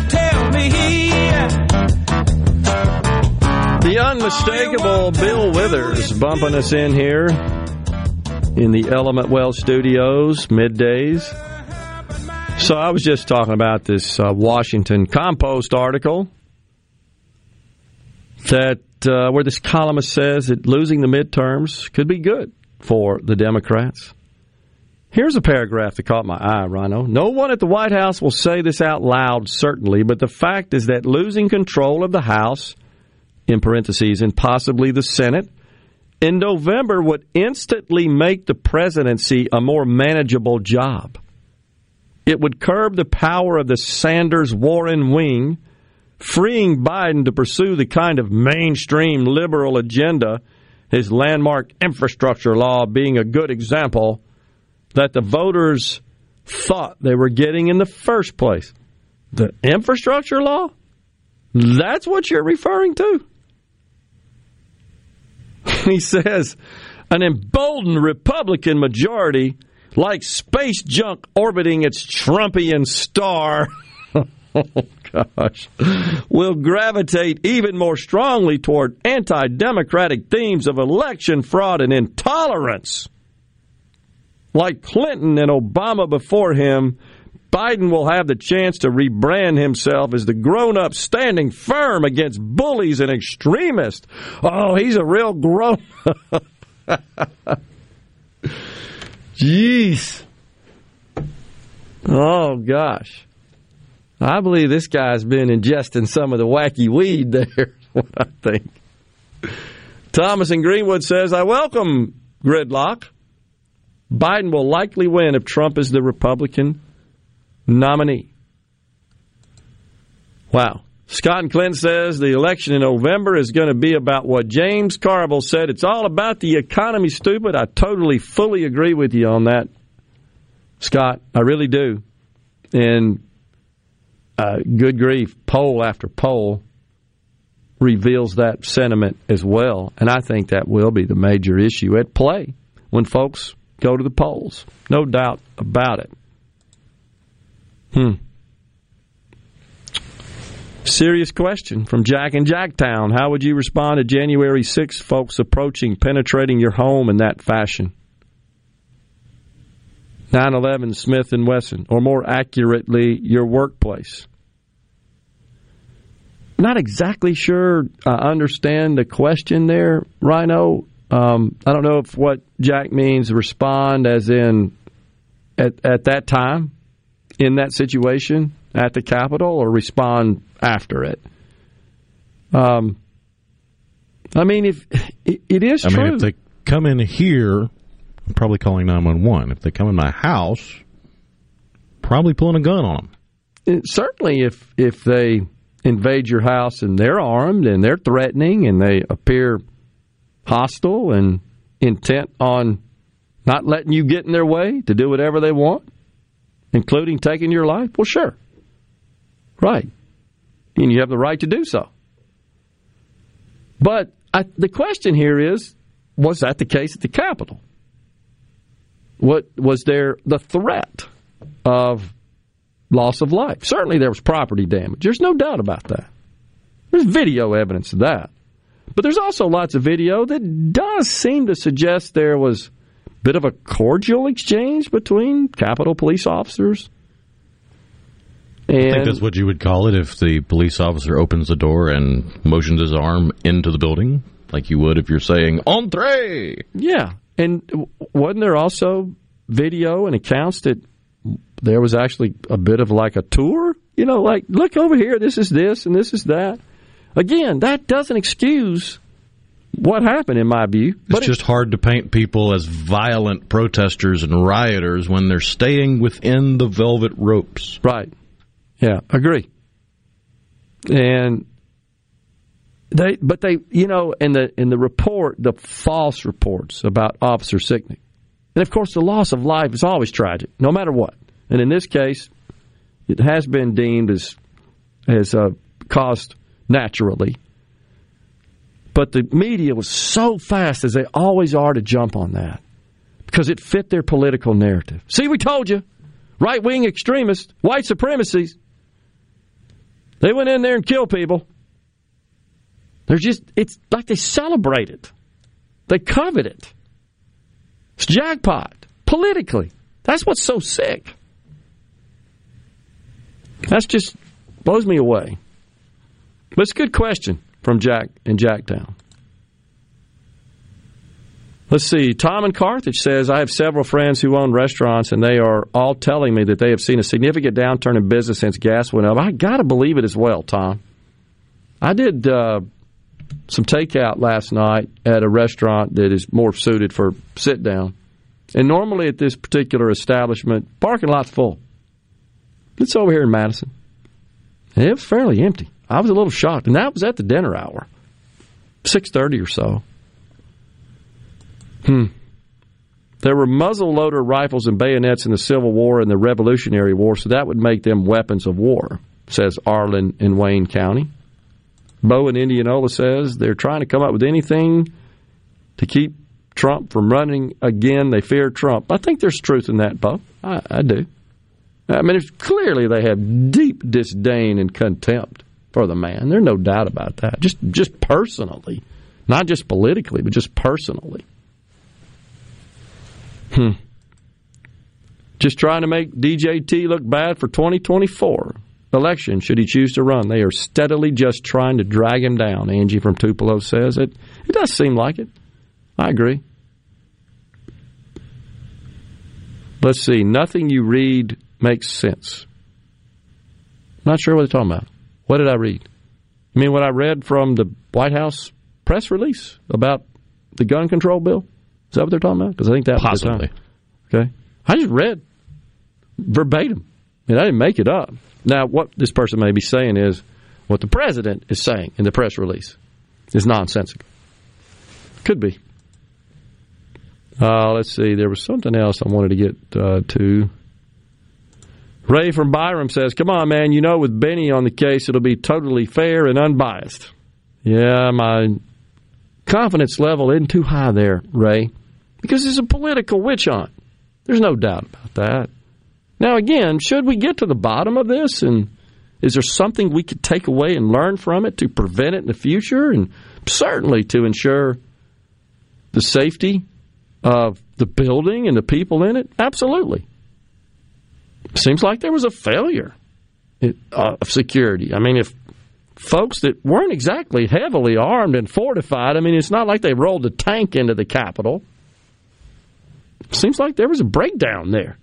To tell me The unmistakable Bill Withers bumping us in here in the Element Wealth Studios, middays. So I was just talking about this uh, Washington Compost article that uh, where this columnist says that losing the midterms could be good for the Democrats. Here's a paragraph that caught my eye, Rhino. No one at the White House will say this out loud, certainly, but the fact is that losing control of the House, in parentheses, and possibly the Senate, in November would instantly make the presidency a more manageable job. It would curb the power of the Sanders Warren wing, freeing Biden to pursue the kind of mainstream liberal agenda, his landmark infrastructure law being a good example, that the voters thought they were getting in the first place. The infrastructure law? That's what you're referring to? <laughs> he says an emboldened Republican majority, like space junk orbiting its Trumpian star, <laughs> oh gosh, will gravitate even more strongly toward anti democratic themes of election fraud and intolerance. Like Clinton and Obama before him, Biden will have the chance to rebrand himself as the grown up standing firm against bullies and extremists. Oh, he's a real grown. <laughs> Jeez. Oh, gosh. I believe this guy's been ingesting some of the wacky weed <laughs> there, what I think. Thomas in Greenwood says, I welcome gridlock. Biden will likely win if Trump is the Republican nominee. Wow. Scott and Clint says the election in November is going to be about what James Carville said. It's all about the economy, stupid. I totally, fully agree with you on that, Scott. I really do. And uh, good grief, poll after poll reveals that sentiment as well. And I think that will be the major issue at play when folks go to the polls. No doubt about it. Hmm. Serious question from Jack in Jacktown. How would you respond to January 6th folks approaching, penetrating your home in that fashion? 9/11 Smith and Wesson, or more accurately, your workplace. Not exactly sure I understand the question there, Rhino. Um, I don't know if what Jack means respond as in at, at that time in that situation at the Capitol or respond after it. Um, I mean, if it, it is true. I true. mean, if they come in here, I'm probably calling 911. If they come in my house, probably pulling a gun on them. Uh, certainly if if they invade your house and they're armed and they're threatening and they appear hostile and intent on not letting you get in their way to do whatever they want, including taking your life, well, sure. Right. And you have the right to do so. But I, the question here is was that the case at the Capitol? What was there the threat of loss of life? Certainly there was property damage. There's no doubt about that. There's video evidence of that. But there's also lots of video that does seem to suggest there was a bit of a cordial exchange between Capitol police officers. I think that's what you would call it if the police officer opens the door and motions his arm into the building, like you would if you're saying entree. Yeah, and wasn't there also video and accounts that there was actually a bit of like a tour? You know, like look over here, this is this and this is that. Again, that doesn't excuse what happened in my view. It's just hard to paint people as violent protesters and rioters when they're staying within the velvet ropes. Right. Yeah, agree. And they, but they, you know, in the in the report, the false reports about Officer Sicknick, and of course, the loss of life is always tragic, no matter what. And in this case, it has been deemed as as uh, caused naturally. But the media was so fast, as they always are, to jump on that because it fit their political narrative. See, we told you, right wing extremists, white supremacies. They went in there and killed people. They're just, it's like they celebrate it. They covet it. It's jackpot, politically. That's what's so sick. That's just blows me away. But it's a good question from Jack in Jacktown. Let's see. Tom in Carthage says, I have several friends who own restaurants, and they are all telling me that they have seen a significant downturn in business since gas went up. I got to believe it as well, Tom. I did uh, some takeout last night at a restaurant that is more suited for sit down. And normally at this particular establishment, parking lot's full. It's over here in Madison. And it was fairly empty. I was a little shocked, and that was at the dinner hour, six thirty or so. Hmm. There were muzzle loader rifles and bayonets in the Civil War and the Revolutionary War, so that would make them weapons of war, says Arlen in Wayne County. Bo in Indianola says they're trying to come up with anything to keep Trump from running again. They fear Trump. I think there's truth in that, Bo. I, I do. I mean, it's clearly they have deep disdain and contempt for the man. There's no doubt about that. Just just personally, not just politically, but just personally. Hmm. Just trying to make DJT look bad for 2024 election should he choose to run. They are steadily just trying to drag him down. Angie from Tupelo says it. It does seem like it. I agree. Let's see. Nothing you read makes sense. Not sure what they're talking about. What did I read? You mean, what I read from the White House press release about the gun control bill? Is that what they're talking about? Because I think that Possibly. was the time. Okay. I just read verbatim. I mean, I didn't make it up. Now, what this person may be saying is what the president is saying in the press release is nonsensical. Could be. Uh, let's see. There was something else I wanted to get uh, to. Ray from Byram says, Come on, man. You know, with Bennie on the case, it'll be totally fair and unbiased. Yeah, my confidence level isn't too high there, Ray, because it's a political witch hunt. There's no doubt about that. Now, again, should we get to the bottom of this and Is there something we could take away and learn from it to prevent it in the future and certainly to ensure the safety of the building and the people in it? Absolutely. Seems like there was a failure uh, of security. I mean, if folks that weren't exactly heavily armed and fortified, I mean, it's not like they rolled a tank into the Capitol. Seems like there was a breakdown there.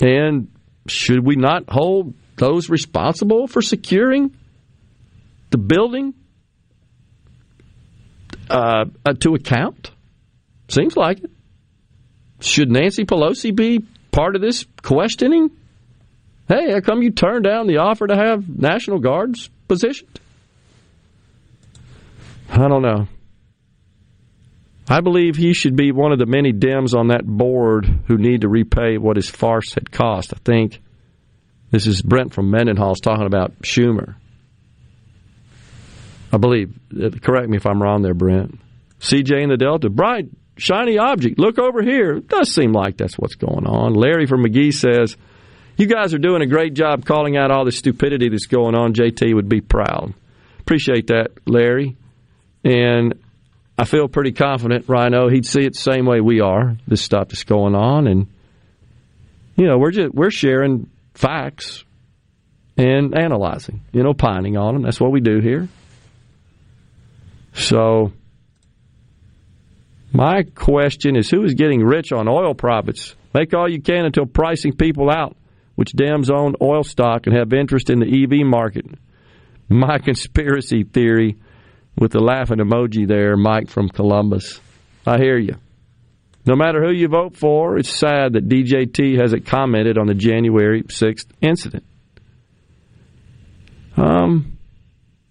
And should we not hold those responsible for securing the building uh, uh, to account? Seems like it. Should Nancy Pelosi be part of this questioning? Hey, how come you turned down the offer to have National Guards positioned? I don't know. I believe he should be one of the many Dems on that board who need to repay what his farce had cost. I think this is Brent from Mendenhall's talking about Schumer. I believe. Uh, correct me if I'm wrong there, Brent. CJ in the Delta, bright, shiny object. Look over here. It does seem like that's what's going on. Larry from Magee says, You guys are doing a great job calling out all the stupidity that's going on. JT would be proud. Appreciate that, Larry. And I feel pretty confident, Rhino, he'd see it the same way we are, this stuff that's going on. And, you know, we're just, we're sharing facts and analyzing, you know, pining on them. That's what we do here. So, my question is who is getting rich on oil profits? Make all you can until pricing people out, which Dems own oil stock and have interest in the EV market. My <laughs> conspiracy theory with the laughing emoji there, Mike from Columbus. I hear you. No matter who you vote for, it's sad that DJT hasn't commented on the January 6th incident. Um,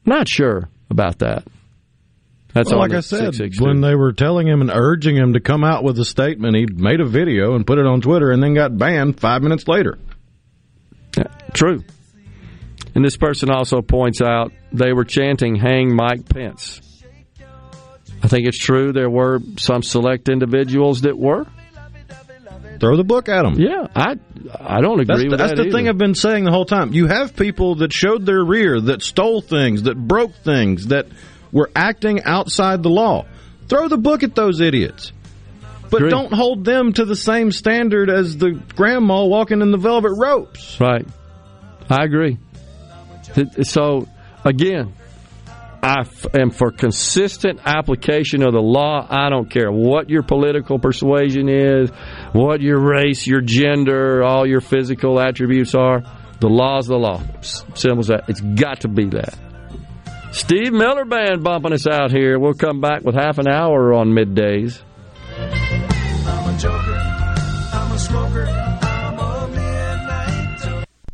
not sure about that. That's well, like I said, when they were telling him and urging him to come out with a statement, he made a video and put it on Twitter and then got banned five minutes later. Yeah, true. And this person also points out they were chanting, Hang Mike Pence. I think it's true there were some select individuals that were. Throw the book at them. Yeah, I I don't agree that's with the, that. That's the thing I've been saying the whole time. You have people that showed their rear, that stole things, that broke things, that were acting outside the law. Throw the book at those idiots. But agree. don't hold them to the same standard as the grandma walking in the velvet ropes. Right. I agree. So, again, I am for consistent application of the law. I don't care what your political persuasion is, what your race, your gender, all your physical attributes are. The law is the law. Simple as that. It's got to be that. Steve Miller Band bumping us out here. We'll come back with half an hour on middays.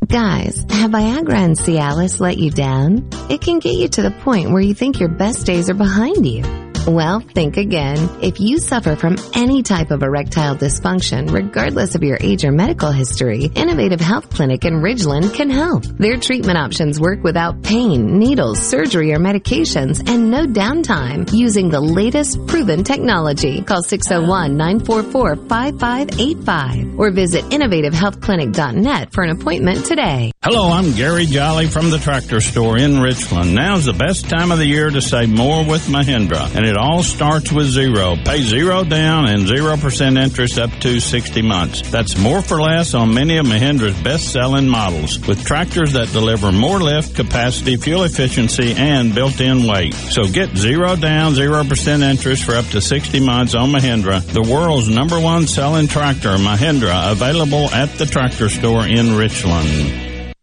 Guys, have Viagra and Cialis let you down? It can get you to the point where you think your best days are behind you. Well, think again. If you suffer from any type of erectile dysfunction, regardless of your age or medical history, Innovative Health Clinic in Ridgeland can help. Their treatment options work without pain, needles, surgery, or medications, and no downtime using the latest proven technology. Call 601-944-5585 or visit innovativehealthclinic.net for an appointment today. Hello, I'm Gary Jolly from the tractor store in Richland. Now's the best time of the year to save more with Mahindra, and it it all starts with zero. Pay zero down and 0% interest up to 60 months. That's more for less on many of Mahindra's best selling models with tractors that deliver more lift, capacity, fuel efficiency, and built in weight. So get zero down, 0% interest for up to 60 months on Mahindra, the world's number one selling tractor, Mahindra, available at the tractor store in Richland.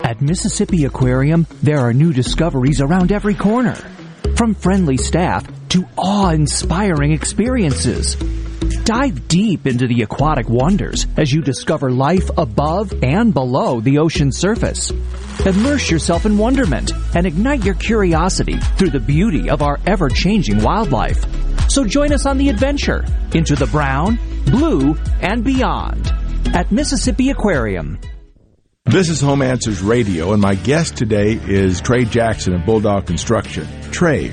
At Mississippi Aquarium, there are new discoveries around every corner. From friendly staff to awe-inspiring experiences. Dive deep into the aquatic wonders as you discover life above and below the ocean surface. Immerse yourself in wonderment and ignite your curiosity through the beauty of our ever-changing wildlife. So join us on the adventure into the brown, blue, and beyond at Mississippi Aquarium. This is Home Answers Radio, and my guest today is Trey Jackson of Bulldog Construction. Trey,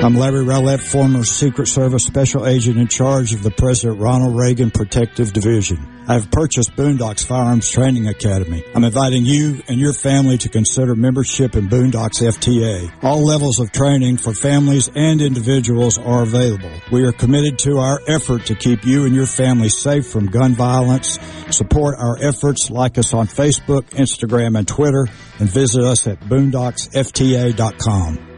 I'm Larry Rowlett, former Secret Service Special Agent in charge of the President Ronald Reagan Protective Division. I have purchased Boondocks Firearms Training Academy. I'm inviting you and your family to consider membership in Boondocks FTA. All levels of training for families and individuals are available. We are committed to our effort to keep you and your family safe from gun violence. Support our efforts, like us on Facebook, Instagram, and Twitter, and visit us at boondocksfta.com.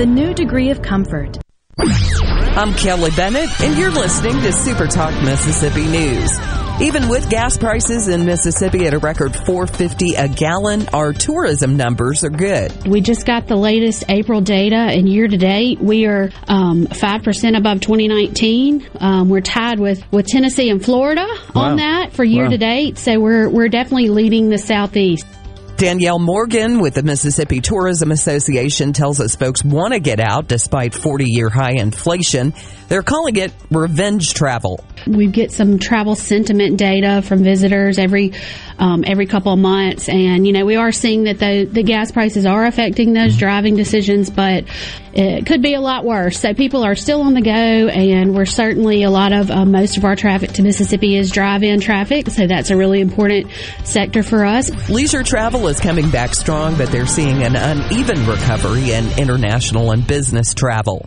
Rheem, the new degree of comfort. I'm Kelly Bennett, and you're listening to Super Talk Mississippi News. Even with gas prices in Mississippi at a record 450 a gallon, our tourism numbers are good. We just got the latest April data, and year to date, we are um, 5% above 2019. Um, we're tied with, with Tennessee and Florida Wow. on that for year Wow. to date, so we're, we're definitely leading the Southeast. Danielle Morgan with the Mississippi Tourism Association tells us folks want to get out despite 40 year high inflation. They're calling it revenge travel. We get some travel sentiment data from visitors every um, every couple of months, and you know we are seeing that the the gas prices are affecting those driving decisions, but it could be a lot worse. So people are still on the go, and we're certainly a lot of uh, most of our traffic to Mississippi is drive-in traffic, so that's a really important sector for us. Leisure travel is coming back strong, but they're seeing an uneven recovery in international and business travel.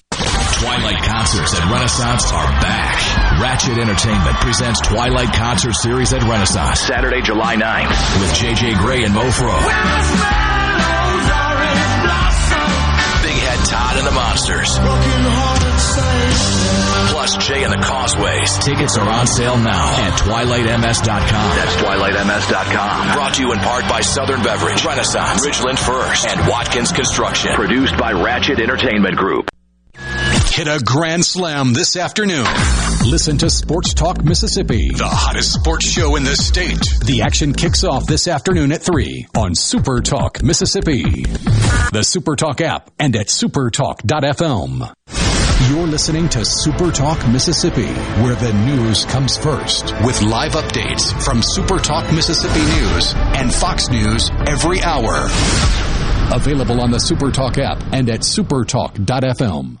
Twilight concerts at Renaissance are back. Ratchet Entertainment presents Twilight Concert Series at Renaissance. Saturday, July 9th with JJ Grey and Mofro. Big Head Todd and the Monsters. Plus Jay and the Causeways. Tickets are on sale now at twilightms.com. That's twilightms.com. Brought to you in part by Southern Beverage, Renaissance, Ridgeland First, and Watkins Construction. Produced by Ratchet Entertainment Group. Hit a grand slam this afternoon. Listen to Sports Talk Mississippi, the hottest sports show in the state. The action kicks off this afternoon at 3 on Super Talk Mississippi. The Super Talk app and at supertalk.fm. You're listening to Super Talk Mississippi, where the news comes first, with live updates from Super Talk Mississippi News and Fox News every hour. Available on the Super Talk app and at supertalk.fm.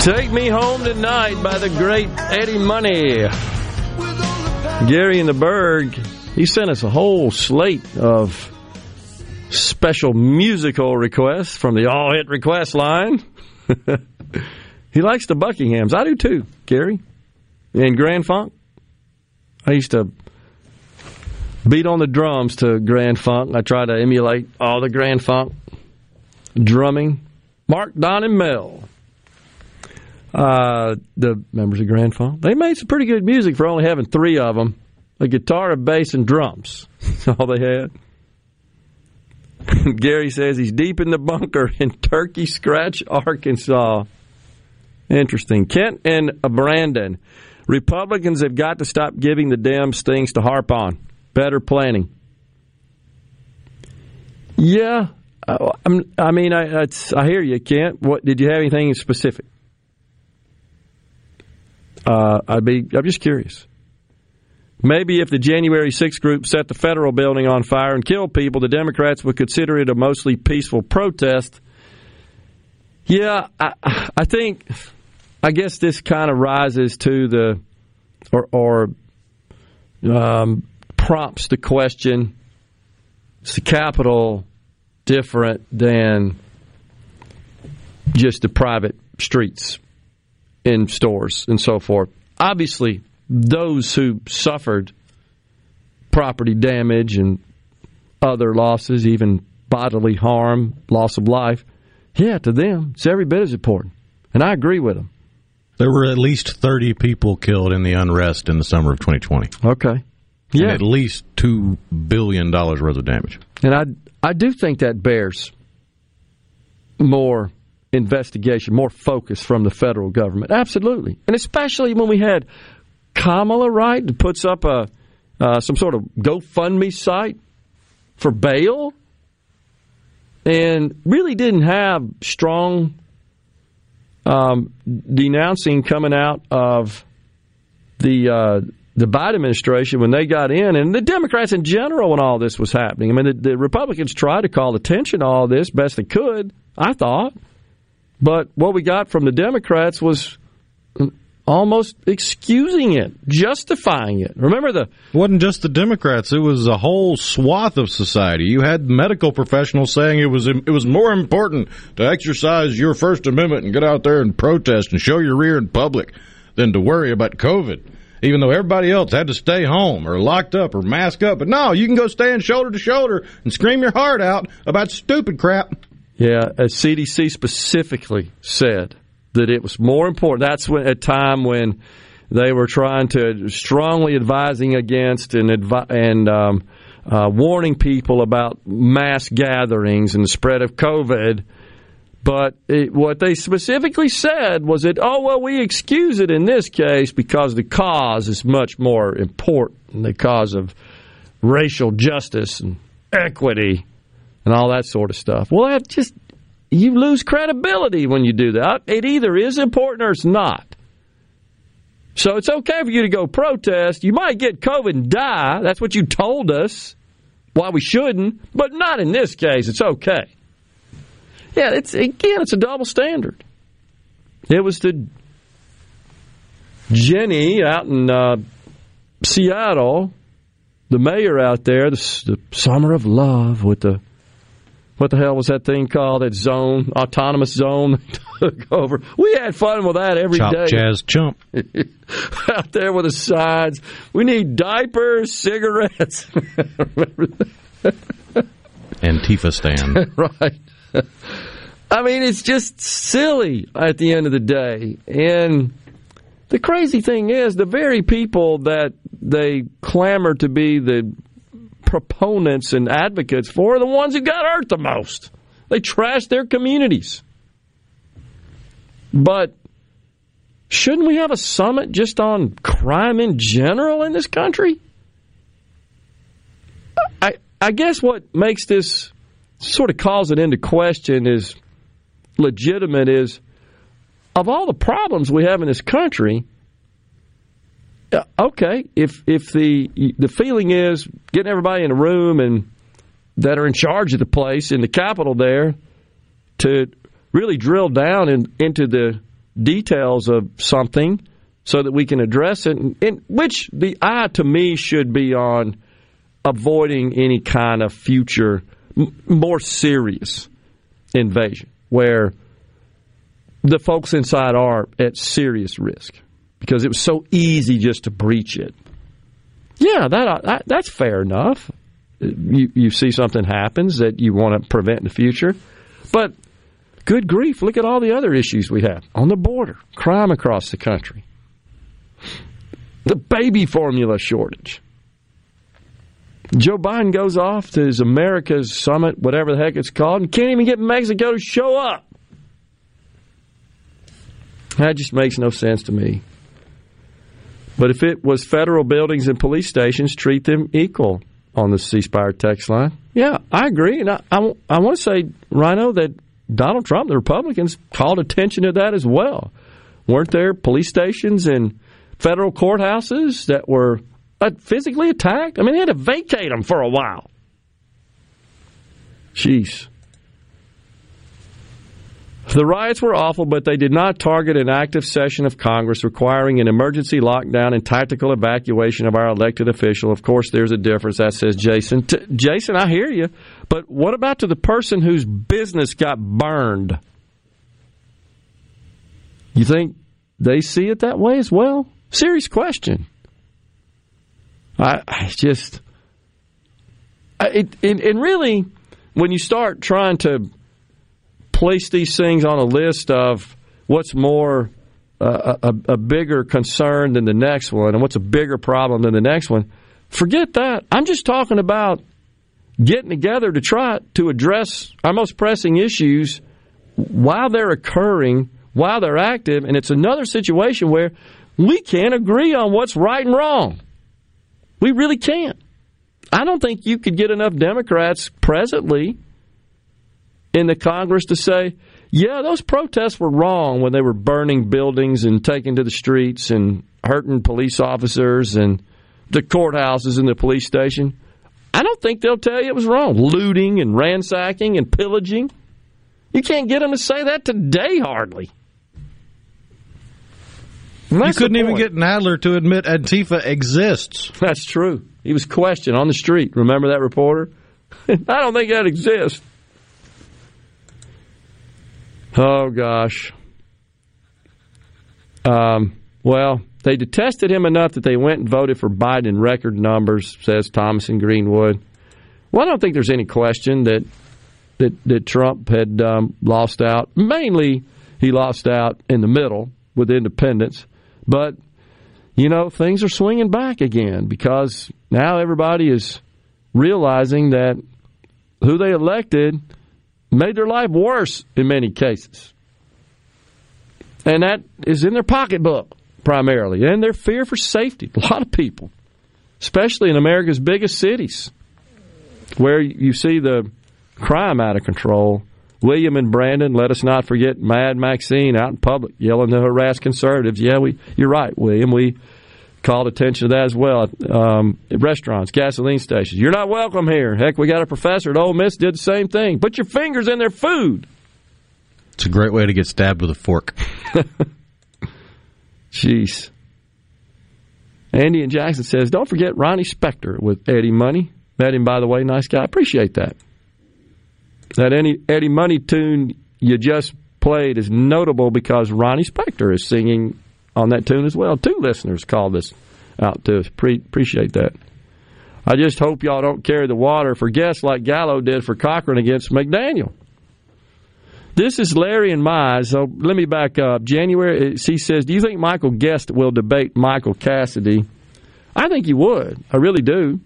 Take Me Home Tonight by the great Eddie Money. Gary in the Berg, he sent us a whole slate of special musical requests from the All Hit Request line. <laughs> he likes the Buckinghams. I do too, Gary. And Grand Funk. I used to beat on the drums to Grand Funk. I try to emulate all the Grand Funk drumming. Mark, Don, and Mel. Uh, the members of Grand Funk, they made some pretty good music for only having three of them a guitar, a bass, and drums. That's all they had. <laughs> Gary says he's deep in the bunker in Turkey Scratch, Arkansas. Interesting. Kent and Brandon. Republicans have got to stop giving the Dems things to harp on. Better planning. Yeah, uh, I mean, I, I hear you, Kent. What did you have anything specific? Uh, I'd be. I'm just curious. Maybe if the January 6th group set the federal building on fire and killed people, the Democrats would consider it a mostly peaceful protest. Yeah, I, I think, I guess this kind of rises to the, or, or um, prompts the question is the Capitol different than just the private streets in stores and so forth? Obviously, those who suffered property damage and other losses, even bodily harm, loss of life, yeah, to them, it's every bit as important. And I agree with them. There were at least 30 people killed in the unrest in the summer of 2020. Okay. Yeah. And at least $2 billion worth of damage. And I, I do think that bears more investigation, more focus from the federal government. Absolutely. And especially when we had Kamala, right, puts up a uh, some sort of GoFundMe site for bail, and really didn't have strong um, denouncing coming out of the uh, the Biden administration when they got in, and the Democrats in general when all this was happening. I mean, the, the Republicans tried to call attention to all this best they could, I thought, but what we got from the Democrats was almost excusing it, justifying it. Remember the it wasn't just the Democrats; it was a whole swath of society. You had medical professionals saying it was it was more important to exercise your First Amendment and get out there and protest and show your rear in public than to worry about COVID. Even though everybody else had to stay home or locked up or mask up, but no, you can go stand shoulder to shoulder and scream your heart out about stupid crap. Yeah, CDC specifically said, that it was more important. That's when, a time when they were trying to strongly advising against and advi- and um, uh, warning people about mass gatherings and the spread of COVID. But it, what they specifically said was that, oh, well, we excuse it in this case because the cause is much more important, the cause of racial justice and equity and all that sort of stuff. Well, that just you lose credibility when you do that. It either is important or it's not. So it's okay for you to go protest. You might get COVID and die. That's what you told us. Why we shouldn't, but not in this case. It's okay. Yeah, it's again, it's a double standard. It was to Jenny out in uh, Seattle, the mayor out there, the, the summer of love with the what the hell was that thing called? That zone, autonomous zone <laughs> took over. We had fun with that every Chop, day. Jazz, chump. <laughs> Out there with the signs. We need diapers, cigarettes. <laughs> Antifa stand. right. I mean, it's just silly at the end of the day. And the crazy thing is, the very people that they clamor to be the proponents and advocates for are the ones who got hurt the most. They trashed their communities. But shouldn't we have a summit just on crime in general in this country? I I guess what makes this sort of calls it into question is legitimate is of all the problems we have in this country, okay, if if the the feeling is getting everybody in a room and that are in charge of the place in the capital there to really drill down in, into the details of something so that we can address it, in which the eye to me should be on avoiding any kind of future more serious invasion where the folks inside are at serious risk because it was so easy just to breach it. Yeah, that, uh, that that's fair enough. You you see something happens that you want to prevent in the future, but Good grief, look at all the other issues we have on the border, crime across the country, the baby formula shortage. Joe Biden goes off to his America's Summit, whatever the heck it's called, and can't even get Mexico to show up. That just makes no sense to me. But if it was federal buildings and police stations, treat them equal on the ceasefire text line. Yeah, I agree. And I, I, I want to say, Rhino, that Donald Trump, the Republicans, called attention to that as well. Weren't there police stations and federal courthouses that were uh, physically attacked? I mean, they had to vacate them for a while. Jeez. The riots were awful, but they did not target an active session of Congress requiring an emergency lockdown and tactical evacuation of our elected official. Of course, there's a difference, that says Jason. T- Jason, I hear you, but what about to the person whose business got burned? You think they see it that way as well? Serious question. I, I just, I, it, and, and really, when you start trying to place these things on a list of what's more uh, a, a, bigger concern than the next one and what's a bigger problem than the next one, forget that. I'm just talking about getting together to try to address our most pressing issues while they're occurring, while they're active, and it's another situation where we can't agree on what's right and wrong. We really can't. I don't think you could get enough Democrats presently in the Congress to say, yeah, those protests were wrong when they were burning buildings and taking to the streets and hurting police officers and the courthouses and the police station. I don't think they'll tell you it was wrong. Looting and ransacking and pillaging. You can't get them to say that today, hardly. You couldn't even get Nadler to admit Antifa exists. That's true. He was questioned on the street. Remember that reporter? <laughs> I don't think that exists. Oh, gosh. Um, well, they detested him enough that they went and voted for Biden in record numbers, says Thomas and Greenwood. Well, I don't think there's any question that that, that Trump had um, lost out. Mainly, he lost out in the middle with independents. But, you know, things are swinging back again because now everybody is realizing that who they elected – made their life worse in many cases. And that is in their pocketbook primarily, and their fear for safety. A lot of people, especially in America's biggest cities, where you see the crime out of control. William and Brandon, let us not forget Mad Maxine out in public yelling to harass conservatives. Yeah, we, you're right, William. We called attention to that as well. Um, restaurants, gasoline stations. You're not welcome here. Heck, we got a professor at Ole Miss did the same thing. Put your fingers in their food. It's a great way to get stabbed with a fork. <laughs> Jeez. Andy and Jackson says, don't forget Ronnie Spector with Eddie Money. Met him, by the way, nice guy. Appreciate that. That Eddie Money tune you just played is notable because Ronnie Spector is singing on that tune as well. Two listeners called us out to. Pre- appreciate that. I just hope y'all don't carry the water for guests like Gallo did for Cochran against McDaniel. This is Larry and Mize. So let me back up. January, eh, he says, Do you think Michael Guest will debate Michael Cassidy? I think he would. I really do.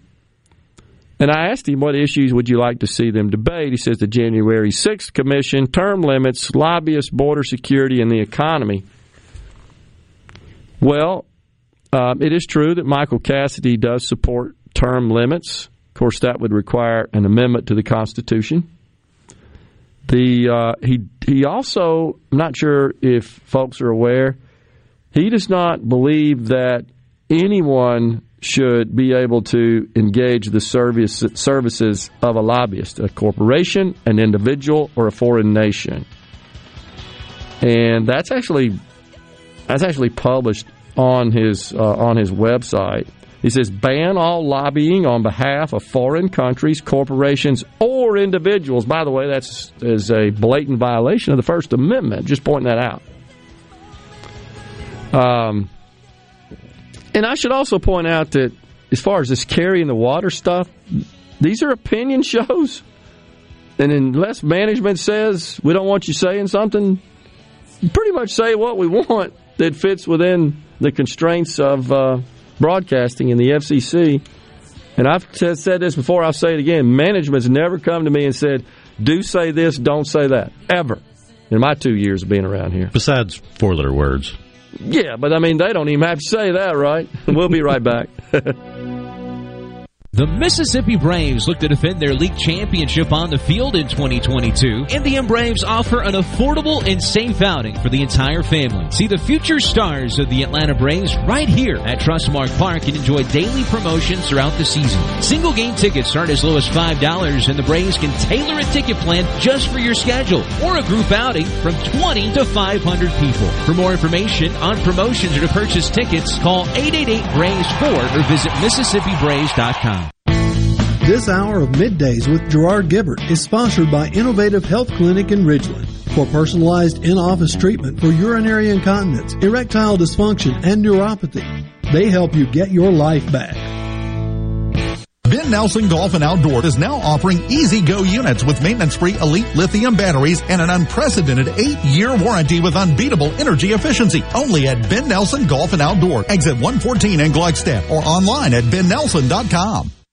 And I asked him, What issues would you like to see them debate? He says, The January 6th Commission, term limits, lobbyists, border security, and the economy. Well, um, it is true that Michael Cassidy does support term limits. Of course, that would require an amendment to the Constitution. The uh, he he also I'm not sure if folks are aware he does not believe that anyone should be able to engage the service services of a lobbyist, a corporation, an individual, or a foreign nation. And that's actually that's actually published on his uh, on his website. He says ban all lobbying on behalf of foreign countries, corporations, or individuals. By the way, that's is a blatant violation of the First Amendment. Just pointing that out. Um, and I should also point out that as far as this carrying the water stuff, these are opinion <laughs> shows. And unless management says we don't want you saying something, pretty much say what we want that fits within the constraints of uh, broadcasting in the FCC. And I've t- said this before, I'll say it again. Management's never come to me and said, do say this, don't say that. Ever. In my two years of being around here. Besides four letter words. Yeah, but I mean, they don't even have to say that, right? <laughs> We'll be right back. <laughs> The Mississippi Braves look to defend their league championship on the field in 2022. Indian Braves offer an affordable and safe outing for the entire family. See the future stars of the Atlanta Braves right here at Trustmark Park and enjoy daily promotions throughout the season. Single game tickets start as low as $5 and the Braves can tailor a ticket plan just for your schedule or a group outing from 20 to 500 people. For more information on promotions or to purchase tickets, call 888-BRAVES-4 or visit MississippiBraves.com. This hour of middays with Gerard Gibbert is sponsored by Innovative Health Clinic in Ridgeland. For personalized in-office treatment for urinary incontinence, erectile dysfunction, and neuropathy, they help you get your life back. Ben Nelson Golf and Outdoor is now offering easy go units with maintenance-free elite lithium batteries and an unprecedented eight-year warranty with unbeatable energy efficiency. Only at Ben Nelson Golf and Outdoor, exit 114 in Gluckstadt or online at bennelson.com.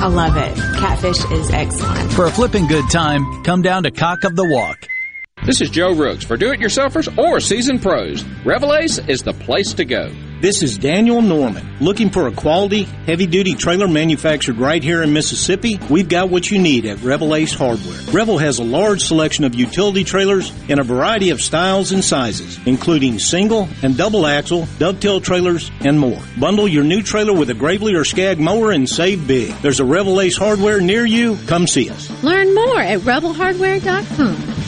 I love it. Catfish is excellent. For a flipping good time, come down to Cock of the Walk. This is Joe Rooks. For do-it-yourselfers or seasoned pros, Revell Ace is the place to go. This is Daniel Norman. Looking for a quality, heavy-duty trailer manufactured right here in Mississippi? We've got what you need at Revel Ace Hardware. Revel has a large selection of utility trailers in a variety of styles and sizes, including single and double axle, dovetail trailers, and more. Bundle your new trailer with a Gravely or Skag mower and save big. There's a Revel Ace Hardware near you. Come see us. Learn more at rebelhardware.com.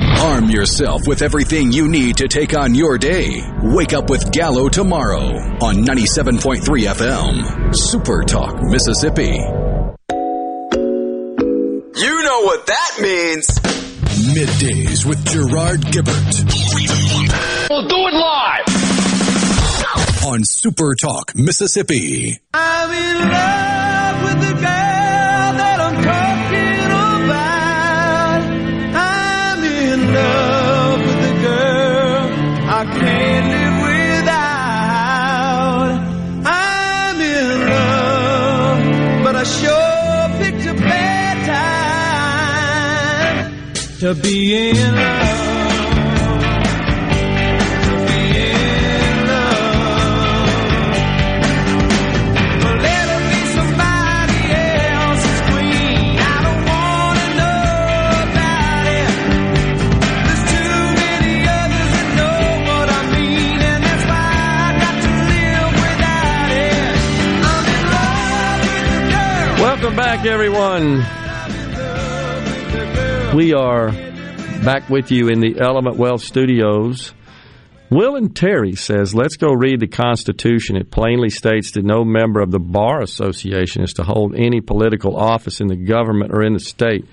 Arm yourself with everything you need to take on your day. Wake up with Gallo tomorrow on 97.3 FM. Super Talk, Mississippi. You know what that means. Middays with Gerard Gibbert. We'll do it live. On Super Talk, Mississippi. I sure picked a bad time to be in love. Welcome back, everyone. We are back with you in the Element Wealth Studios. Will and Terry says, let's go read the Constitution. It plainly states that no member of the Bar Association is to hold any political office in the government or in the state.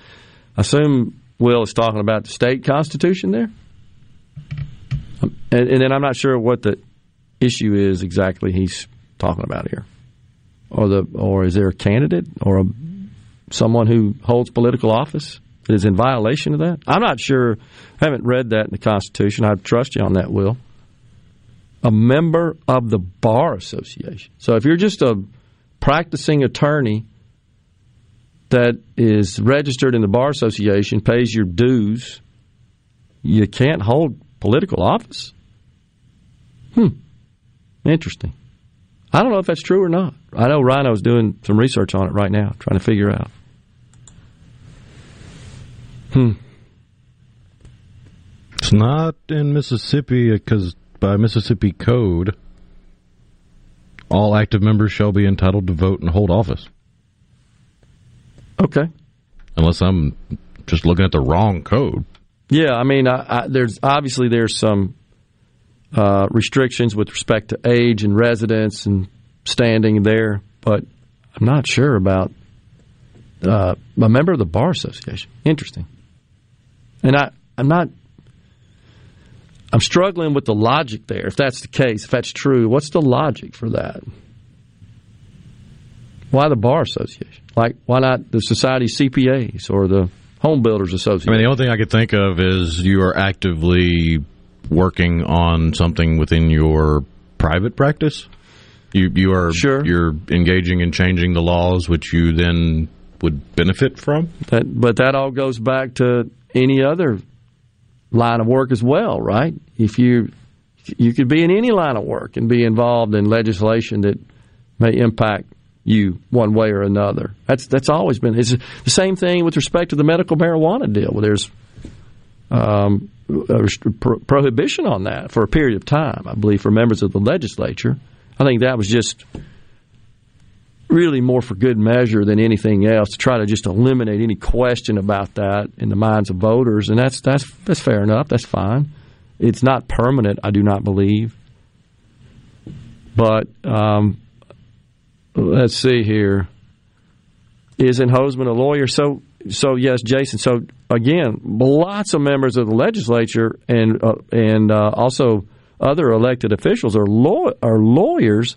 I assume Will is talking about the state constitution there? Um, And, and then I'm not sure what the issue is exactly he's talking about here. Or the or is there a candidate or a, someone who holds political office that is in violation of that? I'm not sure. I haven't read that in the Constitution. I trust you on that, Will. A member of the Bar Association. So if you're just a practicing attorney that is registered in the Bar Association, pays your dues, you can't hold political office? Hmm. Interesting. I don't know if that's true or not. I know Rhino's doing some research on it right now, trying to figure out. Hmm. It's not in Mississippi because by Mississippi code, all active members shall be entitled to vote and hold office. Okay. Unless I'm just looking at the wrong code. Yeah, I mean, I, I, there's obviously there's some uh, restrictions with respect to age and residence and standing there, but I'm not sure about uh, a member of the bar association. Interesting. And I, I'm not. I'm struggling with the logic there. If that's the case, if that's true, what's the logic for that? Why the bar association? Like, why not the society CPAs or the Home Builders Association? I mean, the only thing I could think of is you are actively working on something within your private practice. You you are sure. you're engaging in changing the laws, which you then would benefit from. That, but that all goes back to any other line of work as well, right? If you you could be in any line of work and be involved in legislation that may impact you one way or another. That's that's always been it's the same thing with respect to the medical marijuana deal. Where there's um, pro- prohibition on that for a period of time, I believe, for members of the legislature. I think that was just really more for good measure than anything else to try to just eliminate any question about that in the minds of voters, and that's that's that's fair enough. That's fine. It's not permanent, I do not believe. But um, let's see here. Isn't Hosemann a lawyer? So so yes, Jason. So again, lots of members of the legislature and uh, and uh, also other elected officials are law- are lawyers.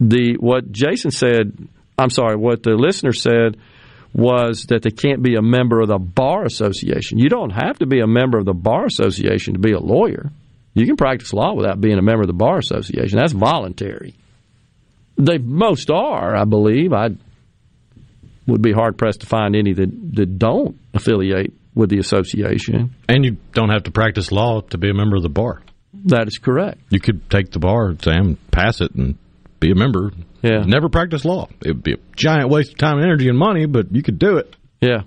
The what Jason said, I'm sorry, what the listener said was that they can't be a member of the bar association. You don't have to be a member of the bar association to be a lawyer. You can practice law without being a member of the bar association. That's voluntary. They most are, I believe. I would be hard pressed to find any that, that don't affiliate with the association. And you don't have to practice law to be a member of the bar. That is correct. You could take the bar exam, pass it, and be a member. Yeah. Never practice law. It would be a giant waste of time, energy, and money, but you could do it. Yeah.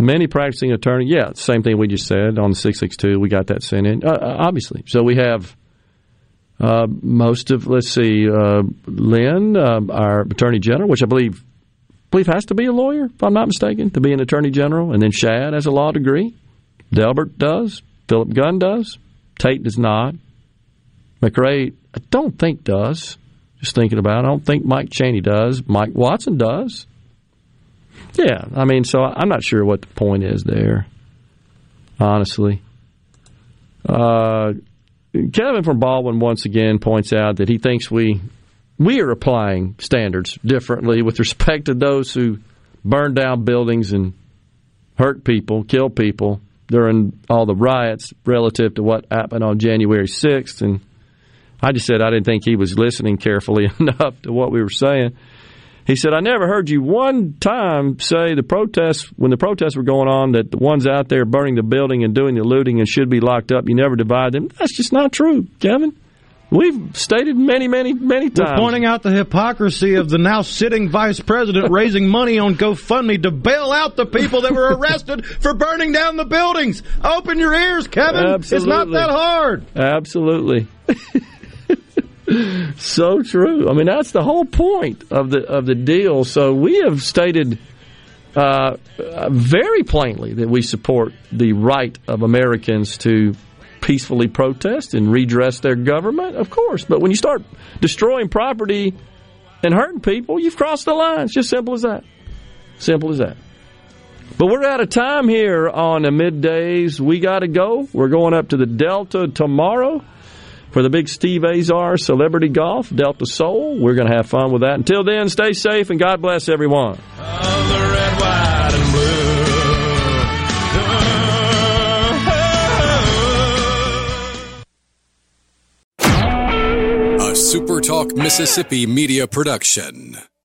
Many practicing attorneys, yeah, same thing we just said on the 662. We got that sent in, uh, obviously. So we have uh, most of, let's see, uh, Lynn, uh, our attorney general, which I believe believe has to be a lawyer, if I'm not mistaken, to be an attorney general. And then Shad has a law degree. Delbert does. Philip Gunn does. Tate does not. McRae, I don't think does. Just thinking about it, I don't think Mike Chaney does. Mike Watson does. Yeah, I mean, so I'm not sure what the point is there, honestly. Uh, Kevin from Baldwin once again points out that he thinks we we are applying standards differently with respect to those who burn down buildings and hurt people, kill people during all the riots relative to what happened on January 6th. And I just said I didn't think he was listening carefully <laughs> enough to what we were saying. He said, I never heard you one time say the protests, when the protests were going on, that the ones out there burning the building and doing the looting and should be locked up, you never divide them. That's just not true, Kevin. We've stated many, many, many We're times. pointing out the hypocrisy of the now sitting vice president <laughs> raising money on GoFundMe to bail out the people that were arrested for burning down the buildings. Open your ears, Kevin. It's not that hard. Absolutely. <laughs> so true. I mean, that's the whole point of the of the deal. So we have stated uh, very plainly that we support the right of Americans to peacefully protest and redress their government, of course. But when you start destroying property and hurting people, you've crossed the line. It's just simple as that. Simple as that. But we're out of time here on the middays. We got to go. We're going up to the Delta tomorrow for the big Steve Azar Celebrity Golf Delta Soul. We're going to have fun with that. Until then, stay safe and God bless everyone. A SuperTalk Mississippi media production.